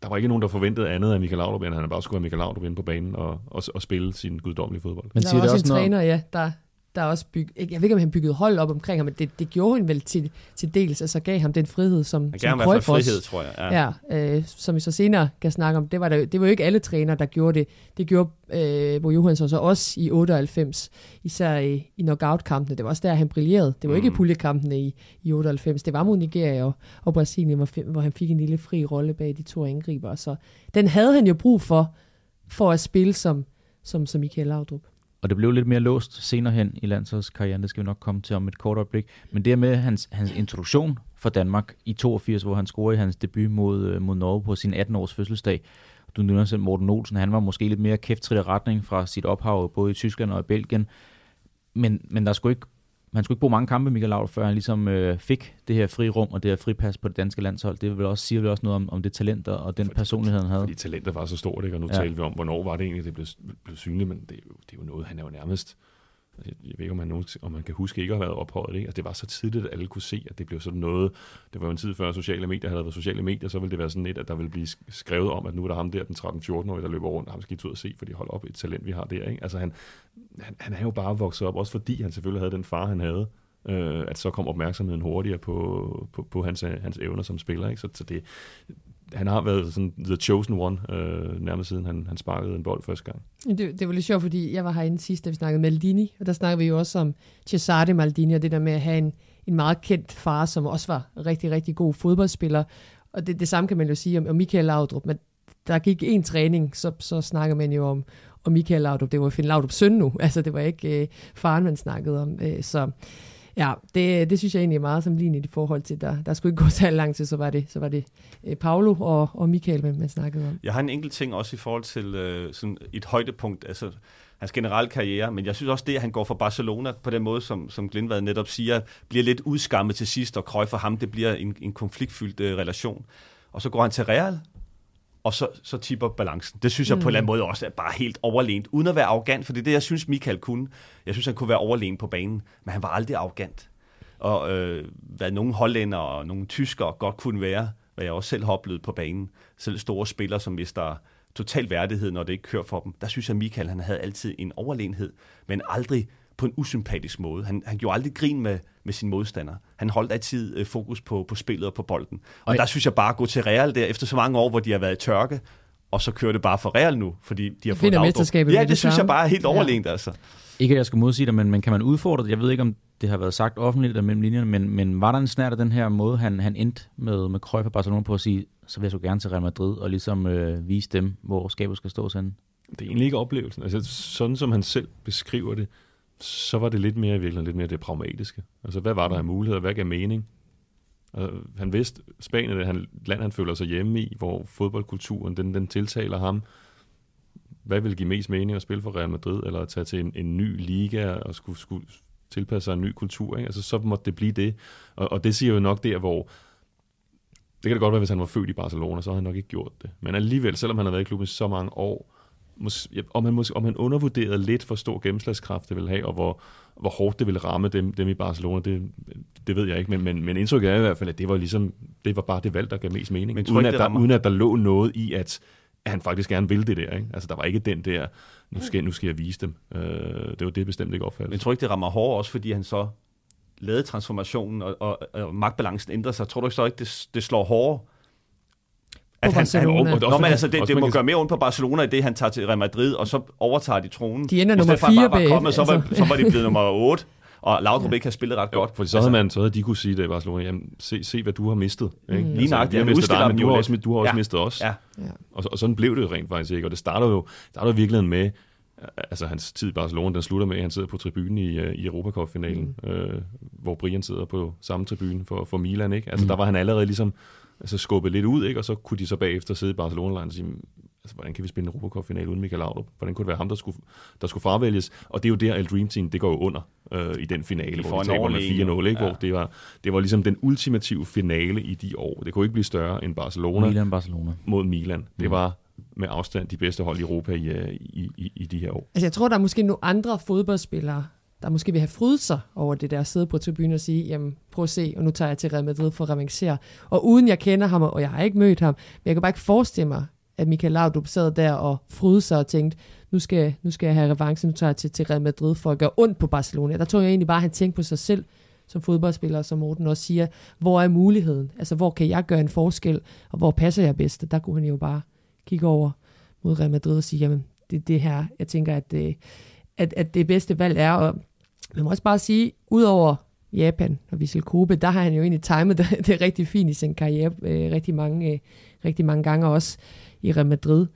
[SPEAKER 3] der var ikke nogen, der forventede andet af Michael Laudrup, end han bare skulle have Michael Laudrup inde på banen og, og, og spille sin guddommelige fodbold.
[SPEAKER 2] Men
[SPEAKER 5] der
[SPEAKER 2] siger
[SPEAKER 5] er
[SPEAKER 2] det
[SPEAKER 5] også
[SPEAKER 2] også
[SPEAKER 5] en
[SPEAKER 2] noget,
[SPEAKER 5] træner, ja, der, der er også byg, jeg ved ikke, om han byggede hold op omkring ham, men det, det gjorde han vel til, til dels, altså gav ham den frihed, som,
[SPEAKER 4] Han gav ham i hvert fald frihed, tror jeg. Ja.
[SPEAKER 5] Ja, øh, som vi så senere kan snakke om, det var, der, det var jo ikke alle trænere, der gjorde det. Det gjorde øh, Bo Johansson så også i 98, især i, i knockout-kampene. Det var også der, han brillerede. Det var ikke i
[SPEAKER 4] Mm.
[SPEAKER 5] puljekampene i, i 98. Det var mod Nigeria og, og Brasilien, hvor, hvor han fik en lille fri rolle bag de to angriber. Så den havde han jo brug for, for at spille som, som, som Michael Laudrup.
[SPEAKER 2] Og det blev lidt mere låst senere hen i landsholdskarrieren, det skal vi nok komme til om et kort øjeblik. Men det med hans, hans introduktion for Danmark i 82, hvor han scorede i hans debut mod, øh, mod Norge på sin 18-års fødselsdag. Du nævner selv Morten Olsen, han var måske lidt mere kæfttrit retning fra sit ophav både i Tyskland og i Belgien. Men, men der skulle ikke han skulle ikke bruge mange kampe, Michael Laudrup, før han ligesom øh, fik det her fri rum og det her fripas på det danske landshold. Det vil også, siger vel også noget om, om det talent og den fordi, personlighed, han havde.
[SPEAKER 3] Fordi talentet var så stort, ikke? og nu ja. talte vi om, hvornår var det egentlig, det blev, blev synligt, men det er, jo, det er jo noget, han er jo nærmest jeg ved ikke, om man, nogen, om man kan huske ikke at have været ophøjet. Ikke? Altså, det var så tidligt, at alle kunne se, at det blev sådan noget. Det var jo en tid før sociale medier havde været sociale medier, så ville det være sådan et, at der ville blive skrevet om, at nu er der ham der, den 13-14-årige, der løber rundt, ham skal I ud og se, fordi hold op, et talent, vi har der. Ikke? Altså, han, han, han er jo bare vokset op, også fordi han selvfølgelig havde den far, han havde. Øh, at så kom opmærksomheden hurtigere på, på, på hans, øh, hans evner som spiller. Ikke? Så, så det, han har været sådan the chosen one, øh, nærmest siden han, han sparkede en bold første gang.
[SPEAKER 5] Det, det var lidt sjovt, fordi jeg var herinde sidst, da vi snakkede Maldini, og der snakkede vi jo også om Cesare Maldini, og det der med at have en, en meget kendt far, som også var rigtig, rigtig god fodboldspiller. Og det, det samme kan man jo sige om, om Michael Laudrup, men der gik en træning, så, så snakker man jo om, om Michael Laudrup. Det var Finn Laudrups søn nu, altså det var ikke øh, faren, man snakkede om. Øh, så Ja, det, det synes jeg egentlig er meget sammenlignet i forhold til, der, der skulle ikke gå så lang tid, så var det, så var det øh, Paolo og, og Michael, man, man snakkede om.
[SPEAKER 4] Jeg har en enkelt ting også i forhold til øh, sådan et højdepunkt, altså hans generelle karriere, men jeg synes også det, at han går fra Barcelona på den måde, som, som Glindvad netop siger, bliver lidt udskammet til sidst, og Krøj for ham, det bliver en, en konfliktfyldt øh, relation. Og så går han til Real, og så, så tipper balancen. Det synes jeg mm. på en eller anden måde også er bare helt overlænt, uden at være arrogant, for det er det, jeg synes, Michael kunne. Jeg synes, han kunne være overlænt på banen, men han var aldrig arrogant. Og øh, hvad nogle hollænder og nogle tyskere godt kunne være, hvad jeg også selv har oplevet på banen, selv store spillere, som mister total værdighed, når det ikke kører for dem, der synes jeg, Michael han havde altid en overlegenhed, men aldrig på en usympatisk måde. Han, han gjorde aldrig grin med, med sin modstander. Han holdt altid øh, fokus på, på spillet og på bolden. Og, og der synes jeg bare at gå til Real der, efter så mange år, hvor de har været i tørke, og så kører det bare for Real nu, fordi de har fået
[SPEAKER 5] mesterskabet
[SPEAKER 4] Ja, det, det synes jeg bare er helt overlegent, ja. altså.
[SPEAKER 2] Ikke at jeg skal modsige dig, men, men kan man udfordre det? Jeg ved ikke, om det har været sagt offentligt eller mellem linjerne, men, men var der en snært af den her måde, han, han endte med, med Cruyff og Barcelona på at sige, så vil jeg så gerne til Real Madrid og ligesom øh, vise dem, hvor skabet skal stå sådan?
[SPEAKER 3] Det er egentlig ikke oplevelsen. Altså, sådan som han selv beskriver det, så var det lidt mere i virkeligheden, lidt mere det pragmatiske. Altså, hvad var der af muligheder? Hvad gav mening? Altså, han vidste, Spanien er et land, han føler sig hjemme i, hvor fodboldkulturen, den, den tiltaler ham. Hvad vil give mest mening at spille for Real Madrid, eller at tage til en, en ny liga og skulle, skulle tilpasse sig en ny kultur? Ikke? Altså, så måtte det blive det. Og, og det siger jo nok der, hvor det kan det godt være, hvis han var født i Barcelona, så havde han nok ikke gjort det. Men alligevel, selvom han har været i klubben i så mange år, mås, om, han mås, om han undervurderede lidt for stor gennemslagskraft det vil have, og hvor, hvor hårdt det ville ramme dem, dem i Barcelona, det, det ved jeg ikke, men, men, men indtrykket er i hvert fald, at det var ligesom, det var bare det valg, der gav mest mening, men uden, at der, uden at der lå noget i, at, at han faktisk gerne ville det der. Ikke? Altså, der var ikke den der, nu skal, nu skal jeg vise dem. Uh, det var det bestemt ikke opfattet.
[SPEAKER 4] Men tror ikke, det rammer hårdt også, fordi han så lavede transformationen, og, og, og magtbalancen ændrer sig. Tror du ikke så ikke, det, det slår hårdere
[SPEAKER 5] at han, han,
[SPEAKER 4] og, Nå, men altså, det, det må gøre mere ondt på Barcelona i det, han tager til Real Madrid, og så overtager de tronen.
[SPEAKER 5] De ender nummer 4
[SPEAKER 4] bag. Kommet, så, var, altså. så var de blevet nummer 8 og Laudrup ja. ikke har spillet ret jo, godt.
[SPEAKER 3] For så havde, altså- man, så havde de kunne sige det i Barcelona, jamen, se, se hvad du har mistet. Ikke?
[SPEAKER 4] Mm. Lige nok,
[SPEAKER 3] altså,
[SPEAKER 4] jeg
[SPEAKER 3] mistet dig, men du har, også, du har også ja. mistet os. Ja. Og, og sådan blev det jo rent faktisk ikke. Og det starter jo, starter jo virkelig med, altså hans tid i Barcelona, den slutter med, at han sidder på tribunen i, øh, i Europacup-finalen, mm. øh, hvor Brian sidder på samme tribune for, for Milan. Ikke? Altså mm. der var han allerede ligesom altså skubbet lidt ud, ikke? og så kunne de så bagefter sidde i barcelona og sige, altså, hvordan kan vi spille en Europacup-finale uden Michael Laudrup? Hvordan kunne det være ham, der skulle, der skulle fravælges? Og det er jo der, Al Dream Team, det går jo under øh, i den finale, hvor de taber med 4-0, ikke? Ja. hvor det var, det var ligesom den ultimative finale i de år. Det kunne ikke blive større end Barcelona,
[SPEAKER 2] Milan, Barcelona.
[SPEAKER 3] mod Milan. Mm. Det var med afstand de bedste hold i Europa i, øh, i, i, i de her år.
[SPEAKER 5] Altså jeg tror, der er måske nogle andre fodboldspillere, der måske vil have frydet sig over det der at sidde på tribunen og sige, jamen prøv at se, og nu tager jeg til Real Madrid for at revancere. Og uden jeg kender ham, og jeg har ikke mødt ham, men jeg kan bare ikke forestille mig, at Michael Laudrup sad der og frydede sig og tænkte, nu skal, nu skal jeg have revanche, nu tager jeg til, til Real Madrid for at gøre ondt på Barcelona. Der tror jeg egentlig bare, at han tænkte på sig selv som fodboldspiller, som Morten også siger, hvor er muligheden? Altså, hvor kan jeg gøre en forskel, og hvor passer jeg bedst? Der kunne han jo bare kigge over mod Real Madrid og sige, jamen, det er det her, jeg tænker, at Øh, at, at det bedste valg er, og man må også bare sige, udover Japan og Vissel Kobe, der har han jo egentlig timet [laughs] det, det er rigtig fint i sin karriere øh, rigtig, mange, øh, rigtig mange gange også i Real Madrid.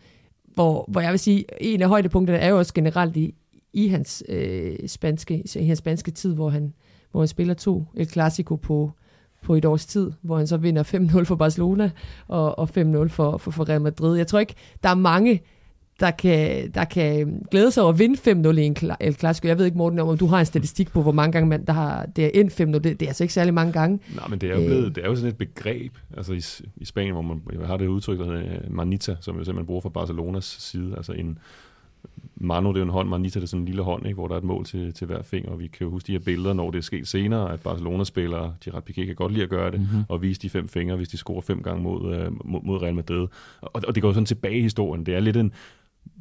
[SPEAKER 5] Hvor, hvor jeg vil sige, en af højdepunkterne er jo også generelt i, i hans, øh, spanske, i hans spanske tid, hvor han, hvor han spiller to El Clasico på, på et års tid, hvor han så vinder 5-0 for Barcelona og, og 5-0 for, for, for Real Madrid. Jeg tror ikke, der er mange der kan, der kan glæde sig over at vinde 5-0 i en El Clasico. Jeg ved ikke, Morten, om du har en statistik på, hvor mange gange man, der har, det er endt 5-0. Det, det er altså ikke særlig mange gange.
[SPEAKER 3] Nej, men det er jo, blevet, øh. det er jo sådan et begreb altså i, i Spanien, hvor man har det udtryk, der hedder øh, manita, som jo simpelthen bruger fra Barcelonas side. Altså en, Mano, det er en hånd, Manita det er sådan en lille hånd, ikke, hvor der er et mål til, til hver finger, og vi kan jo huske de her billeder, når det er sket senere, at Barcelona-spillere, Gerard Piqué kan godt lide at gøre det, mm-hmm. og vise de fem fingre, hvis de scorer fem gange mod, uh, mod, mod Real Madrid. Og, og det går sådan tilbage i historien. Det er lidt en,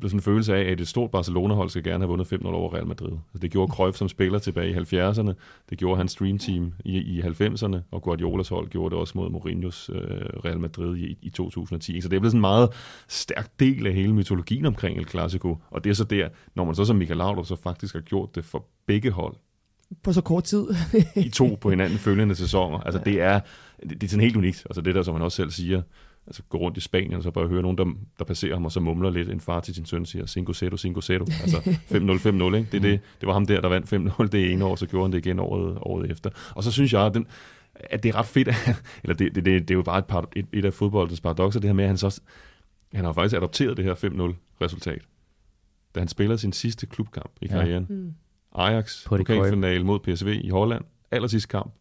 [SPEAKER 3] sådan en følelse af, at et stort Barcelona-hold skal gerne have vundet 5-0 over Real Madrid. Altså, det gjorde Cruyff som spiller tilbage i 70'erne, det gjorde hans Dream Team i, i 90'erne, og Guardiolas hold gjorde det også mod Mourinho's øh, Real Madrid i, i 2010. Så det er blevet sådan en meget stærk del af hele mytologien omkring El Clasico, og det er så der, når man så som Michael Laudrup så faktisk har gjort det for begge hold,
[SPEAKER 5] på så kort tid.
[SPEAKER 3] I to på hinanden følgende sæsoner. Altså [laughs] det er, det, det er sådan helt unikt. Altså det der, som han også selv siger, altså gå rundt i Spanien, og så bare høre nogen, der, der passerer ham, og så mumler lidt. En far til sin søn siger, 5-0, 5-0. [laughs] Altså 5-0, 5-0, ikke? Det, det, det var ham der, der vandt 5-0 det ene år, så gjorde han det igen året, året efter. Og så synes jeg, at, den, at det er ret fedt, [laughs] eller det, det, det, det er jo bare et, par, et, et af fodboldens paradoxer, det her med, at han så han har faktisk adopteret det her 5-0-resultat, da han spiller sin sidste klubkamp i karrieren. Ja. Mm. Ajax, pokalfinale mod PSV i Holland, aller sidste kamp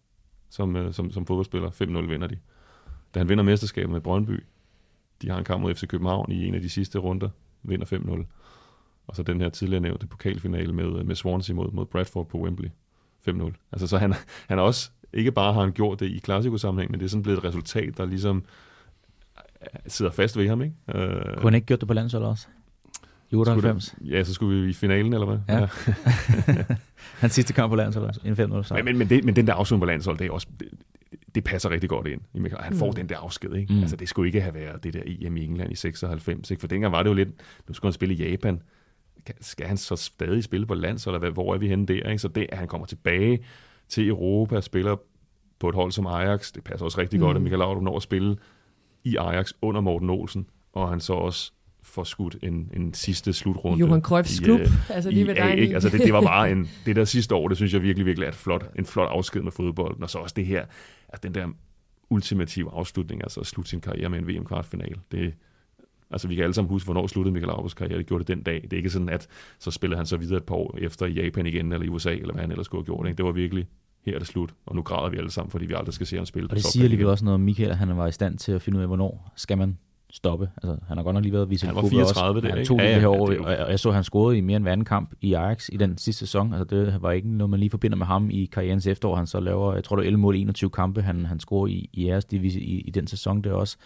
[SPEAKER 3] som, øh, som, som fodboldspiller, 5-0 vinder de da han vinder mesterskabet med Brøndby. De har en kamp mod FC København i en af de sidste runder, vinder 5-0. Og så den her tidligere nævnte pokalfinale med, med Swansea mod, mod Bradford på Wembley. 5-0. Altså så han, han også, ikke bare har han gjort det i klassikosammenhæng, men det er sådan blevet et resultat, der ligesom øh, sidder fast ved ham, ikke? Uh,
[SPEAKER 2] Kunne han ikke gjort det på landsholdet også? I 98?
[SPEAKER 3] Det, ja, så skulle vi i finalen, eller hvad?
[SPEAKER 2] Ja. ja. [laughs] Hans sidste kamp på landsholdet, en 5
[SPEAKER 3] Men, men, men, det, men den der afslutning på landsholdet, det er også, det, det passer rigtig godt ind. Han får mm. den der afsked, ikke? Mm. Altså, det skulle ikke have været det der EM i England i 96, ikke? For dengang var det jo lidt, nu skulle han spille i Japan. Skal han så stadig spille på lands, eller hvad, hvor er vi henne der, ikke? Så det, at han kommer tilbage til Europa, spiller på et hold som Ajax, det passer også rigtig mm. godt, at Michael Laudrup når at spille i Ajax under Morten Olsen, og han så også får skudt en, en sidste slutrunde.
[SPEAKER 5] Johan Cruyffs klub, uh, altså lige ved dig.
[SPEAKER 3] Ikke? Altså det, det var bare [laughs] en, det der sidste år, det synes jeg virkelig, virkelig er et flot, en flot afsked med fodbolden, og så også det her, at den der ultimative afslutning, altså at slutte sin karriere med en VM-kvartfinale, det, Altså, vi kan alle sammen huske, hvornår sluttede Michael Laudrups karriere. Det gjorde det den dag. Det er ikke sådan, at så spillede han så videre et par år efter i Japan igen, eller i USA, eller hvad han ellers skulle have gjort. Ikke? Det var virkelig, her er det slut, og nu græder vi alle sammen, fordi vi aldrig skal se ham spille.
[SPEAKER 2] Og det siger lige også noget om Michael, at han var i stand til at finde ud af, hvornår skal man stoppe. Altså, han har godt nok lige været vist
[SPEAKER 3] Han var 34
[SPEAKER 2] også.
[SPEAKER 3] der,
[SPEAKER 2] han tog ja, ja, det her år, ja, det og jeg så, at han scorede i mere end hver anden kamp i Ajax i den sidste sæson. Altså, det var ikke noget, man lige forbinder med ham i karrierens efterår. Han så laver, jeg tror, det er 11 mål 21 kampe, han, han scorer i, i jeres division i, i, den sæson der også.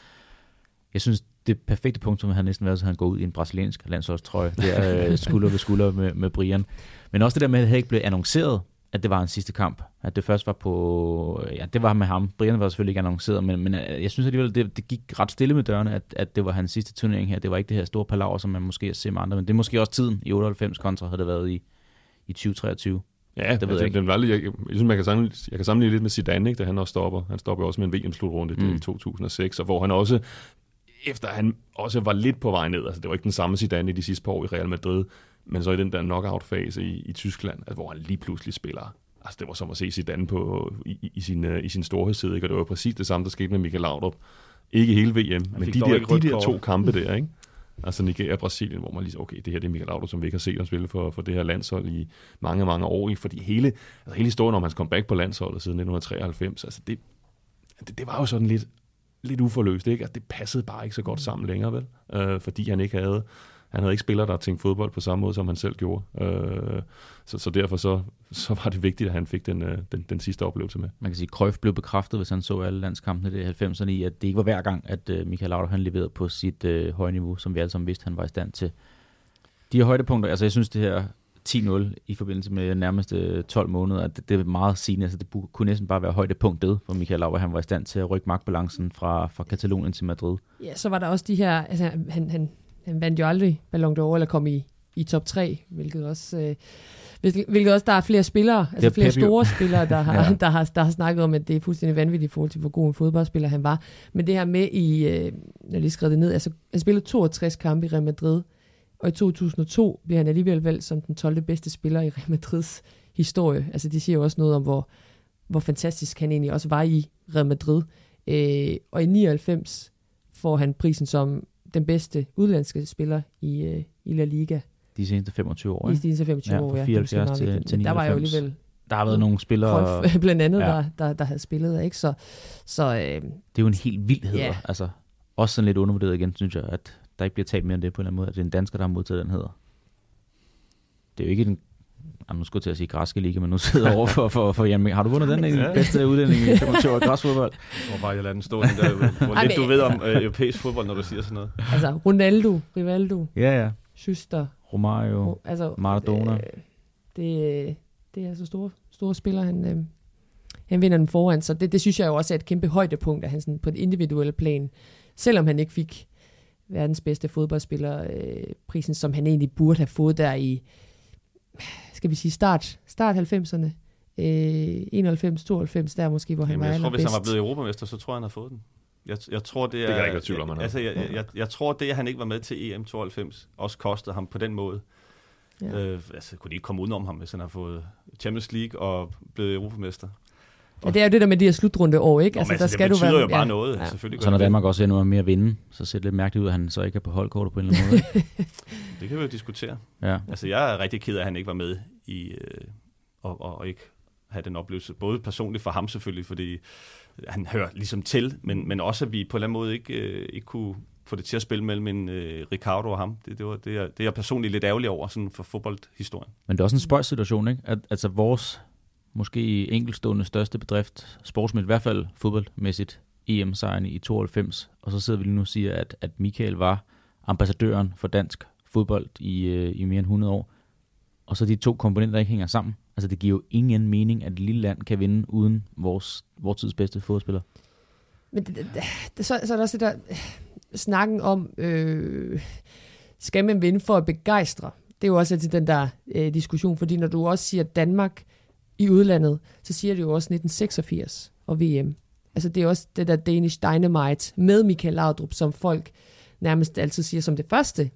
[SPEAKER 2] Jeg synes, det perfekte punkt, som han næsten været, så han går ud i en brasiliansk landsholdstrøje. Det er øh, skulder ved skulder med, med Brian. Men også det der med, at det ikke blev annonceret at det var en sidste kamp. At det først var på... Ja, det var med ham. Brian var selvfølgelig ikke annonceret, men, men øh, jeg synes alligevel, det, det gik ret stille med dørene, at, at det var hans sidste turnering her. Det var ikke det her store palaver, som man måske set med andre, men det er måske også tiden i 98 kontra, havde det været i, i 2023.
[SPEAKER 3] Ja, det ved altså, jeg ikke. Den var jeg, jeg, synes, man kan sammenligne, jeg kan sammenligne lidt med Zidane, ikke, da han også stopper. Han stopper også med en VM-slutrunde mm. i 2006, og hvor han også, efter han også var lidt på vej ned, altså det var ikke den samme Zidane i de sidste par år i Real Madrid, men så i den der knockout-fase i, i Tyskland, altså, hvor han lige pludselig spiller altså det var som at se Zidane på, i, i, sin, i sin storhedstid, ikke? og det var præcis det samme, der skete med Michael Laudrup. Ikke hele VM, men de der, de der to kampe [laughs] der, ikke? Altså Nigeria og Brasilien, hvor man lige okay, det her det er Michael Laudrup, som vi ikke har set ham spille for, for det her landshold i mange, mange år. Ikke? Fordi hele, altså hele historien om hans comeback på landsholdet siden 1993, altså det, det, det var jo sådan lidt, lidt uforløst, ikke? At altså, det passede bare ikke så godt sammen længere, vel? Uh, fordi han ikke havde han havde ikke spillere, der tænkte fodbold på samme måde, som han selv gjorde. Øh, så, så derfor så, så var det vigtigt, at han fik den, øh, den, den sidste oplevelse med.
[SPEAKER 2] Man kan sige, at Cruyff blev bekræftet, hvis han så alle landskampene i 90'erne i, at det ikke var hver gang, at øh, Michael Laudrup han leverede på sit øh, høje niveau, som vi alle sammen vidste, han var i stand til. De her højdepunkter, altså jeg synes det her 10-0 i forbindelse med nærmeste 12 måneder, det, det er meget sigende. Altså, det kunne næsten bare være højdepunktet for Michael Laudrup. Han var i stand til at rykke magtbalancen fra, fra Katalonien til Madrid.
[SPEAKER 5] Ja, så var der også de her, altså han, han han vandt jo aldrig Ballon d'Or eller kom i, i top 3, hvilket også... Øh, Hvilket også, der er flere spillere, altså flere Pep store spillere, der [laughs] har, ja. der, har, der har snakket om, at det er fuldstændig vanvittigt i forhold til, hvor god en fodboldspiller han var. Men det her med i, øh, jeg lige skrev det ned, altså han spillede 62 kampe i Real Madrid, og i 2002 bliver han alligevel valgt som den 12. bedste spiller i Real Madrids historie. Altså de siger jo også noget om, hvor, hvor fantastisk han egentlig også var i Real Madrid. Øh, og i 99 får han prisen som den bedste udlandske spiller i, øh, i La Liga
[SPEAKER 2] De seneste 25 år, ikke?
[SPEAKER 5] de seneste 25
[SPEAKER 2] Ja,
[SPEAKER 5] år. er
[SPEAKER 2] 74
[SPEAKER 5] måske meget
[SPEAKER 2] til-
[SPEAKER 5] vigtigt.
[SPEAKER 2] til
[SPEAKER 5] Men Der var jo
[SPEAKER 2] 99.
[SPEAKER 5] alligevel
[SPEAKER 2] Der har været nogle spillere...
[SPEAKER 5] Cruyff, [laughs] blandt andet,
[SPEAKER 2] Ja.
[SPEAKER 5] ja. der, der, der havde spillet, ikke? Så, så øh,
[SPEAKER 2] Det er jo en helt vildhed.
[SPEAKER 5] Ja.
[SPEAKER 2] Altså, også sådan lidt undervurderet igen, synes jeg, at der ikke bliver talt mere end det på en eller anden måde, at det er en dansker, der har modtaget den hedder. Det er jo ikke den Jamen, nu skulle jeg til at sige græske liga, men nu sidder jeg over for, for, for Jan Har du vundet den
[SPEAKER 4] Ja.
[SPEAKER 2] ja. bedste udlænding i 25 år græsfodbold?
[SPEAKER 4] Jeg tror bare, jeg lader den stå, den der, hvor [laughs] lidt du ved om øh, europæisk fodbold, når du siger sådan noget.
[SPEAKER 5] altså Ronaldo, Rivaldo,
[SPEAKER 2] Ja, ja.
[SPEAKER 5] Schuster,
[SPEAKER 2] Romario.
[SPEAKER 5] Ro- altså,
[SPEAKER 2] Maradona.
[SPEAKER 5] Øh, det, det er altså store, store spillere, han, øh, han vinder den foran, så det, det synes jeg jo også er et kæmpe højdepunkt, at han sådan på et individuelle plan, selvom han ikke fik verdens bedste fodboldspiller øh, prisen, som han egentlig burde have fået der i, skal vi sige, start, start 90'erne, øh, 91, 92, der måske, hvor han
[SPEAKER 4] Jamen,
[SPEAKER 5] var
[SPEAKER 4] jeg tror, hvis han var blevet europamester, så tror jeg, han har fået den. Jeg, jeg tror, det er...
[SPEAKER 3] kan jeg ikke være tvivl om, han har.
[SPEAKER 4] altså, jeg, jeg, jeg, jeg, tror, det, at han ikke var med til EM 92, også kostede ham på den måde.
[SPEAKER 5] Ja.
[SPEAKER 4] Øh, altså, kunne de ikke komme udenom ham, hvis han har fået Champions League og blevet europamester?
[SPEAKER 5] Ja, det er jo det der med de her slutrunde år, ikke?
[SPEAKER 4] Altså,
[SPEAKER 5] Altså,
[SPEAKER 4] altså,
[SPEAKER 5] der
[SPEAKER 4] det
[SPEAKER 5] skal
[SPEAKER 4] betyder
[SPEAKER 5] du være,
[SPEAKER 4] jo bare
[SPEAKER 5] ja.
[SPEAKER 4] noget.
[SPEAKER 5] Ja.
[SPEAKER 4] Selvfølgelig
[SPEAKER 2] Så når
[SPEAKER 4] det.
[SPEAKER 2] Danmark også ender med at vinde, så ser det lidt mærkeligt ud, at han så ikke er på holdkortet på en eller anden måde. [laughs]
[SPEAKER 4] Det kan vi jo diskutere.
[SPEAKER 2] Ja.
[SPEAKER 4] Altså, jeg er rigtig ked af, at han ikke var med i, øh, og, og, og ikke have den oplevelse. Både personligt for ham selvfølgelig, fordi han hører ligesom til, men, men også at vi på en eller anden måde ikke, øh, ikke kunne få det til at spille mellem en øh, Ricardo og ham. Det, det, var, det, er, det er jeg personligt lidt ærgerlig over sådan for fodboldhistorien.
[SPEAKER 2] Men det er også en spøjs situation, ikke? At, altså vores måske enkeltstående største bedrift, sportsmæssigt, i hvert fald fodboldmæssigt, EM-sejren i 92, og så sidder vi lige nu og siger, at, at Michael var ambassadøren for dansk fodbold i, øh, i mere end 100 år, og så de to komponenter ikke hænger sammen. Altså det giver jo ingen mening, at et lille land kan vinde uden vores, vores tids bedste fodspiller.
[SPEAKER 5] Men det, det, det, så, så er der også det der øh, snakken om, øh, skal man vinde for at begejstre? Det er jo også altid den der øh, diskussion, fordi når du også siger Danmark i udlandet, så siger det jo også 1986 og VM. Altså det er også det der Danish Dynamite med Michael Laudrup, som folk nærmest altid siger som det første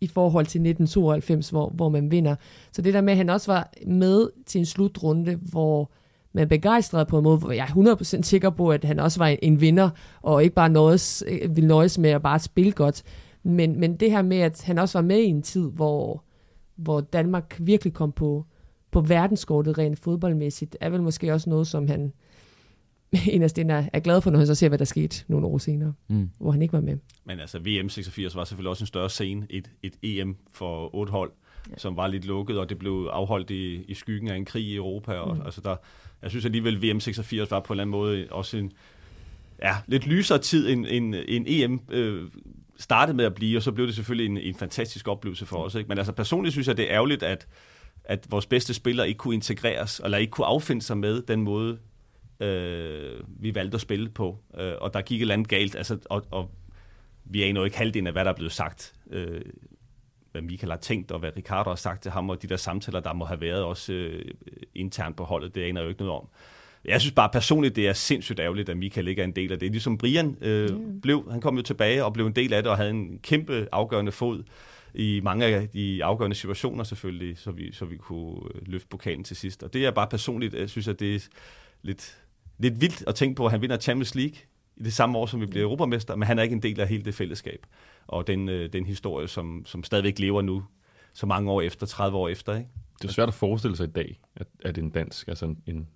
[SPEAKER 5] i forhold til 1992, hvor, hvor man vinder. Så det der med, at han også var med til en slutrunde, hvor man begejstrede på en måde, hvor jeg er 100% sikker på, at han også var en, en vinder, og ikke bare nøjes, øh, ville nøjes med at bare spille godt. Men, men det her med, at han også var med i en tid, hvor, hvor Danmark virkelig kom på, på verdenskortet rent fodboldmæssigt, er vel måske også noget, som han [laughs] inderst inde er, er glad for, når han så ser, hvad der skete nogle år senere,
[SPEAKER 2] Mm.
[SPEAKER 5] hvor han ikke var med.
[SPEAKER 4] Men altså, VM 86 var selvfølgelig også en større scene, et, et EM for otte hold, ja. som var lidt lukket, og det blev afholdt i, i skyggen af en krig i Europa. Og, mm. altså der, jeg synes alligevel, VM 86 var på en eller anden måde også en ja, lidt lysere tid, end, end, end EM øh, startede med at blive, og så blev det selvfølgelig en, en fantastisk oplevelse for os. Ikke? Men altså personligt synes jeg, det er ærgerligt, at, at vores bedste spillere ikke kunne integreres, eller ikke kunne affinde sig med den måde, øh, vi valgte at spille på. Øh, og der gik et eller andet galt, altså, og, og vi aner jo ikke halvdelen af, hvad der er blevet sagt. Øh, hvad Michael har tænkt, og hvad Ricardo har sagt til ham, og de der samtaler, der må have været også øh, internt på holdet, det aner jeg jo ikke noget om. Jeg synes bare personligt, det er sindssygt ærgerligt, at Michael ikke er en del af det. Ligesom Brian øh, mm. blev, han kom jo tilbage og blev en del af det, og havde en kæmpe afgørende fod i mange af de afgørende situationer selvfølgelig, så vi, så vi kunne øh, løfte pokalen til sidst. Og det er bare personligt, jeg synes, at det er lidt, lidt vildt at tænke på, at han vinder Champions League i det samme år, som vi bliver europamester, men han er ikke en del af hele det fællesskab. Og den, øh, den historie, som, som stadigvæk lever nu, så mange år efter, 30 år efter, ikke?
[SPEAKER 3] Det er svært at forestille sig i dag, at, at en dansk, altså en, en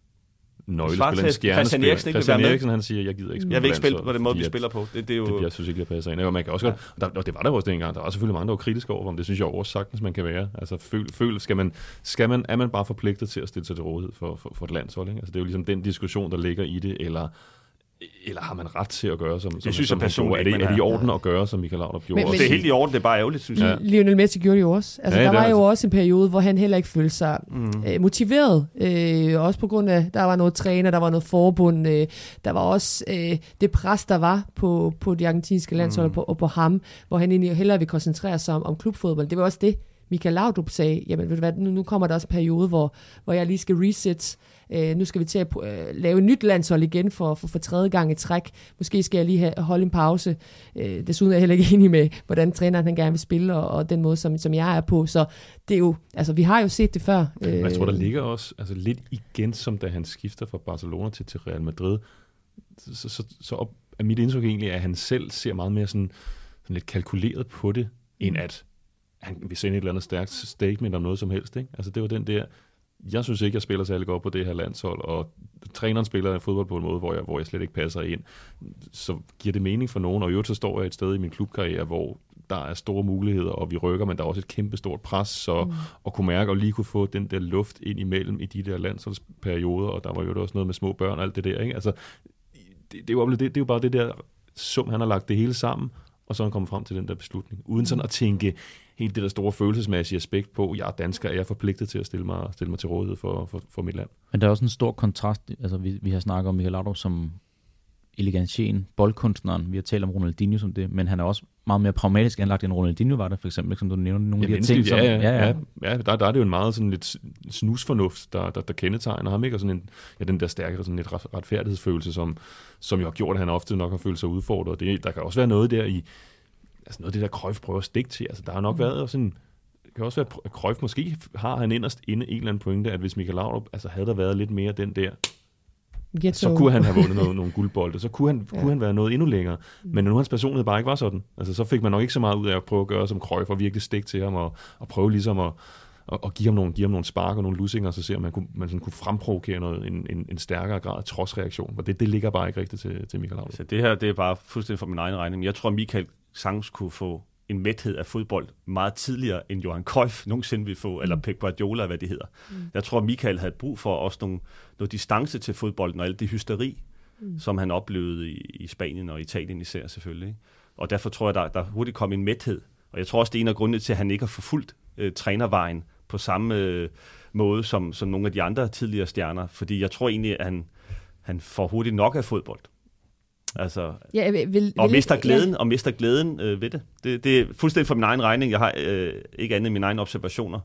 [SPEAKER 3] nøglespiller, en.
[SPEAKER 4] Christian Eriksen ikke
[SPEAKER 3] Christian. Eriksen, han siger, jeg gider ikke spille
[SPEAKER 4] Jeg vil ikke spille på den måde, vi spiller på. Det, det er jo...
[SPEAKER 3] Det, jeg synes ikke, det passer ind. Og man kan også
[SPEAKER 4] Ja.
[SPEAKER 3] godt, og, der, og det var der også dengang. Der var selvfølgelig mange, der var kritiske over, om det synes jeg også sagtens, man kan være. Altså, føl, føl, skal man, skal man, er man bare forpligtet til at stille sig til rådighed for, for, for et landshold? Ikke? Altså, det er jo ligesom den diskussion, der ligger i det, eller eller har man ret til at gøre, som, som,
[SPEAKER 4] synes
[SPEAKER 3] som
[SPEAKER 4] jeg personligt?
[SPEAKER 3] Er det, er det i orden at gøre, som Michael Laudrup gjorde?
[SPEAKER 5] Men-
[SPEAKER 3] også?
[SPEAKER 4] det er helt i orden, det er bare ærgerligt, synes jeg.
[SPEAKER 3] Ja.
[SPEAKER 5] Lionel Messi gjorde det jo også. Altså,
[SPEAKER 3] Ja,
[SPEAKER 5] der
[SPEAKER 3] det er
[SPEAKER 5] var jo
[SPEAKER 3] rigtigt.
[SPEAKER 5] også en periode, hvor han heller ikke følte sig
[SPEAKER 4] Mm.
[SPEAKER 5] øh, motiveret. Øh, også på grund af, der var noget træner, der var noget forbund. Øh, der var også øh, det pres, der var på, på de argentinske landshold
[SPEAKER 4] Mm.
[SPEAKER 5] og, på, og på ham, hvor han egentlig hellere ville koncentrere sig om, om klubfodbold. Det var også det, Michael Laudrup sagde, jamen ved du hvad, nu, nu kommer der også en periode, hvor, hvor jeg lige skal reset. Øh, nu skal vi til at øh, lave et nyt landshold igen for, for, for tredje gang i træk. Måske skal jeg lige have, holde en pause. Øh, desuden er jeg heller ikke [laughs] enig med, hvordan træneren han gerne vil spille, og, og den måde, som, som jeg er på. Så det er jo, altså vi har jo set det før. Øh,
[SPEAKER 3] jeg tror, der ligger også altså lidt igen, som da han skifter fra Barcelona til, til Real Madrid, så, så, så op, er mit indtryk egentlig, at han selv ser meget mere sådan, sådan lidt kalkuleret på det, end at han vil sende et eller andet stærkt statement om noget som helst. Ikke? Altså det var den der, jeg synes ikke, jeg spiller særlig godt på det her landshold, og træneren spiller fodbold på en måde, hvor jeg, hvor jeg slet ikke passer ind. Så giver det mening for nogen, og i øvrigt så står jeg et sted i min klubkarriere, hvor der er store muligheder, og vi rykker, men der er også et kæmpe stort pres, så mm. at kunne mærke og lige kunne få den der luft ind imellem i de der landsholdsperioder, og der var jo også noget med små børn og alt det der. Ikke? Altså, det, det, var, det, det er jo bare det der sum, han har lagt det hele sammen, og så er han kommet frem til den der beslutning. Uden sådan at tænke helt det der store følelsesmæssige aspekt på, jeg er dansker, er jeg forpligtet til at stille mig, stille mig til rådighed for, for, for mit land.
[SPEAKER 2] Men der er også en stor kontrast, altså vi, vi har snakket om Michael Laudrup som elegancien, boldkunstneren. Vi har talt om Ronaldinho som det, men han er også meget mere pragmatisk anlagt end Ronaldinho var der, for eksempel, som du nævnte nogle
[SPEAKER 3] ja,
[SPEAKER 2] af de ting.
[SPEAKER 3] Som, ja, ja, ja, ja. ja der, der er det jo en meget sådan lidt snusfornuft, der, der, der kendetegner ham, ikke? Og sådan en, ja, den der stærkere sådan lidt retfærdighedsfølelse, som, som jo har gjort, at han ofte nok har følt sig udfordret. Det, der kan også være noget der i, altså noget af det der Cruyff prøver at stikke til. Altså der har nok mm. været sådan, det kan også være, at Cruyff måske har han inderst inde en eller anden pointe, at hvis Michael Laudrup, altså havde der været lidt mere den der, Get så kunne han have vundet noget, nogle guldbolde, så kunne han, [laughs] ja. kunne han være noget endnu længere. Mm. Men nu hans personlighed bare ikke var sådan, altså så fik man nok ikke så meget ud af at prøve at gøre som Cruyff og virkelig stikke til ham og, og prøve ligesom at, og, og give ham nogle, give ham nogle spark og nogle lussinger, så ser man, man kunne, man sådan kunne fremprovokere noget, en, en, en stærkere grad af trodsreaktion. Og det, det ligger bare ikke rigtigt til, til Michael Laudrup.
[SPEAKER 4] Så det her, det er bare fuldstændig for min egen regning. Jeg tror, Michael sagtens kunne få en mæthed af fodbold meget tidligere, end Johan Cruyff nogensinde ville få, mm. eller Pep Guardiola, hvad det hedder. Mm. Jeg tror, at Michael havde brug for også nogle, noget distance til fodbolden, og alt det hysteri, mm. som han oplevede i, i Spanien og Italien især selvfølgelig. Ikke? Og derfor tror jeg, der, der hurtigt kom en mæthed. Og jeg tror også, det er en af grundene til, at han ikke har forfulgt øh, trænervejen på samme øh, måde som, som nogle af de andre tidligere stjerner. Fordi jeg tror egentlig, at han, han får hurtigt nok af fodbold. Altså, ja, vil, vil, og mister glæden, ja. og mister glæden øh, ved det. det. Det er fuldstændig for min egen regning. Jeg har øh, ikke andet end mine egne observationer.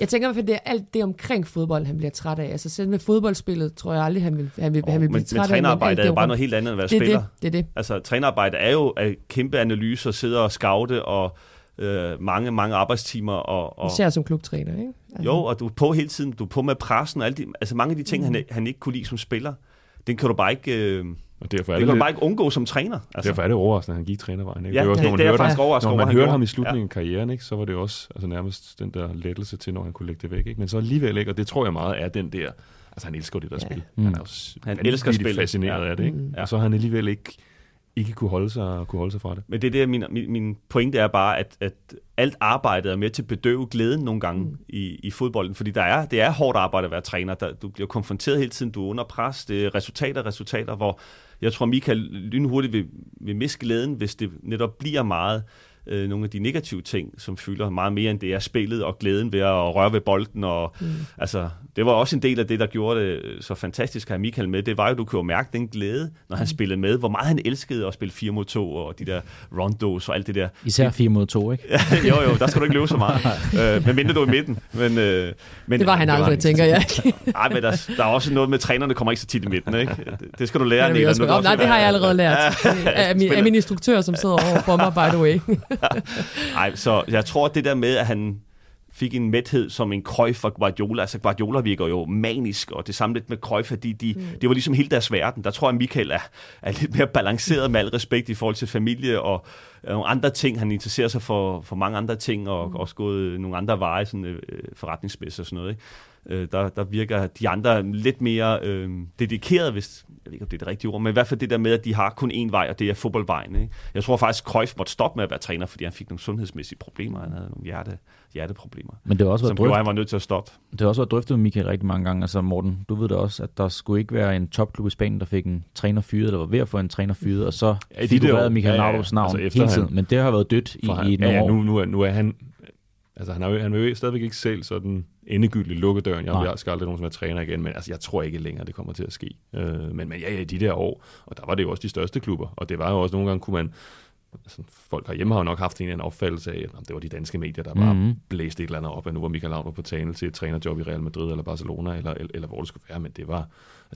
[SPEAKER 5] Jeg tænker i hvert fald, det er alt det omkring fodbold, han bliver træt af. Altså selv med fodboldspillet, tror jeg aldrig, han vil, han vil, oh, han vil blive men, træt
[SPEAKER 4] men,
[SPEAKER 5] af.
[SPEAKER 4] Men trænerarbejde er jo bare noget helt andet end at være
[SPEAKER 5] det,
[SPEAKER 4] spiller.
[SPEAKER 5] Det, det, det.
[SPEAKER 4] Altså trænerarbejde er jo at kæmpe analyser, sidde og scoute og øh, mange, mange arbejdstimer. Og, og,
[SPEAKER 5] Især som klubtræner, ikke?
[SPEAKER 4] Altså. Jo, og du er på hele tiden, du er på med pressen og alle de, altså mange af de ting, mm. han, han ikke kunne lide som spiller, den kan du bare ikke... Øh, og derfor er det, det kan man bare ikke undgå som træner.
[SPEAKER 3] Altså. Derfor er det overraskende, at han gik trænervejen. Ikke?
[SPEAKER 4] Ja, det,
[SPEAKER 3] også,
[SPEAKER 4] det, det er hørte, faktisk overraskende
[SPEAKER 3] Når man hørte ham i slutningen ja. af karrieren, ikke, så var det også altså, nærmest den der lettelse til, når han kunne lægge det væk. Ikke? Men så alligevel ikke, og det tror jeg meget er den der... Altså han elsker det der ja. spil. Mm. Han er også
[SPEAKER 4] han elsker spil.
[SPEAKER 3] fascineret ja. af det. Ikke? Mm. Og så har han alligevel ikke ikke kunne holde sig, kunne holde sig fra det.
[SPEAKER 4] Men det er det, min, min, min pointe er bare, at, at alt arbejdet er med til at bedøve glæden nogle gange mm. i, i fodbolden, fordi der er, det er hårdt arbejde at være træner. Der, du bliver konfronteret hele tiden, du er under pres, det er resultater, resultater, hvor jeg tror, Michael lynhurtigt vil, vil miste glæden, hvis det netop bliver meget øh, nogle af de negative ting, som fylder meget mere end det er spillet og glæden ved at røre ved bolden. Og, mm. altså, det var også en del af det, der gjorde det så fantastisk at have Michael med. Det var jo, du kunne jo mærke den glæde, når han mm. spillede med. Hvor meget han elskede at spille 4 mod 2 og de der rondos og alt det der.
[SPEAKER 2] Især 4 mod 2, ikke? [laughs]
[SPEAKER 4] jo, jo, der skal du ikke løbe så meget. [laughs] øh, men mindre du er i midten. Men, øh, men,
[SPEAKER 5] det var han aldrig, tænker jeg. [laughs]
[SPEAKER 4] Nej, men der, der er også noget med, trænerne kommer ikke så tit i midten. Ikke? Det skal du lære.
[SPEAKER 5] Det, det, nej, det har jeg allerede lært. af, min, af min instruktør, som sidder over for mig, by the way. [laughs]
[SPEAKER 4] Nej, så jeg tror, at det der med, at han fik en mæthed som en Cruyff for Guardiola. Altså Guardiola virker jo manisk, og det samme lidt med Cruyff, fordi de, mm. det var ligesom hele deres verden. Der tror jeg, at Michael er, er lidt mere balanceret med al respekt i forhold til familie og nogle andre ting. Han interesserer sig for, for mange andre ting, og mm. også gået nogle andre veje, sådan øh, forretningsmæssigt og sådan noget. Ikke? Øh, der, der virker de andre lidt mere øh, dedikerede, hvis, jeg ved ikke, om det er det rigtige ord, men i hvert fald det der med, at de har kun én vej, og det er fodboldvejen. Ikke? Jeg tror faktisk, Cruyff måtte stoppe med at være træner, fordi han fik nogle sundhedsmæssige problemer. Han havde nogle hjerte, hjerteproblemer. Men det har også som drøft... han var nødt til at stoppe.
[SPEAKER 2] Det har også været drøftet med Michael rigtig mange gange. Altså Morten, du ved da også, at der skulle ikke være en topklub i Spanien, der fik en træner fyret, eller var ved at få en træner fyret, og så ja, figurerede Michael ja, ja, navn altså hele tiden. Han, men det har været dødt i, i nogle ja, ja,
[SPEAKER 3] nu, nu, er, nu er han Altså, han, har jo, han vil jo stadigvæk ikke selv sådan endegyldigt lukke døren. Jeg vil skal aldrig nogen som er træner igen, men altså, jeg tror ikke længere, det kommer til at ske. Øh, men, men ja, ja, i de der år, og der var det jo også de største klubber, og det var jo også nogle gange, kunne man, altså, folk herhjemme har jo nok haft en, en opfattelse af, at det var de danske medier, der bare mm-hmm. blæste et eller andet op, at nu var Michael Laudrup på tale til et trænerjob i Real Madrid eller Barcelona, eller, eller, eller hvor det skulle være, men det var,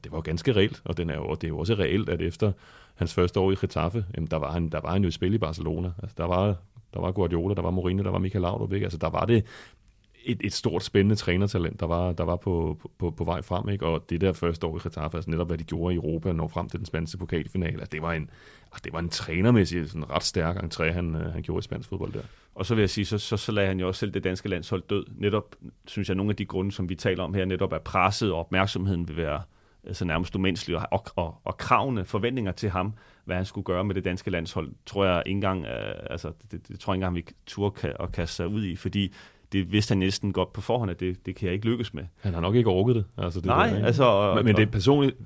[SPEAKER 3] det var jo ganske reelt, og den er jo, det er jo også reelt, at efter hans første år i Getafe, jamen, der, var han, der var han jo i spil i Barcelona. Altså, der var der var Guardiola, der var Mourinho, der var Michael Laudrup, ikke? Altså, der var det et, et stort, spændende trænertalent, der var, der var på, på, på vej frem. Ikke? Og det der første år i Getafe, altså netop hvad de gjorde i Europa, når frem til den spanske pokalfinale, altså det var en, altså det var en trænermæssig sådan ret stærk entré, han, øh, han gjorde i spansk fodbold der.
[SPEAKER 4] Og så vil jeg sige, så, så, så lader han jo også selv det danske landshold død. Netop, synes jeg, nogle af de grunde, som vi taler om her, netop er presset og opmærksomheden vil være altså nærmest umenneskelig, og, og, og, og kravene, forventninger til ham, hvad han skulle gøre med det danske landshold, tror jeg ikke engang, uh, altså, det, det, tror jeg ikke engang, vi turde kan, at kaste sig ud i, fordi det vidste han næsten godt på forhånd, at det, det kan jeg ikke lykkes med.
[SPEAKER 3] Han har nok ikke orket det. Altså det
[SPEAKER 4] Nej,
[SPEAKER 3] der,
[SPEAKER 4] altså...
[SPEAKER 3] Men, men det er personligt...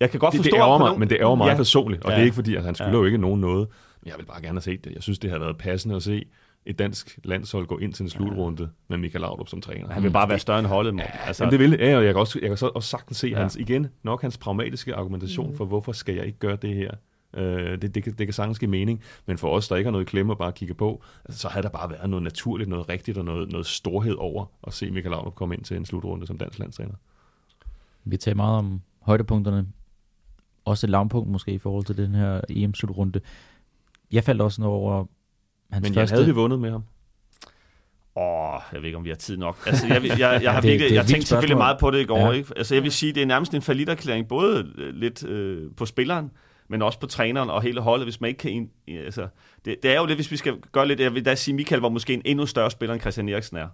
[SPEAKER 4] Jeg kan godt
[SPEAKER 3] det,
[SPEAKER 4] forstå...
[SPEAKER 3] det ærger mig,
[SPEAKER 4] nogen,
[SPEAKER 3] men det ærger mig
[SPEAKER 4] ja,
[SPEAKER 3] personligt, og
[SPEAKER 4] Ja.
[SPEAKER 3] det er ikke fordi, at han skylder
[SPEAKER 4] Ja.
[SPEAKER 3] jo ikke nogen noget. Men jeg vil bare gerne have set det. Jeg synes, det har været passende at se et dansk landshold gå ind til en slutrunde med Michael Laudrup som træner.
[SPEAKER 4] Han vil bare være større end holdet. Morten.
[SPEAKER 3] Altså, Jamen, det vil ja, og jeg kan også, jeg kan så også sagtens se
[SPEAKER 4] Ja.
[SPEAKER 3] ja. hans, igen, nok hans pragmatiske argumentation mm. for, hvorfor skal jeg ikke gøre det her. Øh, det, det, kan, det kan sagtens give mening, men for os, der ikke har noget klemme og bare kigge på, altså, så havde der bare været noget naturligt, noget rigtigt og noget, noget storhed over at se Michael Laudrup komme ind til en slutrunde som dansk landstræner.
[SPEAKER 2] Vi taler meget om højdepunkterne. Også et lavpunkt måske i forhold til den her EM-slutrunde. Jeg faldt også over hans
[SPEAKER 3] Men jeg
[SPEAKER 2] første...
[SPEAKER 3] havde vi vundet med ham.
[SPEAKER 4] Åh, jeg ved ikke, om vi har tid nok. Altså, jeg, jeg, jeg, jeg har [laughs]
[SPEAKER 2] Det-
[SPEAKER 4] virkelig,
[SPEAKER 2] det
[SPEAKER 4] jeg tænkte selvfølgelig meget på det i går.
[SPEAKER 2] Ja.
[SPEAKER 4] Ja. Ikke? Altså, jeg vil sige, det er nærmest en faliderklæring, både øh, lidt øh, på spilleren, men også på træneren og hele holdet, hvis man ikke kan... ind- Altså, det, det er jo lidt, hvis vi skal gøre lidt... Jeg vil da sige, Michael var måske en endnu større spiller, end Christian Eriksen er.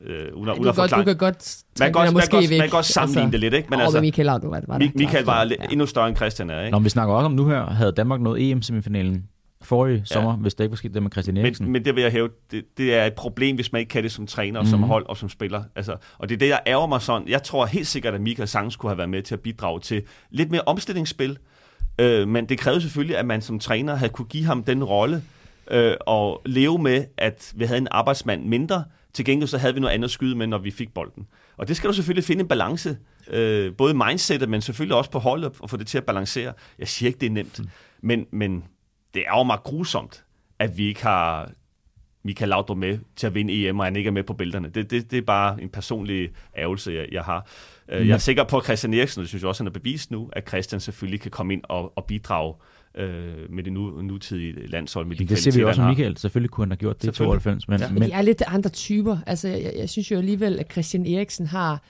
[SPEAKER 4] Øh, uden
[SPEAKER 5] kan,
[SPEAKER 4] at
[SPEAKER 5] godt, du kan godt
[SPEAKER 4] Man kan godt,
[SPEAKER 5] den
[SPEAKER 4] man
[SPEAKER 5] måske
[SPEAKER 4] kan godt,
[SPEAKER 5] væk.
[SPEAKER 4] man kan godt sammenligne
[SPEAKER 5] altså,
[SPEAKER 4] det lidt, ikke?
[SPEAKER 5] Men
[SPEAKER 4] altså,
[SPEAKER 5] Michael var, var
[SPEAKER 4] Michael var
[SPEAKER 5] ja.
[SPEAKER 4] endnu større end Christian er, ikke?
[SPEAKER 2] Nå, men vi snakker også om nu her, havde Danmark nået EM-semifinalen forrige ja. sommer, hvis der ikke var sket det med Christian Eriksen.
[SPEAKER 4] Men, men det vil jeg hæve, det, det er et problem, hvis man ikke kan det som træner, mm. som
[SPEAKER 2] Mhm.
[SPEAKER 4] hold og som spiller. Altså, og det er det, jeg ærger mig sådan. Jeg tror helt sikkert, at Michael Sangs kunne have været med til at bidrage til lidt mere omstillingsspil. Øh, men det krævede selvfølgelig, at man som træner havde kunne give ham den rolle øh, og leve med, at vi havde en arbejdsmand mindre. Til gengæld så havde vi noget andet at skyde med, når vi fik bolden. Og det skal du selvfølgelig finde en balance. Øh, både mindsetet, men selvfølgelig også på holdet, og få det til at balancere. Jeg siger ikke, det er nemt. Men, men det er jo meget grusomt, at vi ikke har Michael Laudrup med til at vinde EM, og han ikke er med på billederne. Det, det, det er bare en personlig ærgelse, jeg, jeg har. Øh, Jeg er sikker på, at Christian Eriksen, og det synes jeg også, han har bevist nu, at Christian selvfølgelig kan komme ind og, og bidrage øh, med det nu, nutidige landshold. Med de
[SPEAKER 2] det ser vi også med. Michael. Selvfølgelig kunne han have gjort det i
[SPEAKER 4] Selvfølgelig.
[SPEAKER 2] 92, men,
[SPEAKER 4] Ja.
[SPEAKER 5] men de er lidt andre typer. Altså, jeg, jeg synes jo alligevel, at Christian Eriksen har...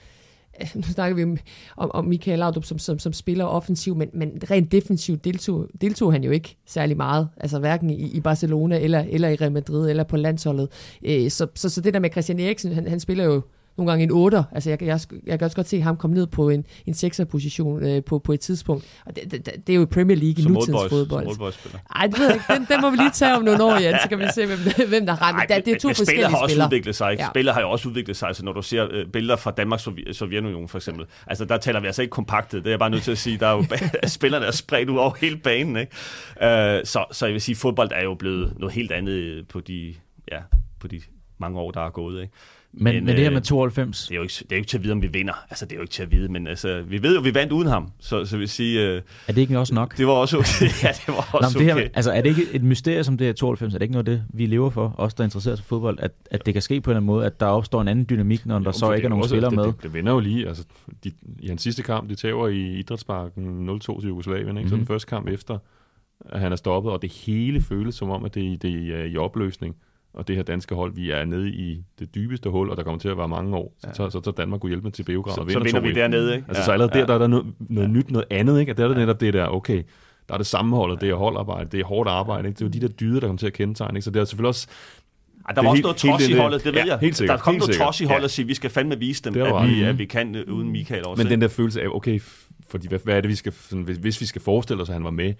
[SPEAKER 5] [laughs] Nu snakker vi om, om, Michael Laudrup som, som, som spiller offensiv, men, men rent defensivt deltog, deltog han jo ikke særlig meget. Altså hverken i, i Barcelona eller, eller i Real Madrid eller på landsholdet. Øh, så, så, så det der med Christian Eriksen, han, han spiller jo nogle gange en 8'er. Altså jeg, jeg, jeg kan også godt se ham komme ned på en, en 6'er-position øh, på, på et tidspunkt. Og det, det, det er jo i Premier League i
[SPEAKER 4] Som
[SPEAKER 5] nutidens
[SPEAKER 4] oldboys, som
[SPEAKER 5] fodbold.
[SPEAKER 4] oldboys-spiller.
[SPEAKER 5] Ej, det ved jeg ikke. Den, den må vi lige tage om nogle år, Jan, så kan vi [laughs] se, hvem, hvem der har. Men det er to
[SPEAKER 4] men
[SPEAKER 5] forskellige
[SPEAKER 4] har også
[SPEAKER 5] spillere.
[SPEAKER 4] udviklet sig. Ikke?
[SPEAKER 5] Ja.
[SPEAKER 4] Spillet har jo også udviklet sig. Altså, når du ser øh, billeder fra Danmarks Sovjet- Sovjetunionen for eksempel, altså der taler vi altså ikke kompaktet. Det er jeg bare nødt til at sige. Der er jo [laughs] [laughs] spillerne er spredt ud over hele banen. Ikke? Øh, så, så jeg vil sige, fodbold er jo blevet noget helt andet på de, ja, på de mange år, der er gået. Ikke?
[SPEAKER 2] Men, men, men det her
[SPEAKER 4] øh,
[SPEAKER 2] med 92,
[SPEAKER 4] det er, jo ikke, det er jo ikke til at vide, om vi vinder. Altså, det er jo ikke til at vide, men altså, vi ved jo, at vi vandt uden ham. Så, så vil sige, øh,
[SPEAKER 2] er det ikke også nok?
[SPEAKER 4] det var også okay. [laughs] ja, det var
[SPEAKER 2] Nå,
[SPEAKER 4] også
[SPEAKER 2] men det
[SPEAKER 4] okay.
[SPEAKER 2] her, altså, er det ikke et mysterie som det her 92? Er det ikke noget af det, vi lever for, os der interesserer os for fodbold, at, at det kan ske på en eller anden måde, at der opstår en anden dynamik, når der
[SPEAKER 3] Jo,
[SPEAKER 2] så
[SPEAKER 3] for
[SPEAKER 2] ikke er nogen
[SPEAKER 3] også-
[SPEAKER 2] spillere
[SPEAKER 3] det,
[SPEAKER 2] med?
[SPEAKER 3] Det, det vender jo lige. Altså, de, I hans sidste kamp, de tager i Idrætsparken 0-2 til Jugoslavien. Ikke? Mm-hmm. Så
[SPEAKER 2] Mhm.
[SPEAKER 3] den første kamp efter, at han er stoppet, og det hele føles som om, at det, det er i opløsning. Og det her danske hold, vi er nede i det dybeste hul, og der kommer til at være mange år. Så, så, så, så Danmark kunne hjælpe med til Beograd
[SPEAKER 4] Så,
[SPEAKER 3] og
[SPEAKER 4] så vinder vi
[SPEAKER 3] 2-1.
[SPEAKER 4] dernede, ikke?
[SPEAKER 3] Altså, så allerede der, der er der noget, noget ja. nyt, noget andet, ikke? Og der er det netop det der, okay, der er det sammenholdet, det er holdarbejde, det er hårdt arbejde, ikke? Det er jo de der dyder, der kommer til at kendetegne, ikke? Så det er selvfølgelig også,
[SPEAKER 4] Ej, der var også noget trods i
[SPEAKER 3] det-
[SPEAKER 4] holdet, det ved
[SPEAKER 3] ja,
[SPEAKER 4] jeg.
[SPEAKER 3] helt sikkert,
[SPEAKER 4] der kom noget trods i holdet
[SPEAKER 3] Ja.
[SPEAKER 4] og sige, vi skal fandme vise dem, at vi, at vi kan øh, uden Michael også.
[SPEAKER 3] Men den der følelse af, okay, fordi hvad, hvad er det, vi skal, sådan, hvis, hvis vi skal forestille os, at han var med,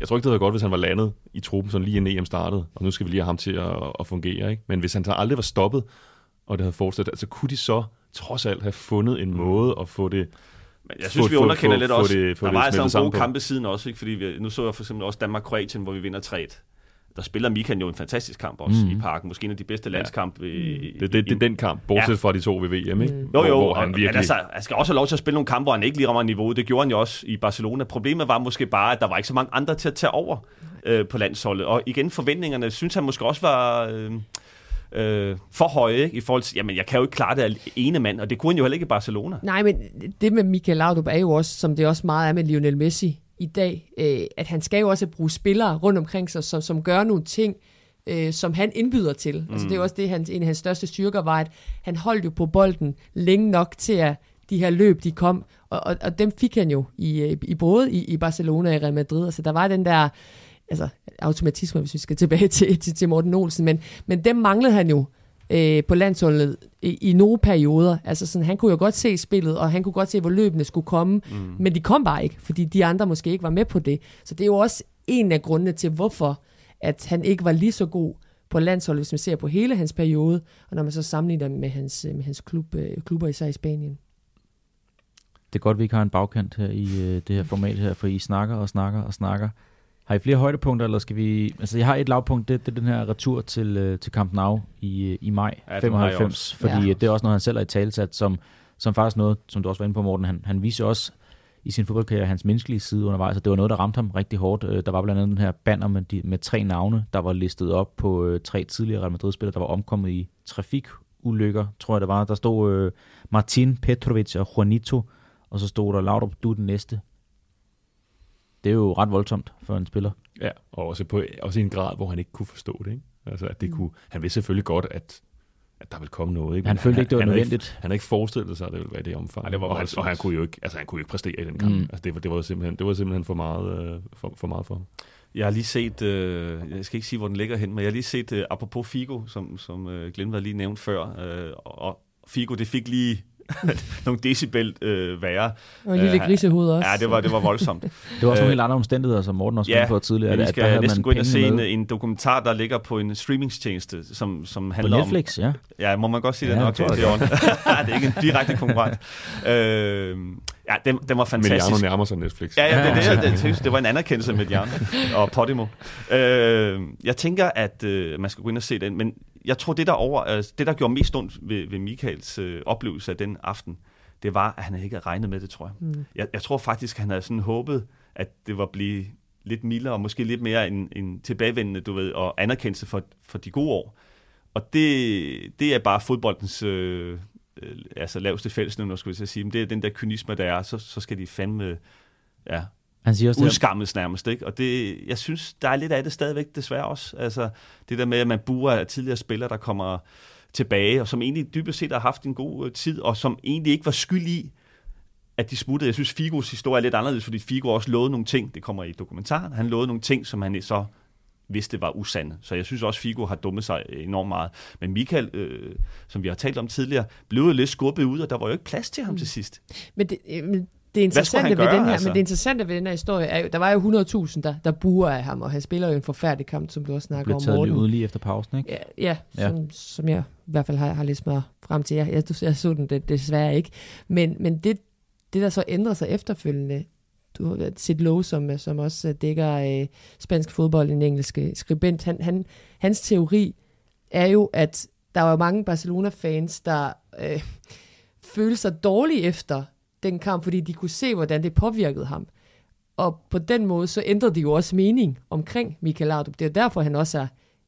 [SPEAKER 3] jeg tror ikke, det havde godt, hvis han var landet i truppen, sådan lige inden EM startede, og nu skal vi lige have ham til at, at fungere. Ikke? Men hvis han så aldrig var stoppet, og det havde fortsat, altså kunne de så trods alt have fundet en måde at få det...
[SPEAKER 4] Men jeg synes,
[SPEAKER 3] få-
[SPEAKER 4] vi underkender
[SPEAKER 3] få-
[SPEAKER 4] lidt
[SPEAKER 3] få
[SPEAKER 4] også.
[SPEAKER 3] det- få
[SPEAKER 4] der var altså nogle gode kampe siden også, ikke? fordi vi, nu så jeg for eksempel også Danmark-Kroatien, hvor vi vinder 3 Der spiller Michael jo en fantastisk kamp også mm. i parken. Måske en af de bedste landskampe. i-
[SPEAKER 3] Det, det, det er den kamp, bortset
[SPEAKER 4] Ja.
[SPEAKER 3] fra de to ved VM, ikke?
[SPEAKER 5] Mm.
[SPEAKER 4] Jo,
[SPEAKER 3] Hvor,
[SPEAKER 4] jo,
[SPEAKER 3] hvor han
[SPEAKER 4] men
[SPEAKER 3] virkelig...
[SPEAKER 4] altså, han skal også have lov til at spille nogle kampe, hvor han ikke lige rammer niveauet. Det gjorde han jo også i Barcelona. Problemet var måske bare, at der var ikke så mange andre til at tage over øh, på landsholdet. Og igen, forventningerne synes han måske også var... Øh, øh, for høje ikke? i forhold til, jamen jeg kan jo ikke klare det af ene mand, og det kunne han jo heller ikke i Barcelona.
[SPEAKER 5] Nej, men det med Michael Laudrup er jo også, som det også meget er med Lionel Messi i dag, øh, at han skal jo også bruge spillere rundt omkring sig, som, som gør nogle ting øh, som han indbyder til. Mm. Altså, det er jo også det, han, en af hans største styrker var, at han holdt jo på bolden længe nok til, at de her løb, de kom, og, og, og dem fik han jo i, øh, i både i, i Barcelona og i Real Madrid. Altså, der var den der altså, automatisme, hvis vi skal tilbage [laughs] til, til, til Morten Olsen, men, men dem manglede han jo øh, på landsholdet i, i nogle perioder. Altså sådan, han kunne jo godt se spillet, og han kunne godt se, hvor løbende skulle komme, mm. men de kom bare ikke, fordi de andre måske ikke var med på det. Så det er jo også en af grundene til, hvorfor at han ikke var lige så god på landsholdet, hvis man ser på hele hans periode, og når man så sammenligner med hans, med hans klub, øh, klubber, især i Spanien.
[SPEAKER 2] Det er godt, at vi ikke har en bagkant her i øh, det her format her, for I snakker og snakker og snakker. Har I flere højdepunkter, eller skal vi... Altså, jeg har et lavpunkt, det, det er den her retur til, øh, til Camp Nou i, øh, i maj
[SPEAKER 4] Ja, den
[SPEAKER 2] 95,
[SPEAKER 4] har jeg
[SPEAKER 2] fordi
[SPEAKER 5] Ja.
[SPEAKER 2] det er også noget, han selv har i talsat, som, som faktisk noget, som du også var inde på, Morten, han, han viser også i sin fodboldkarriere hans menneskelige side undervejs, og det var noget, der ramte ham rigtig hårdt. Øh, Der var blandt andet den her banner med, de, med tre navne, der var listet op på øh, tre tidligere Real Madrid-spillere, der var omkommet i trafikulykker, tror jeg det var. Der stod øh, Martin Petrovic og Juanito, og så stod der Laudrup, du er den næste. Det er jo ret voldsomt for en spiller.
[SPEAKER 3] Ja, og også, på, også i en grad, hvor han ikke kunne forstå det. Ikke? Altså, at det kunne, han vidste selvfølgelig godt, at, at der ville komme noget. Ikke?
[SPEAKER 2] Han
[SPEAKER 3] Men
[SPEAKER 2] følte ikke, det var
[SPEAKER 3] han, havde
[SPEAKER 2] nødvendigt.
[SPEAKER 3] Ikke, han havde ikke forestillet sig, at det ville være det omfang.
[SPEAKER 4] Ej, det var
[SPEAKER 3] og, han, og han kunne jo ikke, altså, han kunne jo ikke præstere i den kamp.
[SPEAKER 2] Mm.
[SPEAKER 3] Mm. Altså, det, var, det, var simpelthen, det var simpelthen for meget, øh, for, for meget for ham.
[SPEAKER 4] Jeg har lige set, øh, jeg skal ikke sige, hvor den ligger hen, men jeg har lige set, øh, apropos Figo, som, som øh, Glenn lige nævnt før, øh, og Figo, det fik lige [laughs] nogle decibel øh, værre.
[SPEAKER 5] Og en lille
[SPEAKER 4] Øh,
[SPEAKER 5] grisehoved også.
[SPEAKER 4] Ja, det var, det var voldsomt.
[SPEAKER 2] Det var også
[SPEAKER 4] Øh,
[SPEAKER 2] nogle helt andre omstændigheder, som Morten også
[SPEAKER 4] ja,
[SPEAKER 2] på tidligere.
[SPEAKER 4] Men vi
[SPEAKER 2] at
[SPEAKER 4] skal
[SPEAKER 2] der havde
[SPEAKER 4] næsten gå ind og se en, en dokumentar, der ligger på en streamingstjeneste, som, som
[SPEAKER 2] På
[SPEAKER 4] handler om...
[SPEAKER 2] Netflix, ja.
[SPEAKER 4] Ja, må man godt sige
[SPEAKER 2] Ja,
[SPEAKER 4] det nok?
[SPEAKER 2] det tror
[SPEAKER 4] Det, det, er [laughs] det er ikke en direkte konkurrent. øh, ja, den, den var fantastisk.
[SPEAKER 3] Mediano nærmer sig Netflix.
[SPEAKER 4] Ja, ja, det, det, det, det, det var en anerkendelse med Jan og Podimo. Øh, jeg tænker, at øh, man skal gå ind og se den, men jeg tror, det der, over, øh, det, der gjorde mest ondt ved, ved Michaels øh, oplevelse af den aften, det var, at han ikke havde regnet med det, tror jeg.
[SPEAKER 5] Mm.
[SPEAKER 4] Jeg, jeg tror faktisk, han havde sådan håbet, at det var blive lidt mildere, og måske lidt mere en, en tilbagevendende, du ved, og anerkendelse for, for de gode år. Og det, det er bare fodboldens øh, øh, altså laveste fællesnævner, skulle jeg sige. Men det er den der kynisme, der er, så, så skal de fandme ja,
[SPEAKER 2] Han siger også,
[SPEAKER 4] udskammes nærmest. Ikke? Og det, jeg synes, der er lidt af det stadigvæk desværre også. Altså, det der med, at man buer af tidligere spillere, der kommer tilbage, og som egentlig dybest set har haft en god øh, tid, og som egentlig ikke var skyld i, at de smuttede. Jeg synes, Figos historie er lidt anderledes, fordi Figo også lovede nogle ting, det kommer i dokumentaren, han lovede nogle ting, som han så vidste var usande. Så jeg synes også, Figo har dummet sig enormt meget. Men Michael, øh, som vi har talt om tidligere, blev jo lidt skubbet ud, og der var jo ikke plads til ham til sidst.
[SPEAKER 5] Men det, øh, men det interessante ved
[SPEAKER 4] gøre,
[SPEAKER 5] den her,
[SPEAKER 4] altså?
[SPEAKER 5] men det interessante ved den her historie er jo, der var jo 100.000, der, der buer af ham, og han spiller jo en forfærdelig kamp, som du også snakker
[SPEAKER 2] blev
[SPEAKER 5] om, Morten.
[SPEAKER 2] ud lige efter pausen, ikke?
[SPEAKER 5] Ja, ja,
[SPEAKER 2] Ja.
[SPEAKER 5] som, som jeg i hvert fald har, har læst mig frem til. Jeg, jeg, jeg så den det, desværre ikke. Men, men det, det, der så ændrer sig efterfølgende, du har Sid Lowe, som, som også dækker øh, spansk fodbold, en engelsk øh, skribent, han, han, hans teori er jo, at der var mange Barcelona-fans, der øh, følte sig dårlige efter den kamp, fordi de kunne se, hvordan det påvirkede ham. Og på den måde, så ændrede de jo også mening omkring Michael Laudrup. Det er derfor, han også er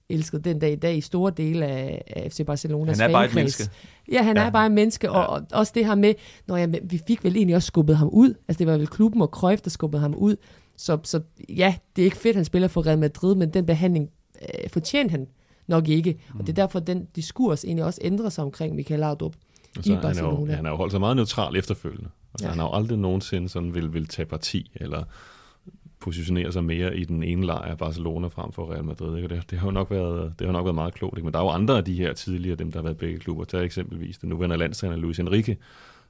[SPEAKER 5] elsket den dag i dag i store dele af, af FC Barcelonas
[SPEAKER 4] Han er bare et menneske.
[SPEAKER 5] Ja, han ja.
[SPEAKER 4] Ja.
[SPEAKER 5] er bare en menneske, og, og også det her med, når jeg, vi fik vel egentlig også skubbet ham ud. Altså det var vel klubben og Cruyff, der skubbede ham ud. Så, så ja, det er ikke fedt, han spiller for Real Madrid, men den behandling øh, fortjente han nok ikke. Mm. Og det er derfor, at den diskurs egentlig også ændrer sig omkring Michael Laudrup
[SPEAKER 3] Altså,
[SPEAKER 5] i
[SPEAKER 3] han, er jo,
[SPEAKER 5] Barcelona.
[SPEAKER 3] han har jo holdt sig meget neutral efterfølgende. Altså,
[SPEAKER 5] Ja.
[SPEAKER 3] Han har jo aldrig nogensinde sådan vil, vil tage parti, eller positionere sig mere i den ene lejr af Barcelona frem for Real Madrid. Ikke? Det, det, har jo nok været, det har nok været meget klogt. Ikke? Men der er jo andre af de her tidligere, dem der har været begge klubber. Tag eksempelvis den nuværende landstræner Luis Enrique,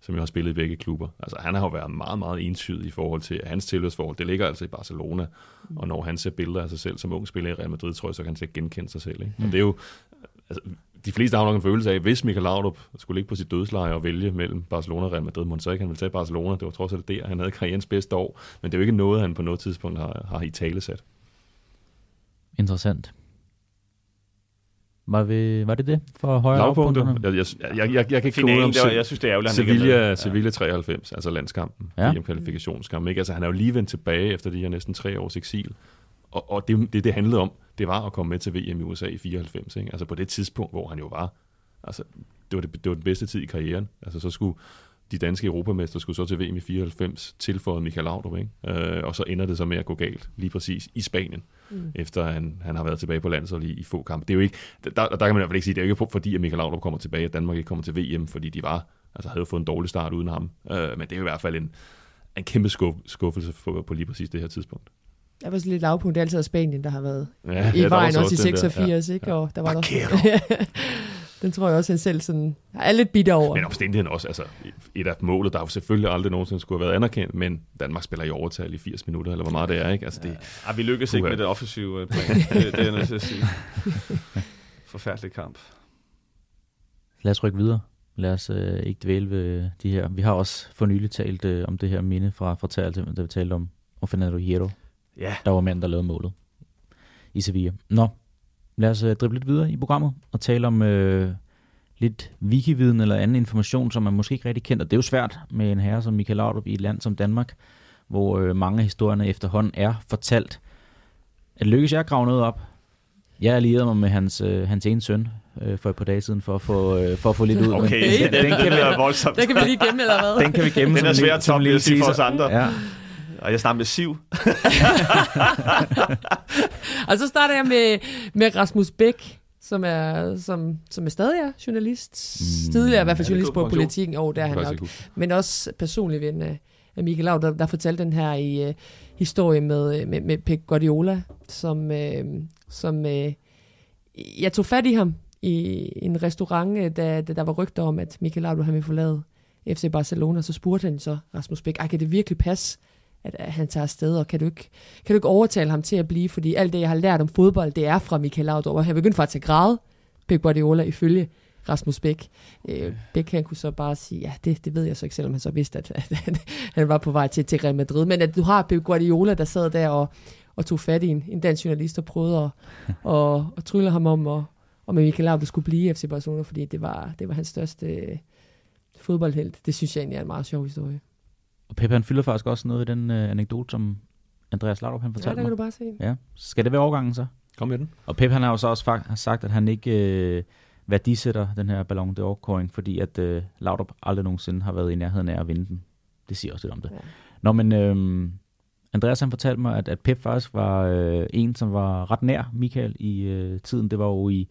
[SPEAKER 3] som jo har spillet i begge klubber. Altså, han har jo været meget, meget entydig i forhold til at hans tilhørsforhold. Det ligger altså i Barcelona, og når han ser billeder af sig selv som ung spiller i Real Madrid, tror jeg, så kan han at genkende sig selv. Ikke? Mm. Og det er jo, altså, de fleste har nok en følelse af, at hvis Michael Laudrup skulle ligge på sit dødsleje og vælge mellem Barcelona og Real Madrid, må han så ikke han ville tage Barcelona. Det var trods alt der, han havde karrierens bedste år. Men det er jo ikke noget, han på noget tidspunkt har, har i tale sat.
[SPEAKER 2] Interessant. Var, vi, var det det for højere
[SPEAKER 3] Lavpunkter. Jeg, jeg, jeg, jeg, jeg kan ikke
[SPEAKER 4] Finalen,
[SPEAKER 3] om
[SPEAKER 4] det var,
[SPEAKER 3] Se-
[SPEAKER 4] jeg synes, det er ærgerligt, er
[SPEAKER 3] Sevilla, ja. Sevilla 93, altså landskampen,
[SPEAKER 2] ja.
[SPEAKER 3] VM-kvalifikationskampen. Ikke? Altså, han er jo lige vendt tilbage efter de her næsten tre års eksil. Og, og det, det, det handlede om, det var at komme med til VM i USA i 94. Ikke? Altså på det tidspunkt, hvor han jo var. Altså, det var, det, det var den bedste tid i karrieren. Altså så skulle de danske europamester skulle så til VM i 94, tilføjet Michael Laudrup, ikke? Øh, og så ender det så med at gå galt, lige præcis i Spanien, mm. efter han, han har været tilbage på landsholdet i, i få kampe. Det er jo ikke, der, der kan man i hvert fald ikke sige, det er jo ikke fordi, at Michael Laudrup kommer tilbage, at Danmark ikke kommer til VM, fordi de var, altså havde fået en dårlig start uden ham. Øh, men det er jo i hvert fald en, en kæmpe skuffelse for, på lige præcis det her tidspunkt.
[SPEAKER 5] Der var så lidt lavpunkt. Det er altid Spanien, der har været ja, i ja, vejen også, også i 86, der. ikke? Ja. Og der var der [laughs] Den tror jeg også, han selv sådan, er lidt bitter over.
[SPEAKER 3] Men omstændigheden også, altså et af målet, der jo selvfølgelig aldrig nogensinde skulle have været anerkendt, men Danmark spiller i overtal i 80 minutter, eller hvor meget det er, ikke? Altså, det,
[SPEAKER 4] ja, vi lykkes ikke med det offensive plan, det, det er nødt til at sige. [laughs] Forfærdelig kamp.
[SPEAKER 2] Lad os rykke videre. Lad os øh, ikke dvæle ved de her. Vi har også for nylig talt øh, om det her minde fra, fra Tal, da vi talte om, om Fernando Hierro. Ja. Der var mand, der lavede målet i Sevilla. Nå, lad os uh, drible lidt videre i programmet og tale om uh, lidt wikividen eller anden information, som man måske ikke rigtig kender. det er jo svært med en herre som Michael Laudrup i et land som Danmark, hvor uh, mange af historierne efterhånden er fortalt. At lykkes jeg at grave noget op? Jeg allierede mig med hans, uh, hans ene søn uh, for et par dage siden for at få, uh, for at få lidt ud.
[SPEAKER 4] Okay, den, [laughs] den, den, kan vi, voldsomt.
[SPEAKER 5] Den kan vi lige gemme, eller hvad?
[SPEAKER 2] Den kan vi gemme.
[SPEAKER 4] Den er svært top, vil sige for os andre. Ja. Og jeg starter med Siv. [laughs]
[SPEAKER 5] og så starter jeg med, med Rasmus Bæk, som er, som, som er stadig er journalist. Mm. Tidligere i hvert fald journalist på politikken. Oh, der er han nok. Men også personlig ven af, af Michael Laud, der, der fortalte den her i uh, historie med, med, med Pep Guardiola, som, uh, som uh, jeg tog fat i ham i en restaurant, da, da der var rygter om, at Michael Laud han ville forlade FC Barcelona, så spurgte han så Rasmus Bæk, kan det virkelig passe, at, at han tager afsted, og kan du, ikke, kan du ikke overtale ham til at blive, fordi alt det, jeg har lært om fodbold, det er fra Michael Laudrup, og han begyndte faktisk at græde, Pep Guardiola, ifølge Rasmus Bæk. Øh, Bæk han kunne så bare sige, ja, det, det ved jeg så ikke, selvom han så vidste, at, [laughs] at, at han var på vej til, til Real Madrid. Men at du har Pep Guardiola, der sad der og, og tog fat i en, en dansk journalist og prøvede at [laughs] og, og trylle ham om, og, om Michael Laudrup skulle blive i FC Barcelona, fordi det var, det var hans største øh, fodboldhelt. Det synes jeg egentlig er en meget sjov historie.
[SPEAKER 2] Og Peppe han fylder faktisk også noget i den øh, anekdote, som Andreas Laudrup han fortalte
[SPEAKER 5] mig. Ja, det kan du bare se.
[SPEAKER 2] Ja. Skal det være overgangen så?
[SPEAKER 3] Kom med den.
[SPEAKER 2] Og Peppe han har jo så også har sagt, at han ikke øh, værdisætter den her Ballon d'Or kåring, fordi at øh, Laudrup aldrig nogensinde har været i nærheden af at vinde den. Det siger også lidt om det. Ja. Nå, men øh, Andreas han fortalte mig, at, at Pep faktisk var øh, en, som var ret nær Michael i øh, tiden. Det var jo i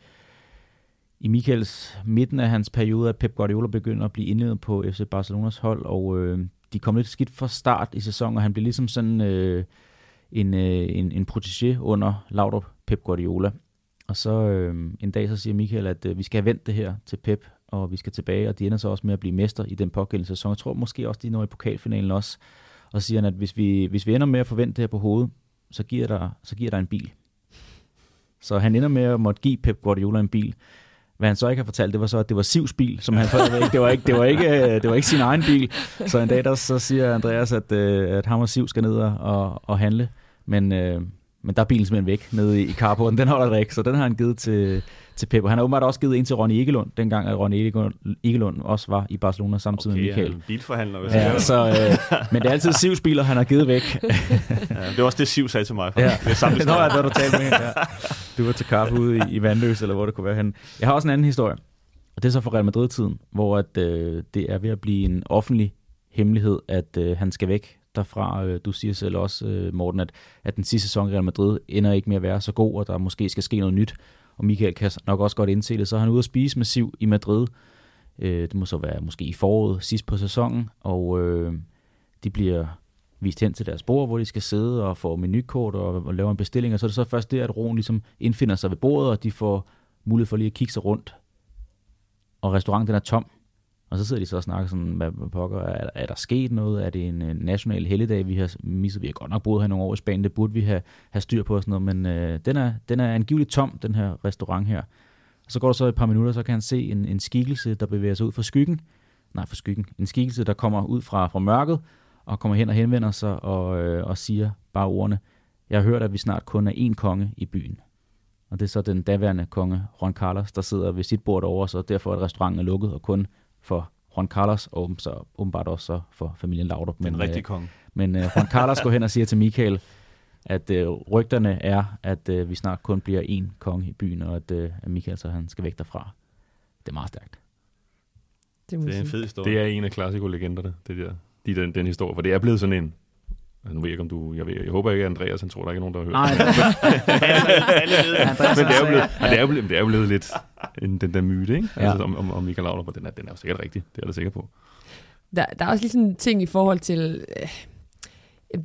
[SPEAKER 2] i Michaels midten af hans periode, at Pep Guardiola begynder at blive indledet på FC Barcelonas hold, og øh, de kom lidt skidt fra start i sæsonen, og han blev ligesom sådan øh, en, øh, en, en protégé under Laudrup Pep Guardiola. Og så øh, en dag så siger Michael, at øh, vi skal have vendt det her til Pep, og vi skal tilbage, og de ender så også med at blive mester i den pågældende sæson. Jeg tror måske også, de når i pokalfinalen også, og siger at hvis vi, hvis vi ender med at forvente det her på hovedet, så giver der, så giver der en bil. Så han ender med at måtte give Pep Guardiola en bil. Hvad han så ikke har fortalt, det var så, at det var Sivs bil, som han ikke. Det var ikke, det var ikke, øh, det var ikke sin egen bil. Så en dag der så siger Andreas, at, øh, at ham og Siv skal ned og, og handle. Men, øh, men der er bilen simpelthen væk nede i carporten. Den holder der ikke, så den har han givet til, til Pep. Han har åbenbart også givet en til Ronny Egelund, dengang at Ronny Egelund også var i Barcelona samtidig okay, med Michael.
[SPEAKER 4] Okay, bilforhandler. Hvis
[SPEAKER 2] ja, så, øh, men det er altid Sivs biler, han har givet væk. [laughs]
[SPEAKER 4] ja, det var også det, Siv sagde til mig.
[SPEAKER 2] Ja. Det er samme [laughs] Nå, ja, det du talte med. Ja. [laughs] Du var til kaffe ude i, i Vandløs, eller hvor det kunne være hen. Jeg har også en anden historie. Og det er så fra Real Madrid-tiden, hvor at, øh, det er ved at blive en offentlig hemmelighed, at øh, han skal væk derfra. Øh, du siger selv også, øh, Morten, at, at den sidste sæson i Real Madrid ender ikke med at være så god, og der måske skal ske noget nyt. Og Michael kan nok også godt indse det. Så er han ude at spise massiv i Madrid. Øh, det må så være måske i foråret sidst på sæsonen, og øh, de bliver vist hen til deres bord, hvor de skal sidde og få menukort og, og lave en bestilling, og så er det så først der, at roen ligesom indfinder sig ved bordet, og de får mulighed for lige at kigge sig rundt og restauranten er tom. Og så sidder de så og snakker sådan, hvad, hvad pokker, er, er der sket noget? Er det en, øh, national helligdag, vi har misset? Vi har godt nok boet her nogle år i Spanien, det burde vi have, have styr på og sådan noget, men øh, den, er, den er angiveligt tom, den her restaurant her. Og så går der så et par minutter, så kan han se en, en skikkelse, der bevæger sig ud fra skyggen. Nej, fra skyggen. En skikkelse, der kommer ud fra, fra mørket, og kommer hen og henvender sig og, øh, og siger bare ordene, jeg har hørt, at vi snart kun er én konge i byen. Og det er så den daværende konge, Juan Carlos, der sidder ved sit bord over, så derfor er restauranten er lukket, og kun for Juan Carlos, og så åbenbart også så for familien Laudrup.
[SPEAKER 4] Den men, rigtige øh, konge.
[SPEAKER 2] Men uh, Juan Carlos går hen og siger til Michael, at uh, rygterne er, at uh, vi snart kun bliver én konge i byen, og at, uh, at Michael så han skal væk derfra. Det er meget stærkt.
[SPEAKER 5] Det, må
[SPEAKER 4] Det er en fed historie.
[SPEAKER 3] Det er en af klassiko-legenderne, det der, de, den, den historie. For det er blevet sådan en... Altså, nu ved jeg ikke, om du... Jeg, ved, jeg håber ikke, at Andreas han tror, der ikke er nogen, der har hørt.
[SPEAKER 2] Nej,
[SPEAKER 3] Men det er jo
[SPEAKER 2] han
[SPEAKER 3] blevet, det er jo blevet, det er jo blevet lidt en, den der myte, ikke?
[SPEAKER 2] Ja.
[SPEAKER 3] Altså, om, om, om Michael Laudrup, den er, den er jo sikkert rigtig. Det er jeg da sikker på.
[SPEAKER 5] Der, der er også lige sådan en ting i forhold til øh,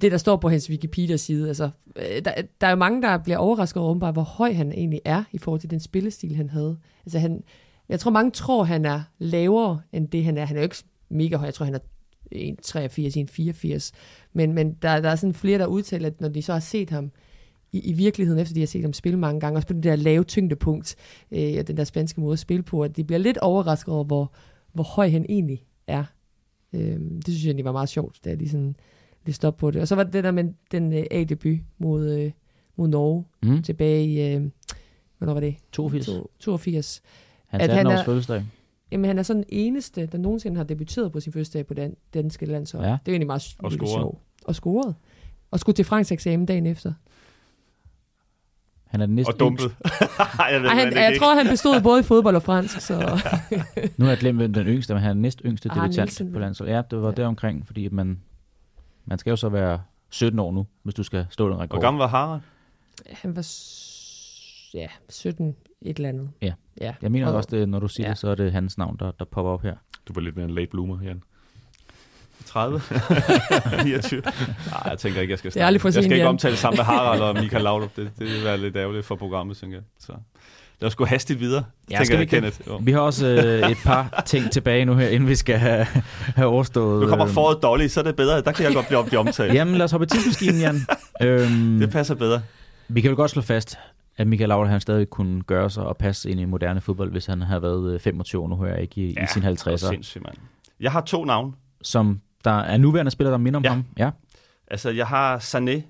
[SPEAKER 5] det, der står på hans Wikipedia-side. Altså, øh, der, der er jo mange, der bliver overrasket over, åbenbart, hvor høj han egentlig er i forhold til den spillestil, han havde. Altså, han, jeg tror, mange tror, han er lavere end det, han er. Han er jo ikke mega høj. Jeg tror, han er 1,83, 1,84. Men, men der, der er sådan flere, der udtaler, at når de så har set ham i, i virkeligheden, efter de har set ham spille mange gange, også på det der lave tyngdepunkt, øh, og den der spanske måde at spille på, at de bliver lidt overrasket over, hvor, hvor høj han egentlig er. Øh, det synes jeg egentlig var meget sjovt, da de sådan listede op på det. Og så var det det der med den øh, A-debut mod, øh, mod Norge
[SPEAKER 2] Mm,
[SPEAKER 5] tilbage i, øh, hvornår var det?
[SPEAKER 2] 82.
[SPEAKER 5] To- 82.
[SPEAKER 2] Hans
[SPEAKER 5] At
[SPEAKER 2] 18
[SPEAKER 5] han er-
[SPEAKER 2] fødselsdag.
[SPEAKER 5] Jamen, han er sådan den eneste, der nogensinde har debuteret på sin første dag på den danske landshold.
[SPEAKER 2] Ja.
[SPEAKER 5] Det er jo egentlig meget
[SPEAKER 4] Og scoret.
[SPEAKER 5] sjovt. Og scoret. Og skulle til Franks eksamen dagen efter.
[SPEAKER 2] Han er den næste
[SPEAKER 4] Og dumpet. [laughs] Ej, jeg ved,
[SPEAKER 5] Ej, han, jeg
[SPEAKER 4] gik.
[SPEAKER 5] tror, han bestod både i fodbold og fransk, så [laughs]
[SPEAKER 2] Nu har jeg glemt, hvem den yngste, men han er den næst yngste
[SPEAKER 5] Arne
[SPEAKER 2] debutant
[SPEAKER 5] Nielsen.
[SPEAKER 2] på landsholdet. Ja, det var
[SPEAKER 5] Ja.
[SPEAKER 2] deromkring, fordi at man, man skal jo så være 17 år nu, hvis du skal stå den rekord.
[SPEAKER 4] Hvor gammel var Harald?
[SPEAKER 5] han var ja, 17 et eller andet.
[SPEAKER 2] Ja.
[SPEAKER 5] ja.
[SPEAKER 2] Jeg mener
[SPEAKER 5] Og-
[SPEAKER 2] også, det, når du siger
[SPEAKER 5] Ja.
[SPEAKER 2] det, så er det hans navn, der, der popper op her.
[SPEAKER 3] Du var lidt mere en late bloomer, Jan.
[SPEAKER 4] 30? 29? [laughs] Nej, jeg tænker ikke, jeg skal
[SPEAKER 5] for
[SPEAKER 4] Jeg skal ikke
[SPEAKER 5] Jan.
[SPEAKER 4] omtale sammen med Harald og [laughs] Michael Laudrup. Det, det vil være lidt ærgerligt for programmet, tænker jeg. Så lad os gå hastigt videre,
[SPEAKER 2] Ja,
[SPEAKER 4] tænker
[SPEAKER 2] skal vi
[SPEAKER 4] jeg? Kenneth. Jo.
[SPEAKER 2] Vi har også øh, et par ting tilbage nu her, inden vi skal have, have overstået.
[SPEAKER 4] Nu kommer
[SPEAKER 2] øh,
[SPEAKER 4] foråret Dolly, så er det bedre. Der kan jeg godt blive, blive omtalt.
[SPEAKER 2] Jamen, lad os hoppe i tidsmaskinen, Jan. [laughs] øhm,
[SPEAKER 4] Det passer bedre.
[SPEAKER 2] vi kan jo godt slå fast, at Michael Laudrup, han stadig kunne gøre sig og passe ind i moderne fodbold, hvis han havde været øh, 25 år, nu hører jeg ikke, i, ja, i sin
[SPEAKER 4] det er
[SPEAKER 2] 50'er.
[SPEAKER 4] sindssygt, mand. Jeg har to navne.
[SPEAKER 2] Som der er nuværende spillere, der minder om
[SPEAKER 4] Ja.
[SPEAKER 2] ham. Ja.
[SPEAKER 4] Altså, jeg har Sané.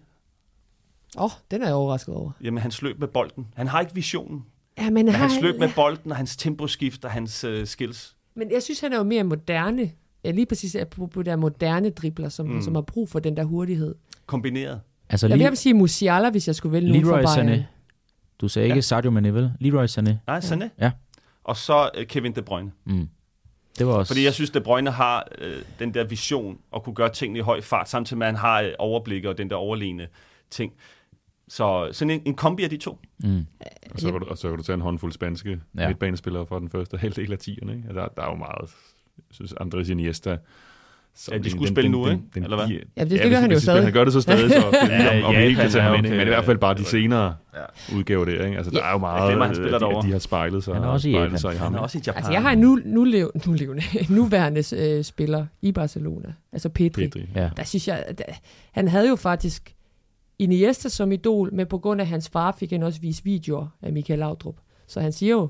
[SPEAKER 5] Åh, oh, den er jeg overrasket over.
[SPEAKER 4] Jamen, han sløb med bolden. Han har ikke visionen.
[SPEAKER 5] Ja, men,
[SPEAKER 4] Men han sløb med bolden, og hans temposkift og hans uh, skills.
[SPEAKER 5] men jeg synes, han er jo mere moderne. Ja, lige præcis på, på der moderne dribler, som,
[SPEAKER 4] Mm.
[SPEAKER 5] som har brug for den der hurtighed.
[SPEAKER 4] Kombineret.
[SPEAKER 2] Altså,
[SPEAKER 5] Jeg
[SPEAKER 2] lige,
[SPEAKER 5] vil sige Musiala, hvis jeg skulle vælge nogen
[SPEAKER 2] Leroy
[SPEAKER 5] for Bayern.
[SPEAKER 2] Sané. Du sagde ikke
[SPEAKER 4] Ja.
[SPEAKER 2] Sadio Mane, vel? Leroy Sané.
[SPEAKER 4] Nej, Sané.
[SPEAKER 2] Ja.
[SPEAKER 4] Og så uh, Kevin De Bruyne.
[SPEAKER 2] Mm. Det var også...
[SPEAKER 4] Fordi jeg synes, De Bruyne har øh, den der vision at kunne gøre tingene i høj fart, samtidig med, at han har øh, overblik og den der overlegne ting. Så sådan en, en kombi af de to.
[SPEAKER 2] Mm.
[SPEAKER 3] Og så, kan du, og så kan du tage en håndfuld spanske
[SPEAKER 2] Ja.
[SPEAKER 3] midtbanespillere fra den første halvdel af 10'erne. Ikke? Der, der er jo meget, jeg synes, Andres Iniesta... som
[SPEAKER 4] Ja, de
[SPEAKER 3] den-
[SPEAKER 4] skulle
[SPEAKER 3] den-
[SPEAKER 4] spille
[SPEAKER 3] den-
[SPEAKER 4] nu,
[SPEAKER 3] den-
[SPEAKER 4] ikke?
[SPEAKER 3] den-
[SPEAKER 4] Eller hvad?
[SPEAKER 5] Ja, det,
[SPEAKER 3] Ja,
[SPEAKER 5] det gør
[SPEAKER 3] hvis-
[SPEAKER 5] han jo stadig.
[SPEAKER 3] Han gør det så stadig, så [laughs] er om,
[SPEAKER 4] Ja,
[SPEAKER 3] om vi ikke kan tage ham ind, men i hvert fald bare de senere
[SPEAKER 4] Ja.
[SPEAKER 3] udgaver der. Ikke? Altså, der er jo meget,
[SPEAKER 4] glemmer, han spiller
[SPEAKER 3] de, de har spejlet sig,
[SPEAKER 2] Han er også i
[SPEAKER 3] spejlet
[SPEAKER 2] Japan.
[SPEAKER 3] sig i ham.
[SPEAKER 4] Han er også i Japan.
[SPEAKER 5] Altså, jeg har en nu, nu, lev, nu levende, [laughs] nuværende øh, spiller i Barcelona, altså Pedri.
[SPEAKER 3] Pedri.
[SPEAKER 2] Ja.
[SPEAKER 5] Der synes jeg, at, øh, han havde jo faktisk Iniesta som idol, men på grund af hans far fik han også vist videoer af Michael Laudrup. Så han siger jo,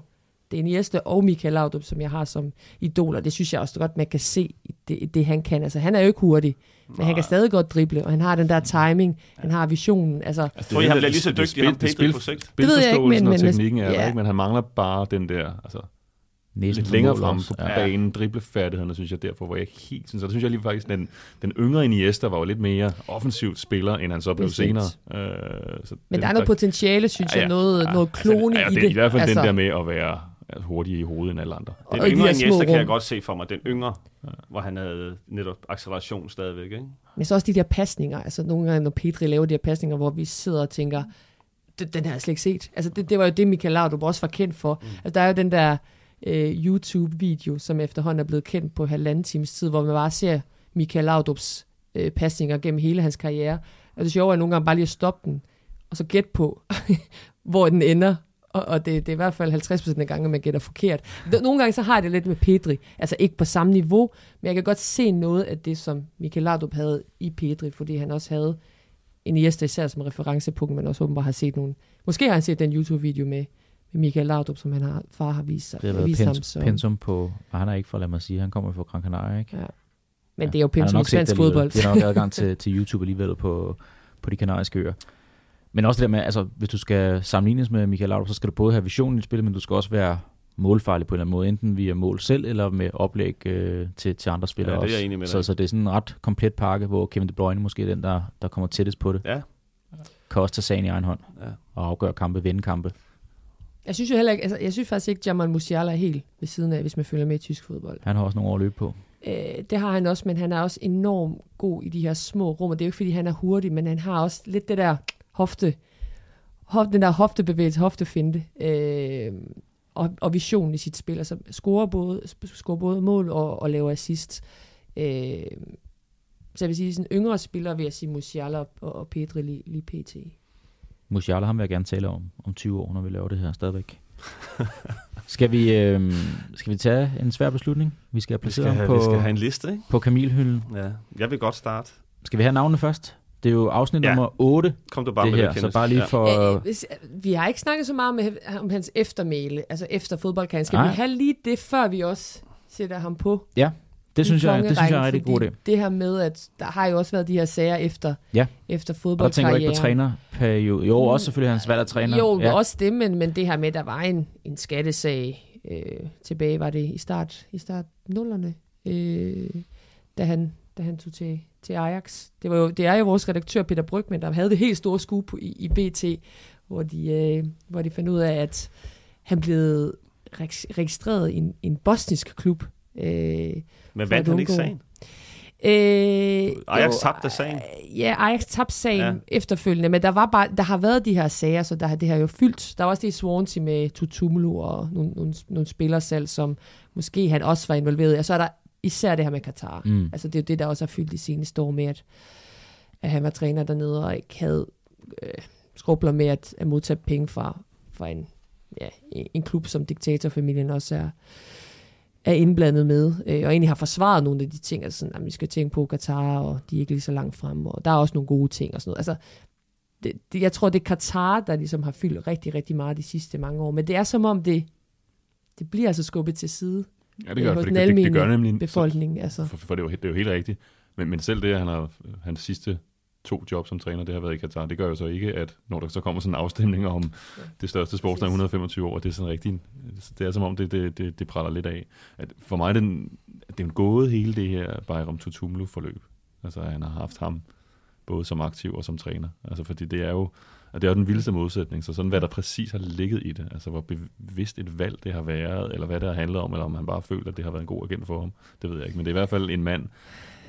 [SPEAKER 5] det er Iniesta og Michael Laudrup, som jeg har som idol, og det synes jeg også godt, man kan se i det, det han kan. Altså, han er jo ikke hurtig, men han kan stadig godt drible, og han har den der timing, han har visionen. Altså,
[SPEAKER 4] Tror I, han bliver lige så
[SPEAKER 3] det- det
[SPEAKER 4] dygtig, ham
[SPEAKER 3] spil- det
[SPEAKER 4] Pedri,
[SPEAKER 3] spil-
[SPEAKER 4] på sigt?
[SPEAKER 5] Det ved jeg ikke, men- men-
[SPEAKER 3] teknikken er
[SPEAKER 5] ja.
[SPEAKER 3] der ikke, men han mangler bare den der, altså
[SPEAKER 2] Næsen
[SPEAKER 3] lidt længere frem på
[SPEAKER 2] Ja.
[SPEAKER 3] banen, driblefærdighederne, synes jeg derfor, hvor jeg ikke helt synes, og der synes jeg lige faktisk, den, den yngre Iniesta var jo lidt mere offensivt spiller, end han så blev senere. Øh, så
[SPEAKER 5] men
[SPEAKER 3] den
[SPEAKER 5] der er noget potentiale, synes
[SPEAKER 3] Ja,
[SPEAKER 5] jeg,
[SPEAKER 3] ja.
[SPEAKER 5] noget,
[SPEAKER 3] Ja,
[SPEAKER 5] noget klone
[SPEAKER 3] altså,
[SPEAKER 5] i
[SPEAKER 3] ja,
[SPEAKER 5] det.
[SPEAKER 3] I hvert fald
[SPEAKER 5] altså,
[SPEAKER 3] den der med at være altså, hurtig i hovedet end alle andre.
[SPEAKER 4] Den
[SPEAKER 5] og de
[SPEAKER 4] yngre
[SPEAKER 5] små
[SPEAKER 4] Iniesta kan jeg godt se for mig. Den yngre, hvor han havde netop acceleration stadigvæk. Ikke?
[SPEAKER 5] Men så også de der pasninger. Altså nogle gange, når Petri laver de her pasninger, hvor vi sidder og tænker, "Den- den har jeg slet ikke set. Altså det, det var jo det, Michael Laudrup også var kendt for. Mm. Altså der er jo den der øh, YouTube-video, som efterhånden er blevet kendt på halvanden times tid, hvor man bare ser Michael Laudrups øh, pasninger gennem hele hans karriere. Og det sjove er nogle gange bare lige at stoppe den, og så gætte på, [laughs] hvor den ender. Og, og det, det er i hvert fald 50% af gange, man gætter forkert. Det- Nogle gange så har jeg det lidt med Pedri. Altså ikke på samme niveau, men jeg kan godt se noget af det, som Michael Laudrup havde i Pedri, fordi han også havde Iniesta især som referencepunkt, men også åbenbart har set nogle... Måske har han set den YouTube-video med, med Michael Laudrup, som han har, far har vist, sig,
[SPEAKER 2] Det har været
[SPEAKER 5] vist ham.
[SPEAKER 2] pens,
[SPEAKER 5] Så.
[SPEAKER 2] pensum på... Og han er ikke for, lad mig sige, han kommer fra Gran Canaria, ikke?
[SPEAKER 5] Ja. Men det er jo pensum i
[SPEAKER 2] det alligevel.
[SPEAKER 5] fodbold.
[SPEAKER 2] De har nok adgang til, [laughs] til YouTube alligevel på, på de kanariske øer. Men også det der med, altså, hvis du skal sammenlignes med Michael Laudrup, så skal du både have visionen i spillet, men du skal også være målfarlig på en eller anden måde, enten via mål selv, eller med oplæg øh, til, til andre spillere
[SPEAKER 4] Ja, det er
[SPEAKER 2] også.
[SPEAKER 4] jeg enig med dig
[SPEAKER 2] så, så det er sådan en ret komplet pakke, hvor Kevin De Bruyne måske er den, der, der kommer tættest på det.
[SPEAKER 4] Ja.
[SPEAKER 2] Kan også tage sagen i egen hånd
[SPEAKER 4] Ja.
[SPEAKER 2] og afgøre kampe, vinde kampe.
[SPEAKER 5] Jeg synes jo heller ikke, altså, jeg synes faktisk ikke, Jamal Musiala er helt ved siden af, hvis man følger med i tysk fodbold.
[SPEAKER 2] Han har også nogle år at løbe på.
[SPEAKER 5] Øh, det har han også, men han er også enormt god i de her små rum, og det er jo ikke, fordi han er hurtig, men han har også lidt det der hofte, hofte den der hoftebevægelse, hoftefinte, øh, og, og vision i sit spil. Altså scorer både, scorer både mål og, og laver assist. Øh, så jeg vil sige, sådan yngre spillere vil jeg sige Musiala og, og Pedri lige, lige pt.
[SPEAKER 2] Musiala, ham vil jeg gerne tale om om 20 år, når vi laver det her stadigvæk. [laughs] skal, vi, øh, skal vi tage en svær beslutning? Vi skal
[SPEAKER 4] Vi skal,
[SPEAKER 2] placere
[SPEAKER 4] have,
[SPEAKER 2] ham
[SPEAKER 4] vi
[SPEAKER 2] på,
[SPEAKER 4] skal have en liste, ikke?
[SPEAKER 2] på Kamilhylden.
[SPEAKER 4] Ja. Jeg vil godt starte.
[SPEAKER 2] Skal vi have navnene først? Det er jo afsnit
[SPEAKER 4] Ja.
[SPEAKER 2] nummer 8,
[SPEAKER 4] Kom du bare
[SPEAKER 2] det
[SPEAKER 4] med
[SPEAKER 2] her,
[SPEAKER 4] det,
[SPEAKER 2] så
[SPEAKER 4] Kenneth.
[SPEAKER 2] bare lige
[SPEAKER 4] Ja.
[SPEAKER 2] for...
[SPEAKER 5] Hvis, vi har ikke snakket så meget med, om hans eftermæle, altså efter fodboldkarrieren. Skal
[SPEAKER 2] Nej.
[SPEAKER 5] vi have lige det, før vi også sætter ham på?
[SPEAKER 2] Det synes, jeg, det synes jeg er rigtig god idé.
[SPEAKER 5] Det her med, at der har jo også været de her sager efter,
[SPEAKER 2] Ja.
[SPEAKER 5] efter
[SPEAKER 2] Og der tænker du ikke på
[SPEAKER 5] fodboldkarrieren.
[SPEAKER 2] trænerperiode. Jo, også selvfølgelig hans valg af træner.
[SPEAKER 5] Jo,
[SPEAKER 2] ja.
[SPEAKER 5] ja. også det, men, men det her med, at der var en, en skattesag øh, tilbage, var det i start, i start nullerne, øh, da, han, da han tog til, til Ajax. Det, var jo, det er jo vores redaktør, Peter Brygman, der havde det helt store scoop i, i BT, hvor de, øh, hvor de fandt ud af, at han blev reg- registreret i en, en bosnisk klub. Øh,
[SPEAKER 4] Men vandt han ikke sagen?
[SPEAKER 5] Øh,
[SPEAKER 4] Ajax tabte sagen.
[SPEAKER 5] øh, Ja, Ajax tabte sagen
[SPEAKER 4] Ja.
[SPEAKER 5] efterfølgende, men der, var bare, der har været de her sager, så der, har- det har jo fyldt. Der var også det i Swansea med Tutumulu og nogle, nogle, nogle spillere selv, som måske han også var involveret i. Og så er der især det her med Katar.
[SPEAKER 2] Mm.
[SPEAKER 5] Altså det er jo det, der også har fyldt de seneste år med, at, at han var træner dernede og ikke havde øh, skrubler med at, at modtage penge fra, fra en, ja, en, klub, som diktatorfamilien også er, er indblandet med, øh, og egentlig har forsvaret nogle af de ting, altså sådan, at vi skal tænke på Katar, og de er ikke lige så langt frem, og der er også nogle gode ting og sådan noget. Altså, det, det, jeg tror, det er Katar, der ligesom har fyldt rigtig, rigtig meget de sidste mange år, men det er som om, det, det bliver altså skubbet til side,
[SPEAKER 3] Ja, det gør,
[SPEAKER 5] hos
[SPEAKER 3] det,
[SPEAKER 5] den
[SPEAKER 3] det, det, det gør nemlig...
[SPEAKER 5] befolkning. Altså.
[SPEAKER 3] For, for det, er jo, det er jo helt rigtigt. Men, men selv det, at han har hans sidste to job som træner, det har været i Katar, det gør jo så ikke, at når der så kommer sådan en afstemning om det største sportsland i 125 år, det er sådan rigtig, det er som om, det, det, det, det praller lidt af. At for mig er det, en, det er en gåde hele det her Bayram Tutumlu forløb. Altså, han har haft ham både som aktiv og som træner. Altså, fordi det er jo, og det er jo den vildeste modsætning, så sådan hvad der præcis har ligget i det, altså hvor bevidst et valg det har været, eller hvad det har handlet om, eller om han bare føler, at det har været en god agent for ham, det ved jeg ikke. Men det er i hvert fald en mand,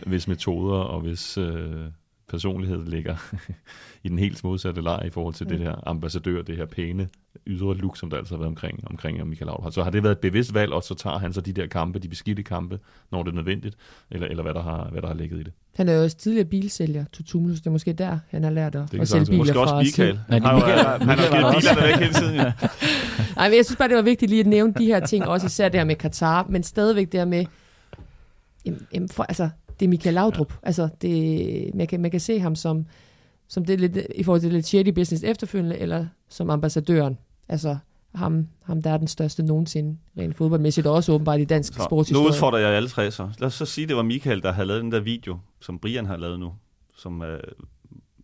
[SPEAKER 3] hvis metoder og hvis øh, personlighed ligger [laughs] i den helt modsatte lejr i forhold til mm. det her ambassadør, det her pæne ydre look, som der altså har været omkring, omkring Michael Laudrup. Så har det været et bevidst valg, og så tager han så de der kampe, de beskidte kampe, når det er nødvendigt, eller, eller hvad, der har, hvad der har ligget i det.
[SPEAKER 5] Han er jo også tidligere bilsælger, Tutumulus. Det er måske der, han har lært at, at sælge biler
[SPEAKER 4] Måske
[SPEAKER 5] fra.
[SPEAKER 4] også Michael.
[SPEAKER 2] Nej,
[SPEAKER 4] Han har jo-
[SPEAKER 2] Michael-
[SPEAKER 4] han har
[SPEAKER 2] Michael var
[SPEAKER 4] givet bilerne væk hele tiden. Ja. [laughs]
[SPEAKER 5] Nej, men jeg synes bare, det var vigtigt lige at nævne de her ting, også især det her med Katar, men stadigvæk det her med, jamen, jamen for, altså, det er Michael Laudrup. Ja. Altså, det, man, kan, man kan se ham som, som det lidt, i forhold til det lidt shady business efterfølgende, eller som ambassadøren. Altså, ham, ham der er den største nogensinde, rent fodboldmæssigt, og også åbenbart i dansk
[SPEAKER 4] Så, nu
[SPEAKER 5] sportshistorie.
[SPEAKER 4] udfordrer jeg alle tre så. Lad os så sige, det var Michael, der havde lavet den der video, som Brian har lavet nu. Som, øh,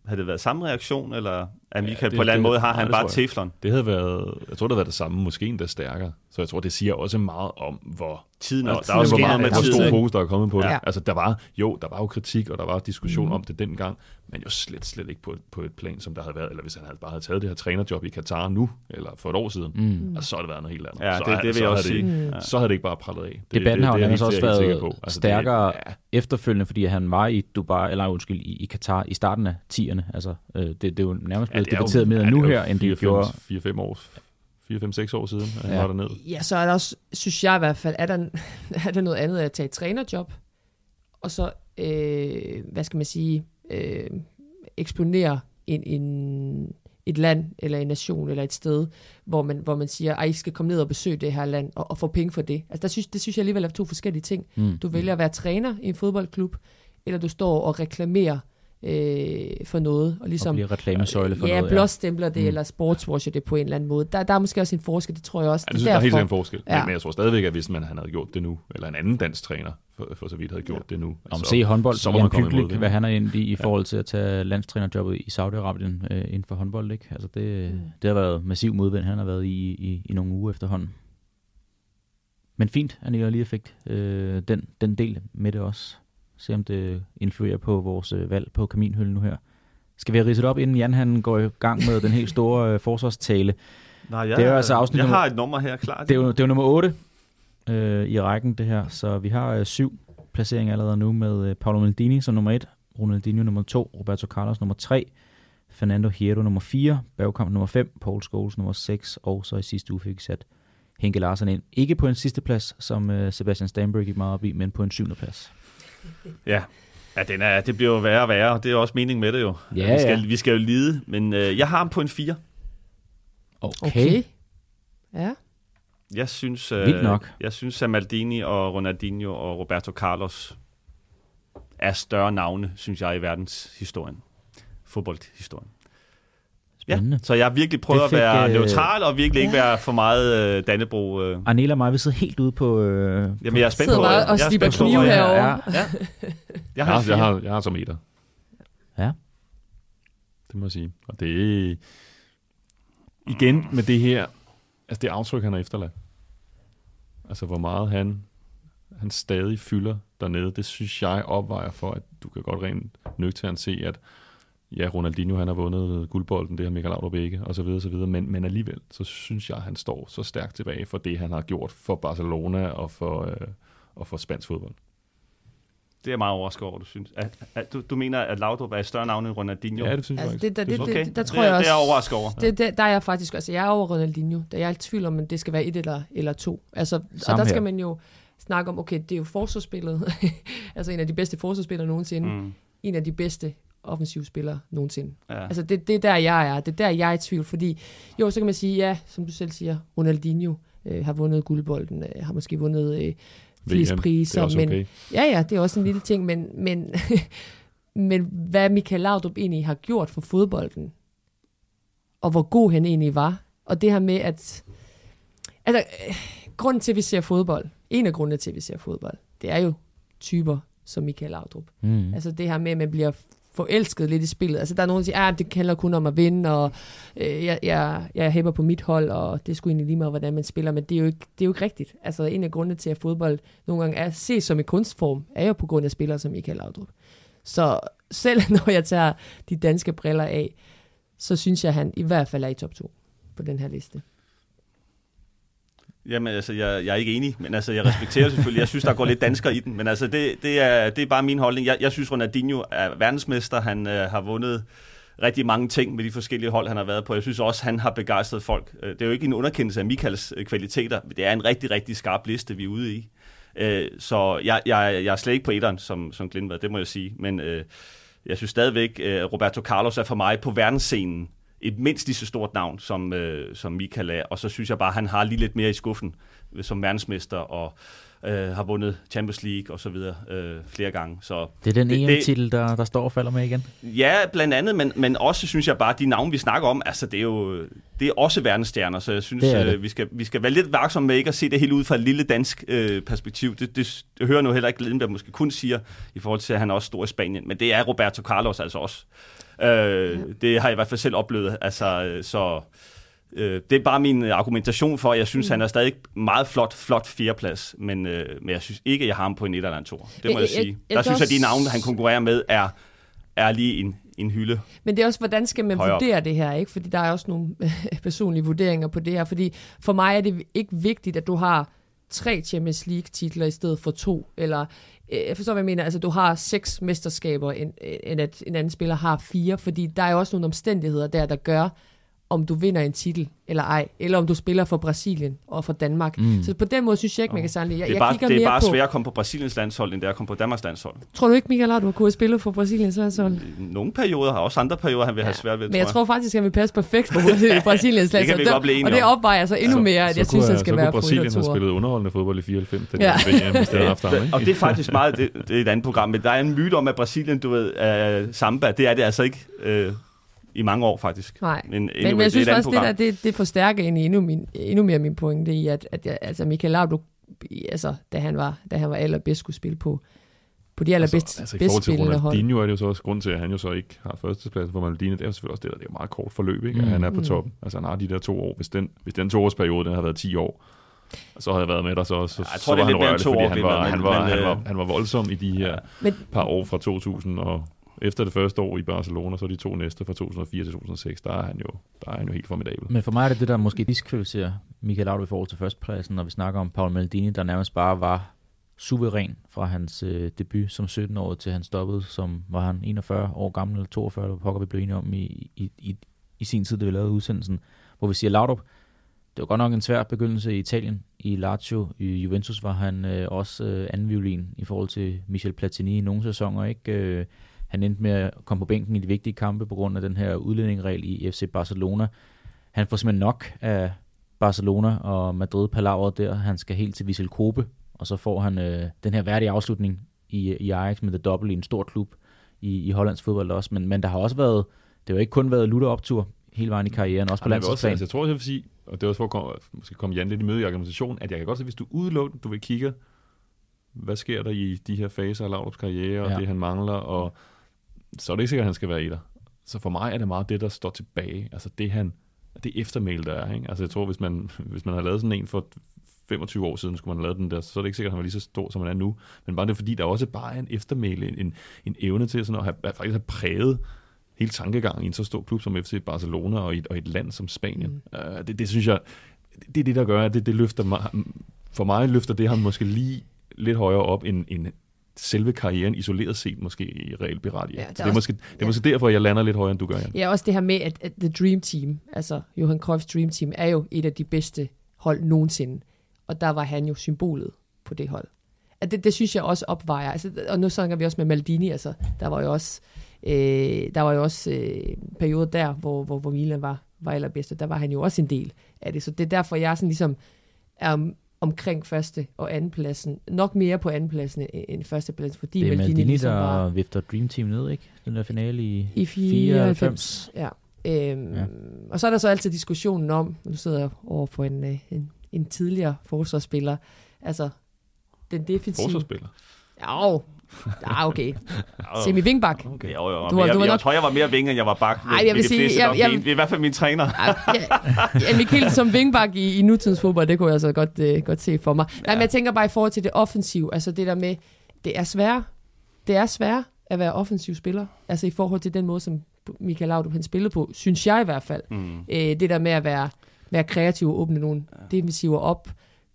[SPEAKER 4] havde det været samme reaktion, eller er Michael
[SPEAKER 3] det-
[SPEAKER 4] på en eller anden
[SPEAKER 3] det-
[SPEAKER 4] måde, har han
[SPEAKER 3] det
[SPEAKER 4] bare teflon?
[SPEAKER 3] Det havde været, jeg tror, det havde været det samme, måske endda stærkere. Så jeg tror, det siger også meget om, hvor
[SPEAKER 4] Tiden,
[SPEAKER 3] Altså,
[SPEAKER 4] og der er også
[SPEAKER 3] meget,
[SPEAKER 4] med
[SPEAKER 3] hvor stor fokus, der er kommet på det.
[SPEAKER 5] Ja.
[SPEAKER 3] Altså, der var, jo, der var jo kritik, og der var diskussion mm. om det dengang, men jo slet, slet ikke på, på et plan, som der havde været, eller hvis han havde bare havde taget det her trænerjob i Katar nu, eller for et år siden,
[SPEAKER 2] Mm.
[SPEAKER 3] altså, så havde det været noget helt andet.
[SPEAKER 4] Ja,
[SPEAKER 3] så,
[SPEAKER 4] det, det vil
[SPEAKER 3] så
[SPEAKER 4] jeg også sige.
[SPEAKER 3] Det,
[SPEAKER 5] Mm.
[SPEAKER 4] Ja.
[SPEAKER 3] så havde det ikke bare prallet af. Det,
[SPEAKER 2] Debatten har jo
[SPEAKER 3] det, det,
[SPEAKER 2] nærmest
[SPEAKER 3] er
[SPEAKER 2] også været.
[SPEAKER 3] Altså,
[SPEAKER 2] stærkere
[SPEAKER 3] Det, ja,
[SPEAKER 2] efterfølgende, fordi han var i Dubai, eller undskyld, i, i Katar i starten af 10'erne. Altså, øh, det, det er jo nærmest blevet
[SPEAKER 3] er
[SPEAKER 2] debatteret mere
[SPEAKER 3] ja,
[SPEAKER 2] nu
[SPEAKER 3] er
[SPEAKER 2] her, end det
[SPEAKER 3] fire,
[SPEAKER 2] gjorde.
[SPEAKER 3] fem- 4-5 år, 4-5-6 år siden, at han
[SPEAKER 2] Ja.
[SPEAKER 3] var dernede.
[SPEAKER 5] Ja, så er der også, synes jeg i hvert fald, er der, [laughs] er der noget andet at tage et trænerjob, og så, øh, hvad skal man sige, øh, eksponere en, en, et land, eller en nation, eller et sted, hvor man, hvor man siger, at I skal komme ned og besøge det her land, og, og få penge for det. Altså, der synes, det synes jeg alligevel er to forskellige ting.
[SPEAKER 2] Mm.
[SPEAKER 5] Du vælger at være træner i en fodboldklub, eller du står og reklamerer øh, for noget, og
[SPEAKER 2] og
[SPEAKER 5] ligesom
[SPEAKER 2] blive reklamesøjle for
[SPEAKER 5] ja,
[SPEAKER 2] noget.
[SPEAKER 5] blåstempler det,
[SPEAKER 2] Mm.
[SPEAKER 5] eller sportswasher det på en eller anden måde. Der, der er måske også en forskel, det tror jeg også.
[SPEAKER 3] Ja, det synes jeg, der er helt sikkert en forskel. Ja.
[SPEAKER 5] Ja.
[SPEAKER 3] Men, men jeg tror stadigvæk, at hvis man han havde gjort det nu, eller en anden dansk træner for, for så vidt havde gjort det nu.
[SPEAKER 2] Om se håndbold,
[SPEAKER 3] så må
[SPEAKER 2] Jan
[SPEAKER 3] man det.
[SPEAKER 2] hvad han er ind i, i forhold til at tage landstrænerjobbet i Saudi-Arabien øh, inden for håndbold. Ikke? Altså det,
[SPEAKER 5] Mm.
[SPEAKER 2] det har været massiv modvind, han har været i, i, i nogle uger efterhånden. Men fint, at I lige fik øh, den, den del med det også. Se om det influerer på vores øh, valg på kaminhylden nu her. Skal vi have ridset op, inden Jan han går i gang med den helt store øh, forsvarstale?
[SPEAKER 4] Nej, jeg,
[SPEAKER 2] Det er jo altså afsnit
[SPEAKER 4] jeg
[SPEAKER 2] nummer-
[SPEAKER 4] har et nummer her klar.
[SPEAKER 2] Det er jo, det er jo nummer 8 øh, i rækken, det her. Så vi har øh, syv placeringer allerede nu med øh, Paolo Maldini som nummer 1, Ronaldinho nummer 2, Roberto Carlos nummer 3, Fernando Hierro nummer 4, Bergkamp nummer 5, Paul Scholes nummer 6, og så i sidste uge fik vi sat Henke Larsen ind. Ikke på en sidste plads, som øh, Sebastian Stamberg gik meget op i, men på en syvende plads. [laughs]
[SPEAKER 4] Ja, ja den er, det bliver jo værre og værre, og det er også meningen med det jo.
[SPEAKER 2] Ja,
[SPEAKER 4] vi, skal,
[SPEAKER 2] ja.
[SPEAKER 4] vi skal jo lide, men øh, jeg har ham på en 4.
[SPEAKER 2] Okay.
[SPEAKER 5] Okay. Ja.
[SPEAKER 4] Jeg synes, øh,
[SPEAKER 2] Vildt nok.
[SPEAKER 4] jeg synes, at Maldini og Ronaldinho og Roberto Carlos er større navne, synes jeg, i verdenshistorien. Fodboldhistorien.
[SPEAKER 2] Spændende.
[SPEAKER 4] Så jeg har virkelig prøvet
[SPEAKER 2] Det
[SPEAKER 4] at
[SPEAKER 2] fik,
[SPEAKER 4] være
[SPEAKER 2] øh,
[SPEAKER 4] neutral, og virkelig ikke være for meget øh, Dannebro. Øh.
[SPEAKER 2] Arnela og mig, vi sidder helt ude på... Øh,
[SPEAKER 4] Jamen, jeg er spændt på,
[SPEAKER 5] bare og
[SPEAKER 4] jeg er
[SPEAKER 5] slipper
[SPEAKER 4] spændt på,
[SPEAKER 5] knive herovre.
[SPEAKER 2] Ja,
[SPEAKER 4] Ja. [laughs] Jeg har,
[SPEAKER 3] jeg har, jeg har som etter.
[SPEAKER 2] Ja.
[SPEAKER 3] Det må jeg sige. Og det er igen med det her, altså det aftryk, han har efterladt. Altså hvor meget han, han stadig fylder dernede, det synes jeg opvejer for, at du kan godt rent nøgternt se, at ja, Ronaldinho han har vundet guldbolden, det har Michael Laudrup ikke, og så videre, så videre. Men, men alligevel, så synes jeg, at han står så stærkt tilbage for det, han har gjort for Barcelona og for, øh, og for spansk fodbold.
[SPEAKER 4] Det er jeg meget overrasket over, du synes. At, at, du, du mener, at Laudrup er et større navn end Ronaldinho?
[SPEAKER 3] Ja, det synes jeg
[SPEAKER 5] Altså,
[SPEAKER 3] faktisk.
[SPEAKER 5] det, der, det,
[SPEAKER 4] Okay,
[SPEAKER 5] det, det, der tror
[SPEAKER 4] det,
[SPEAKER 5] jeg også...
[SPEAKER 4] det er jeg overrasket over.
[SPEAKER 5] Det, det, der er jeg faktisk også, jeg er over Ronaldinho, der jeg er i tvivl om, at det skal være et eller, eller to. Altså, og
[SPEAKER 2] Samme
[SPEAKER 5] der skal
[SPEAKER 2] her.
[SPEAKER 5] man jo snakke om, okay, det er jo forsvarsspillet, [laughs] altså en af de bedste forsvarsspillere nogensinde. Mm, en af de bedste offensive spillere nogensinde.
[SPEAKER 4] ja.
[SPEAKER 5] Altså det, det er der, jeg er. Det er der, jeg er i tvivl, fordi jo, så kan man sige, ja, som du selv siger, Ronaldinho øh, har vundet guldbolden, øh, har måske vundet øh, flest
[SPEAKER 3] VM,
[SPEAKER 5] priser,
[SPEAKER 3] er også
[SPEAKER 5] men
[SPEAKER 3] okay.
[SPEAKER 5] Ja, ja, det er også en lille ting, men, men, [laughs] men hvad Michael Laudrup egentlig har gjort for fodbolden, og hvor god han egentlig var, og det her med, at altså, øh, grunden til, at vi ser fodbold, en af grundene til, at vi ser fodbold, det er jo typer som Michael Laudrup.
[SPEAKER 2] mm.
[SPEAKER 5] Altså det her med, at man bliver forelsket lidt i spillet. Altså der er nogen, der siger, at det handler kun om at vinde, og øh, jeg, jeg, jeg hæpper på mit hold, og det skulle egentlig lige meget, hvordan man spiller, men det er, jo ikke, det er jo ikke rigtigt. Altså en af grundene til, at fodbold nogle gange er set som en kunstform, er jo på grund af spillere som Michael Laudrup. Så selv [laughs] når jeg tager de danske briller af, så synes jeg, at han i hvert fald er i top 2 på den her liste.
[SPEAKER 4] Jamen, altså, jeg, jeg er ikke enig, men altså, jeg respekterer selvfølgelig. Jeg synes, der går lidt dansker i den, men altså, det, det, er, det er bare min holdning. Jeg, jeg synes, Ronaldinho er verdensmester. Han øh, har vundet rigtig mange ting med de forskellige hold, han har været på. Jeg synes også, han har begejstret folk. Øh, det er jo ikke en underkendelse af Michaels øh, kvaliteter. men Det er en rigtig, rigtig skarp liste, vi er ude i. Øh, Så jeg, jeg, jeg er slet ikke på etteren, som, som Glindvad, det må jeg sige. Men øh, jeg synes stadigvæk, øh, Roberto Carlos er for mig på verdensscenen et mindst lige så stort navn, som, øh, som Michael er. Og så synes jeg bare, at han har lige lidt mere i skuffen øh, som verdensmester og øh, har vundet Champions League og så videre øh, flere gange. Så
[SPEAKER 2] Det er den
[SPEAKER 4] det-
[SPEAKER 2] EM-titel, der, der står og falder med igen.
[SPEAKER 4] Ja, blandt andet, men, men også synes jeg bare, at de navne, vi snakker om, altså det er jo det er også verdensstjerner, så jeg synes,
[SPEAKER 2] Det er det.
[SPEAKER 4] øh, vi, skal, vi skal være lidt vaksomme med ikke at se det helt ud fra et lille dansk øh, perspektiv. Det, det, det hører nu heller ikke Lindenberg måske kun siger, i forhold til, at han er også stor i Spanien, men det er Roberto Carlos altså også. Øh, Det har jeg i hvert fald selv oplevet, altså øh, så... Øh, det er bare min øh, argumentation for, at jeg synes, mm. han er stadig meget flot, flot fjerdeplads, men, øh, men jeg synes ikke, at jeg har ham på en et eller en to. Det må
[SPEAKER 5] Jeg-
[SPEAKER 4] jeg,
[SPEAKER 5] jeg-
[SPEAKER 4] sige.
[SPEAKER 5] jeg
[SPEAKER 4] Der
[SPEAKER 5] kan
[SPEAKER 4] synes jeg, at de
[SPEAKER 5] også-
[SPEAKER 4] navne, han konkurrerer med, er, er lige en, en hylde.
[SPEAKER 5] Men det er også, hvordan skal man
[SPEAKER 4] Højere op.
[SPEAKER 5] vurdere det her, ikke? Fordi der er også nogle [laughs] personlige vurderinger på det her. Fordi for mig er det ikke vigtigt, at du har tre Champions League-titler i stedet for to. Eller, Øh, jeg forstår, hvad jeg mener. Altså, du har seks mesterskaber, end, øh, end at en anden spiller har fire. Fordi der er jo også nogle omstændigheder der, der gør, om du vinder en titel eller ej, eller om du spiller for Brasilien og for Danmark. Mm. Så på den måde synes jeg ikke, man kan sammenligne. Jeg,
[SPEAKER 4] Det er
[SPEAKER 5] jeg
[SPEAKER 4] bare,
[SPEAKER 5] kigger
[SPEAKER 4] det er
[SPEAKER 5] mere
[SPEAKER 4] bare
[SPEAKER 5] på,
[SPEAKER 4] sværere at komme på Brasiliens landshold, end det er at komme på Danmarks landshold.
[SPEAKER 5] Tror du ikke, Michael Laudrup kunne have spillet for Brasiliens landshold?
[SPEAKER 4] Nogle perioder har også andre perioder, han vil have svært ved,
[SPEAKER 5] Men jeg tror faktisk, at han vil passe perfekt på [laughs] Brasiliens
[SPEAKER 4] Det kan
[SPEAKER 5] landshold.
[SPEAKER 4] vi godt blive enige
[SPEAKER 5] Og det opvejer så endnu mere, at jeg synes, han skal
[SPEAKER 3] så
[SPEAKER 5] være på
[SPEAKER 3] Brasilien
[SPEAKER 5] Brasilien
[SPEAKER 3] spillet underholdende fodbold i 94, den
[SPEAKER 5] Ja.
[SPEAKER 3] ja. VM, hvis det havde haft ham, [laughs] ikke?
[SPEAKER 4] Og det er faktisk meget, det, det er et andet program, men der er en myte om, at Brasilien, du ved, er samba. Det er det altså ikke øh, i mange år, faktisk.
[SPEAKER 5] Nej.
[SPEAKER 4] Men, anyway,
[SPEAKER 5] men jeg synes
[SPEAKER 4] det andet
[SPEAKER 5] faktisk, det,
[SPEAKER 4] program.
[SPEAKER 5] der, det, det forstærker egentlig endnu, min, endnu mere min pointe i, at, at jeg, altså Michael Laudrup, altså, da han var, da han var allerbedst, skulle spille på, på de allerbedst
[SPEAKER 3] altså, altså
[SPEAKER 5] bedst
[SPEAKER 3] forhold til
[SPEAKER 5] spillende hold.
[SPEAKER 3] Ronaldinho er det jo så også grund til, at han jo så ikke har førstepladsen, hvor Ronaldinho, det er jo selvfølgelig også det, der det er jo meget kort forløb, ikke? At
[SPEAKER 2] Mm.
[SPEAKER 3] han er på
[SPEAKER 5] Mm.
[SPEAKER 3] toppen. Altså han har de der to år. Hvis den, hvis den toårsperiode, den har været 10 år, så havde jeg været med der så også. Så,
[SPEAKER 4] Jeg tror,
[SPEAKER 3] så
[SPEAKER 4] det er
[SPEAKER 3] var han
[SPEAKER 4] lidt mere end
[SPEAKER 3] rørende,
[SPEAKER 4] to
[SPEAKER 3] fordi
[SPEAKER 4] år,
[SPEAKER 3] han
[SPEAKER 4] Bimmer,
[SPEAKER 3] var,
[SPEAKER 4] men-
[SPEAKER 3] han, var,
[SPEAKER 4] men,
[SPEAKER 3] han,
[SPEAKER 4] øh,
[SPEAKER 3] var, han var voldsom i de her
[SPEAKER 5] Men,
[SPEAKER 3] par år fra 2000 og efter det første år i Barcelona, så de to næste fra 2004 til 2006, der er han jo, der er han jo helt formidabel.
[SPEAKER 2] Men for mig er det det, der måske diskvalificerer Michael Laudrup i forhold til førstepladsen, når vi snakker om Paul Maldini, der nærmest bare var suveræn fra hans øh, debut som 17-årig til han stoppede, som var han 41 år gammel eller 42, eller pokker vi blev enige om i, i, i, i sin tid, da vi lavede udsendelsen, hvor vi siger, Laudrup, det var godt nok en svær begyndelse i Italien. I Lazio, i Juventus var han øh, også øh, anden violin i forhold til Michel Platini i nogle sæsoner. Ikke? Øh, han endte med at komme på bænken i de vigtige kampe på grund af den her udlændingregel i FC Barcelona. Han får simpelthen nok af Barcelona og Madrid palaveret der. Han skal helt til Vissel Kobe, og så får han øh, den her værdige afslutning i, i Ajax med The Double i en stor klub i, i Hollands fodbold også. Men, men der har også været, det har ikke kun været lutter optur hele vejen i karrieren, også på
[SPEAKER 3] Jamen,
[SPEAKER 2] landsplan.
[SPEAKER 3] altså, jeg tror, jeg vil sige, og det er også for at komme, måske komme Jan lidt i møde i argumentationen, at jeg kan godt se, hvis du udelukker, du vil kigge, hvad sker der i de her faser af Laudrups karriere, og
[SPEAKER 2] ja.
[SPEAKER 3] det han mangler, og så er det ikke sikkert, at han skal være etter. Så for mig er det meget det, der står tilbage. Altså det han, det eftermæl, der er. Ikke? Altså jeg tror, hvis man, hvis man har lavet sådan en for 25 år siden, skulle man have lavet den der, så er det ikke sikkert, at han var lige så stor, som han er nu. Men bare det fordi, der også bare er en eftermæle, en, en, en evne til sådan at have, at faktisk have præget hele tankegangen i en så stor klub som FC Barcelona og i, et- og i et land som Spanien. Mm. Uh, det, det synes jeg, det er det, der gør, at det, det løfter mig, for mig løfter det ham måske lige lidt højere op end, end selve karrieren isoleret set måske i reelt berettiget.
[SPEAKER 5] Ja,
[SPEAKER 3] det,
[SPEAKER 5] er
[SPEAKER 3] er
[SPEAKER 5] også-
[SPEAKER 3] måske, det er
[SPEAKER 5] ja.
[SPEAKER 3] måske derfor, jeg lander lidt højere, end du gør, Jan.
[SPEAKER 5] Ja, også det her med, at, at The Dream Team, altså Johan Cruyffs Dream Team, er jo et af de bedste hold nogensinde. Og der var han jo symbolet på det hold. At det, det synes jeg også opvejer. Altså, og nu snakker vi også med Maldini, altså der var jo også, øh, der var jo også øh, perioder der, hvor, hvor, hvor Milan var, var allerbedst, og der var han jo også en del af det. Så det er derfor, jeg sådan ligesom er omkring første og anden pladsen. Nok mere på anden pladsen end- end første pladsen, fordi
[SPEAKER 2] Det er
[SPEAKER 5] Maldini,
[SPEAKER 2] Maldini,
[SPEAKER 5] ligesom
[SPEAKER 2] der
[SPEAKER 5] var
[SPEAKER 2] vifter Dream Team ned, ikke? Den der finale i,
[SPEAKER 5] i
[SPEAKER 2] 94.
[SPEAKER 5] 94. Ja. Øhm,
[SPEAKER 2] Ja.
[SPEAKER 5] ja. Og så er der så altid diskussionen om, nu sidder jeg over for en, øh, en, en tidligere forsvarsspiller, altså den defensive...
[SPEAKER 3] Forsvarsspiller.
[SPEAKER 5] Ja, [laughs] ja, okay. Semi Vingbak.
[SPEAKER 4] Okay. Jo, jo,
[SPEAKER 5] Du var-
[SPEAKER 4] var,
[SPEAKER 5] du var
[SPEAKER 4] jeg, jeg
[SPEAKER 5] nok-
[SPEAKER 4] tror, jeg var mere ving, end jeg var bak.
[SPEAKER 5] Ej, jeg vil sige, jeg- jeg-.
[SPEAKER 4] Det er i hvert fald min træner.
[SPEAKER 5] Ja, ja, Michael som vingbak i, i nutidens fodbold, det kunne jeg altså godt, øh, godt se for mig. Nej, men jeg tænker bare i forhold til det offensive, altså det der med, det er svært, det er svært at være offensiv spiller, altså i forhold til den måde, som Michael Laudrup han spillede på, synes jeg i hvert fald.
[SPEAKER 4] Mm.
[SPEAKER 5] Øh, det der med at være, være kreativ og åbne nogle defensiver op,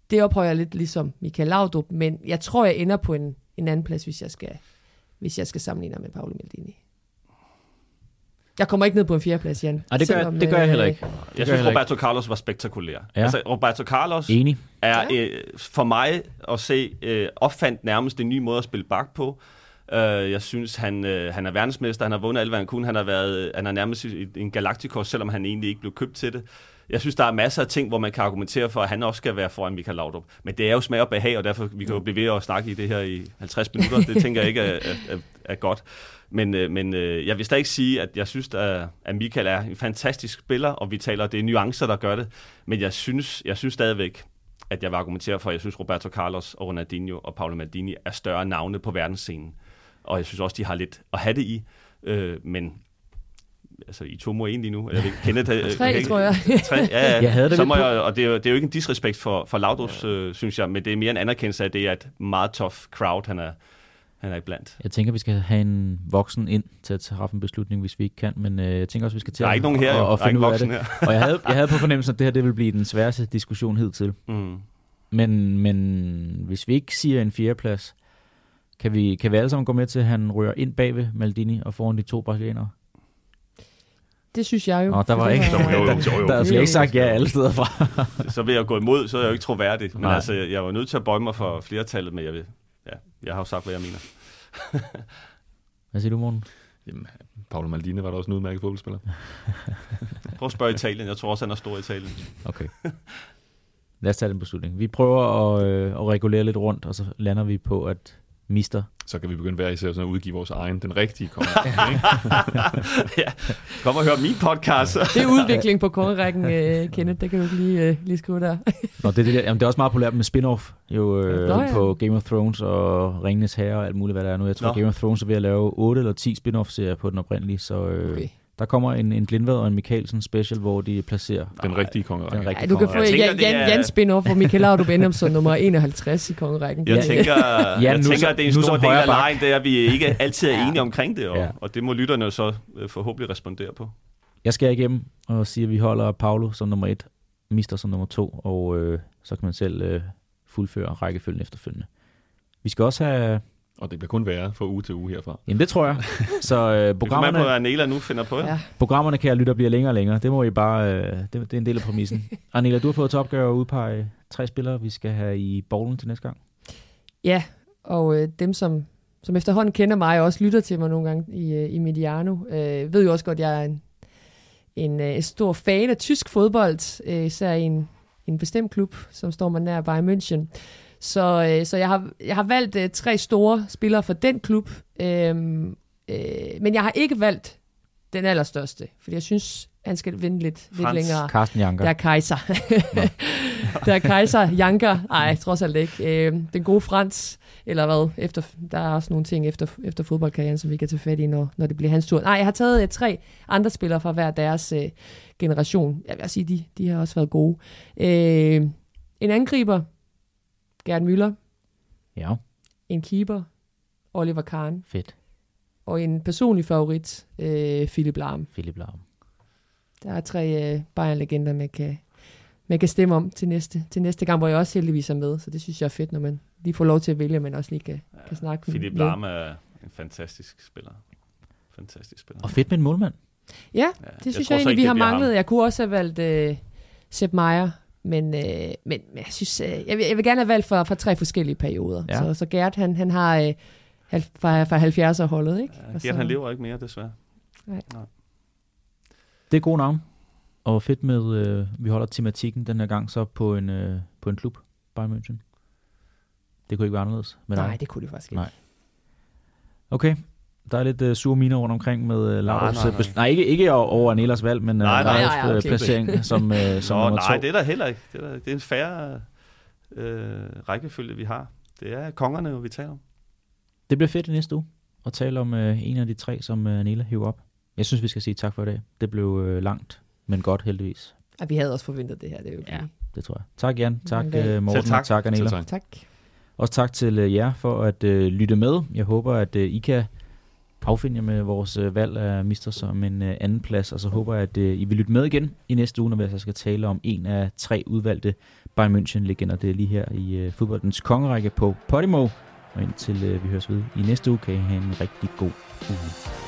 [SPEAKER 5] det ophøjer jeg lidt ligesom Michael Laudrup, men jeg tror, jeg ender på en, en anden plads, hvis jeg skal, hvis jeg skal sammenligne med Paolo Maldini. Jeg kommer ikke ned på en fjerdeplads, Jan.
[SPEAKER 2] Nej, det gør,
[SPEAKER 5] Selvom,
[SPEAKER 2] jeg, det gør jeg
[SPEAKER 5] øh,
[SPEAKER 2] heller ikke.
[SPEAKER 4] Jeg synes, Roberto Carlos var spektakulær.
[SPEAKER 2] Ja.
[SPEAKER 4] Ja. Altså, Roberto Carlos
[SPEAKER 2] Enig.
[SPEAKER 4] er øh, for mig at se, øh, opfandt nærmest en ny måde at spille bak på. Øh, jeg synes, han, øh, han er verdensmester, han har vundet alt, hvad han kunne. Han har, været, han er nærmest en Galacticos, selvom han egentlig ikke blev købt til det. Jeg synes, der er masser af ting, hvor man kan argumentere for, at han også skal være foran Michael Laudrup. Men det er jo smag og behag, og derfor vi kan jo blive ved at snakke i det her i 50 minutter. Det tænker jeg ikke er, er, er, er godt. Men, øh, men øh, jeg vil stadig sige, at jeg synes, at, at Michael er en fantastisk spiller, og vi taler, det er nuancer, der gør det. Men jeg synes, jeg synes stadigvæk, at jeg vil argumentere for, at jeg synes, Roberto Carlos og Ronaldinho og Paolo Maldini er større navne på verdensscenen. Og jeg synes også, de har lidt at have det i. Øh, men altså, I to må en lige nu. Jeg ved, Kenneth, øh, [laughs]
[SPEAKER 5] Tre,
[SPEAKER 4] kan-
[SPEAKER 5] tror jeg.
[SPEAKER 4] Tre, ja, ja.
[SPEAKER 2] Jeg havde det
[SPEAKER 4] så må jeg, og det er, jo, det er jo ikke en disrespekt for, for Laudrups, øh, synes jeg, men det er mere en anerkendelse af, at det er et meget tough crowd, han er, han er iblandt.
[SPEAKER 2] Jeg tænker, vi skal have en voksen ind til at træffe en beslutning, hvis vi ikke kan, men øh, jeg tænker også, vi skal til
[SPEAKER 4] Der er
[SPEAKER 2] at,
[SPEAKER 4] ikke nogen her,
[SPEAKER 2] at, at
[SPEAKER 4] Der er
[SPEAKER 2] finde
[SPEAKER 4] ikke
[SPEAKER 2] ud af det.
[SPEAKER 4] her.
[SPEAKER 2] Og jeg havde, jeg havde på [laughs] fornemmelsen, at det her det vil blive den sværeste diskussion hidtil.
[SPEAKER 4] Mm.
[SPEAKER 2] Men, men hvis vi ikke siger en fjerdeplads, kan vi, kan vi alle sammen gå med til, at han rører ind bagved Maldini og foran de to brasilianere?
[SPEAKER 5] Det synes jeg jo.
[SPEAKER 2] Nå, der var ikke-
[SPEAKER 5] var-
[SPEAKER 3] Jo, jo, jo, jo.
[SPEAKER 2] Der bliver ikke sagt ja alle steder fra. [laughs]
[SPEAKER 4] Så vil jeg gå imod, så er jeg jo ikke troværdig. Men
[SPEAKER 2] Nej.
[SPEAKER 4] altså, jeg var nødt til at bøje mig for flertallet, men jeg, vil, ja, jeg har jo sagt, hvad jeg mener. [laughs]
[SPEAKER 2] Hvad siger du, Morten?
[SPEAKER 3] Jamen, Paolo Maldini var da også en udmærket fodboldspiller. [laughs]
[SPEAKER 4] Prøv at spørge Italien. Jeg tror også, han er stor i Italien.
[SPEAKER 2] Okay. Lad os tage den beslutning. Vi prøver at, øh, at regulere lidt rundt, og så lander vi på, at Mister
[SPEAKER 3] Så kan vi begynde hver især sådan at udgive vores egen, den rigtige kommer. [laughs]
[SPEAKER 4] ja. Kom og hør min podcast.
[SPEAKER 5] Det er udvikling på kongerækken, uh, Kenneth. Det kan du ikke lige, uh, lige skrive der. [laughs]
[SPEAKER 2] Nå, det, er det, der, jamen, det er også meget populært med spin-off jo, øh,
[SPEAKER 5] Nå, ja.
[SPEAKER 2] på Game of Thrones og Ringenes Herre og alt muligt, hvad der er nu. Jeg tror,
[SPEAKER 4] Nå.
[SPEAKER 2] Game of Thrones er ved at lave 8 eller 10 spin-off-serier på den oprindelige, så øh,
[SPEAKER 5] Okay.
[SPEAKER 2] Der kommer en, en Lindvad og en Mikkelsen special, hvor de placerer
[SPEAKER 3] Den rigtige kongerække.
[SPEAKER 2] den rigtige
[SPEAKER 5] Ej, du kan få
[SPEAKER 2] kongerække.
[SPEAKER 4] Jeg tænker,
[SPEAKER 5] Jan,
[SPEAKER 4] det er-
[SPEAKER 5] Jan spin-off for Michael Laudrup Benhamson, nummer 51 i kongerækken.
[SPEAKER 4] Jeg tænker, [laughs]
[SPEAKER 2] Ja,
[SPEAKER 4] jeg
[SPEAKER 2] nu
[SPEAKER 4] tænker at det er en stor del af lejen, det er, at vi ikke altid er
[SPEAKER 5] Ja.
[SPEAKER 4] enige omkring det, og,
[SPEAKER 2] Ja.
[SPEAKER 4] og det må lytterne så øh, forhåbentlig respondere på.
[SPEAKER 2] Jeg skal igennem og sige, at vi holder Paulo som nummer et, Mister som nummer to, og øh, så kan man selv øh, fuldføre rækkefølgen efterfølgende. Vi skal også have...
[SPEAKER 3] Og det bliver kun værre fra uge til uge herfra.
[SPEAKER 2] Jamen det tror jeg. Så øh, [laughs]
[SPEAKER 4] Det på,
[SPEAKER 2] programmerne,
[SPEAKER 4] hvad Anela nu finder på. Ja.
[SPEAKER 5] Ja.
[SPEAKER 2] programmerne kan jeg lytte bliver længere og længere. Det må I bare... Øh, det, det er en del af præmissen. [laughs] Arnela, du har fået til opgave at udpege tre spillere, vi skal have i bowlen til næste gang.
[SPEAKER 5] Ja, og øh, dem, som, som efterhånden kender mig og også lytter til mig nogle gange i, øh, i Mediano, øh, ved jo også godt, at jeg er en, en øh, stor fan af tysk fodbold, øh, især i en, en bestemt klub, som står mig nær Bayern München. Så, øh, så jeg, har, jeg har valgt øh, tre store spillere fra den klub, øh, øh, men jeg har ikke valgt den allerstørste, fordi jeg synes, han skal vinde lidt, lidt
[SPEAKER 4] Frans.
[SPEAKER 5] længere.
[SPEAKER 2] Carsten Janker.
[SPEAKER 5] Der er Kaiser. [laughs] der er Kaiser, Janker. Nej, trods alt ikke. Øh, den gode Frans, eller hvad? Efter, der er også nogle ting efter, efter fodboldkarrieren, som vi kan tage fat i, når, når det bliver hans tur. Nej, jeg har taget øh, tre andre spillere fra hver deres øh, generation. Jeg vil sige, de, de har også været gode. Øh, en angriber, Gerd Müller.
[SPEAKER 2] Ja,
[SPEAKER 5] En keeper, Oliver Kahn.
[SPEAKER 2] fedt.
[SPEAKER 5] Og en personlig favorit, øh, Philip Lahm.
[SPEAKER 2] Philip Lahm.
[SPEAKER 5] Der er tre øh, Bayern-legender, man kan, man kan stemme om til næste, til næste gang, hvor jeg også heldigvis er med. Så det synes jeg er fedt, når man lige får lov til at vælge, men også lige kan, kan snakke
[SPEAKER 4] Philip
[SPEAKER 5] med.
[SPEAKER 4] Lahm er en fantastisk spiller. Fantastisk spiller.
[SPEAKER 2] Og fedt med en målmand.
[SPEAKER 5] Ja,
[SPEAKER 4] Ja,
[SPEAKER 5] det synes
[SPEAKER 4] tror
[SPEAKER 5] jeg,
[SPEAKER 4] så
[SPEAKER 5] egentlig,
[SPEAKER 4] ikke,
[SPEAKER 5] vi har manglet.
[SPEAKER 4] ham.
[SPEAKER 5] Jeg kunne også have valgt øh, Sepp Meier, men, øh, men, jeg synes, øh, jeg, vil, jeg vil gerne have valgt fra, fra tre forskellige perioder.
[SPEAKER 2] Ja.
[SPEAKER 5] Så, så Gert, han, han har øh, halv- fra, fra 70'er-holdet, ikke?
[SPEAKER 4] Ja, Gert,
[SPEAKER 5] så-
[SPEAKER 4] han lever ikke mere, desværre.
[SPEAKER 2] Det er gode navn. Og fedt med, øh, vi holder tematikken den her gang så på en, øh, på en klub, Bayern München. Det kunne ikke være anderledes med dig.
[SPEAKER 5] Nej, det kunne det faktisk ikke.
[SPEAKER 2] Nej. Okay, der er lidt uh, sure miner rundt omkring med uh, Laudrup's...
[SPEAKER 4] nej, nej.
[SPEAKER 2] bes- nej, ikke, ikke over- Anelas valg, men uh,
[SPEAKER 4] Nej, nej,
[SPEAKER 5] nej,
[SPEAKER 2] øh,
[SPEAKER 5] okay.
[SPEAKER 2] placering [laughs] som, uh, som
[SPEAKER 4] Nå,
[SPEAKER 2] nummer
[SPEAKER 4] nej,
[SPEAKER 2] to.
[SPEAKER 4] det er der heller ikke. Det er, der, det er en færre øh, rækkefølge, vi har. Det er kongerne, vi taler om.
[SPEAKER 2] Det bliver fedt i næste uge at tale om uh, en af de tre, som uh, Anela hiver op. Jeg synes, vi skal sige tak for i dag. Det blev uh, langt, men godt heldigvis.
[SPEAKER 5] Ja, vi havde også forventet det her, det er jo
[SPEAKER 2] Ja.
[SPEAKER 5] ja.
[SPEAKER 2] Det tror jeg. Tak Jan, tak uh, Morten,
[SPEAKER 4] Selv tak.
[SPEAKER 2] og tak Anela.
[SPEAKER 3] Selv tak.
[SPEAKER 5] Tak.
[SPEAKER 2] Også tak til uh, jer for at uh, lytte med. Jeg håber, at uh, I kan affinde jer med vores øh, valg af Mister som en øh, anden plads, og så håber jeg, at øh, I vil lytte med igen i næste uge, når vi altså skal tale om en af tre udvalgte Bayern München-legender. Det er lige her i øh, fodboldens kongerække på Podimo. Og indtil øh, vi høres ved i næste uge, kan I have en rigtig god uge.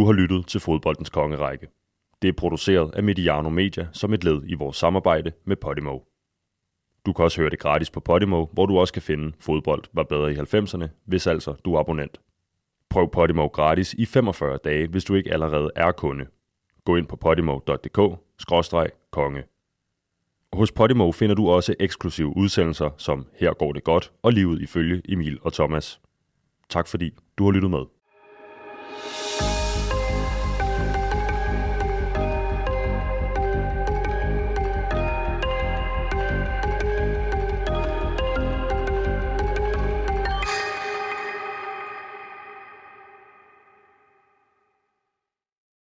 [SPEAKER 1] Du har lyttet til fodboldens kongerække. Det er produceret af Mediano Media som et led i vores samarbejde med Podimo. Du kan også høre det gratis på Podimo, hvor du også kan finde Fodbold var bedre i 90'erne, hvis altså du er abonnent. Prøv Podimo gratis i 45 dage, hvis du ikke allerede er kunde. Gå ind på podimo.dk-konge. Hos Podimo finder du også eksklusive udsendelser som Her går det godt og livet ifølge Emil og Thomas. Tak fordi du har lyttet med.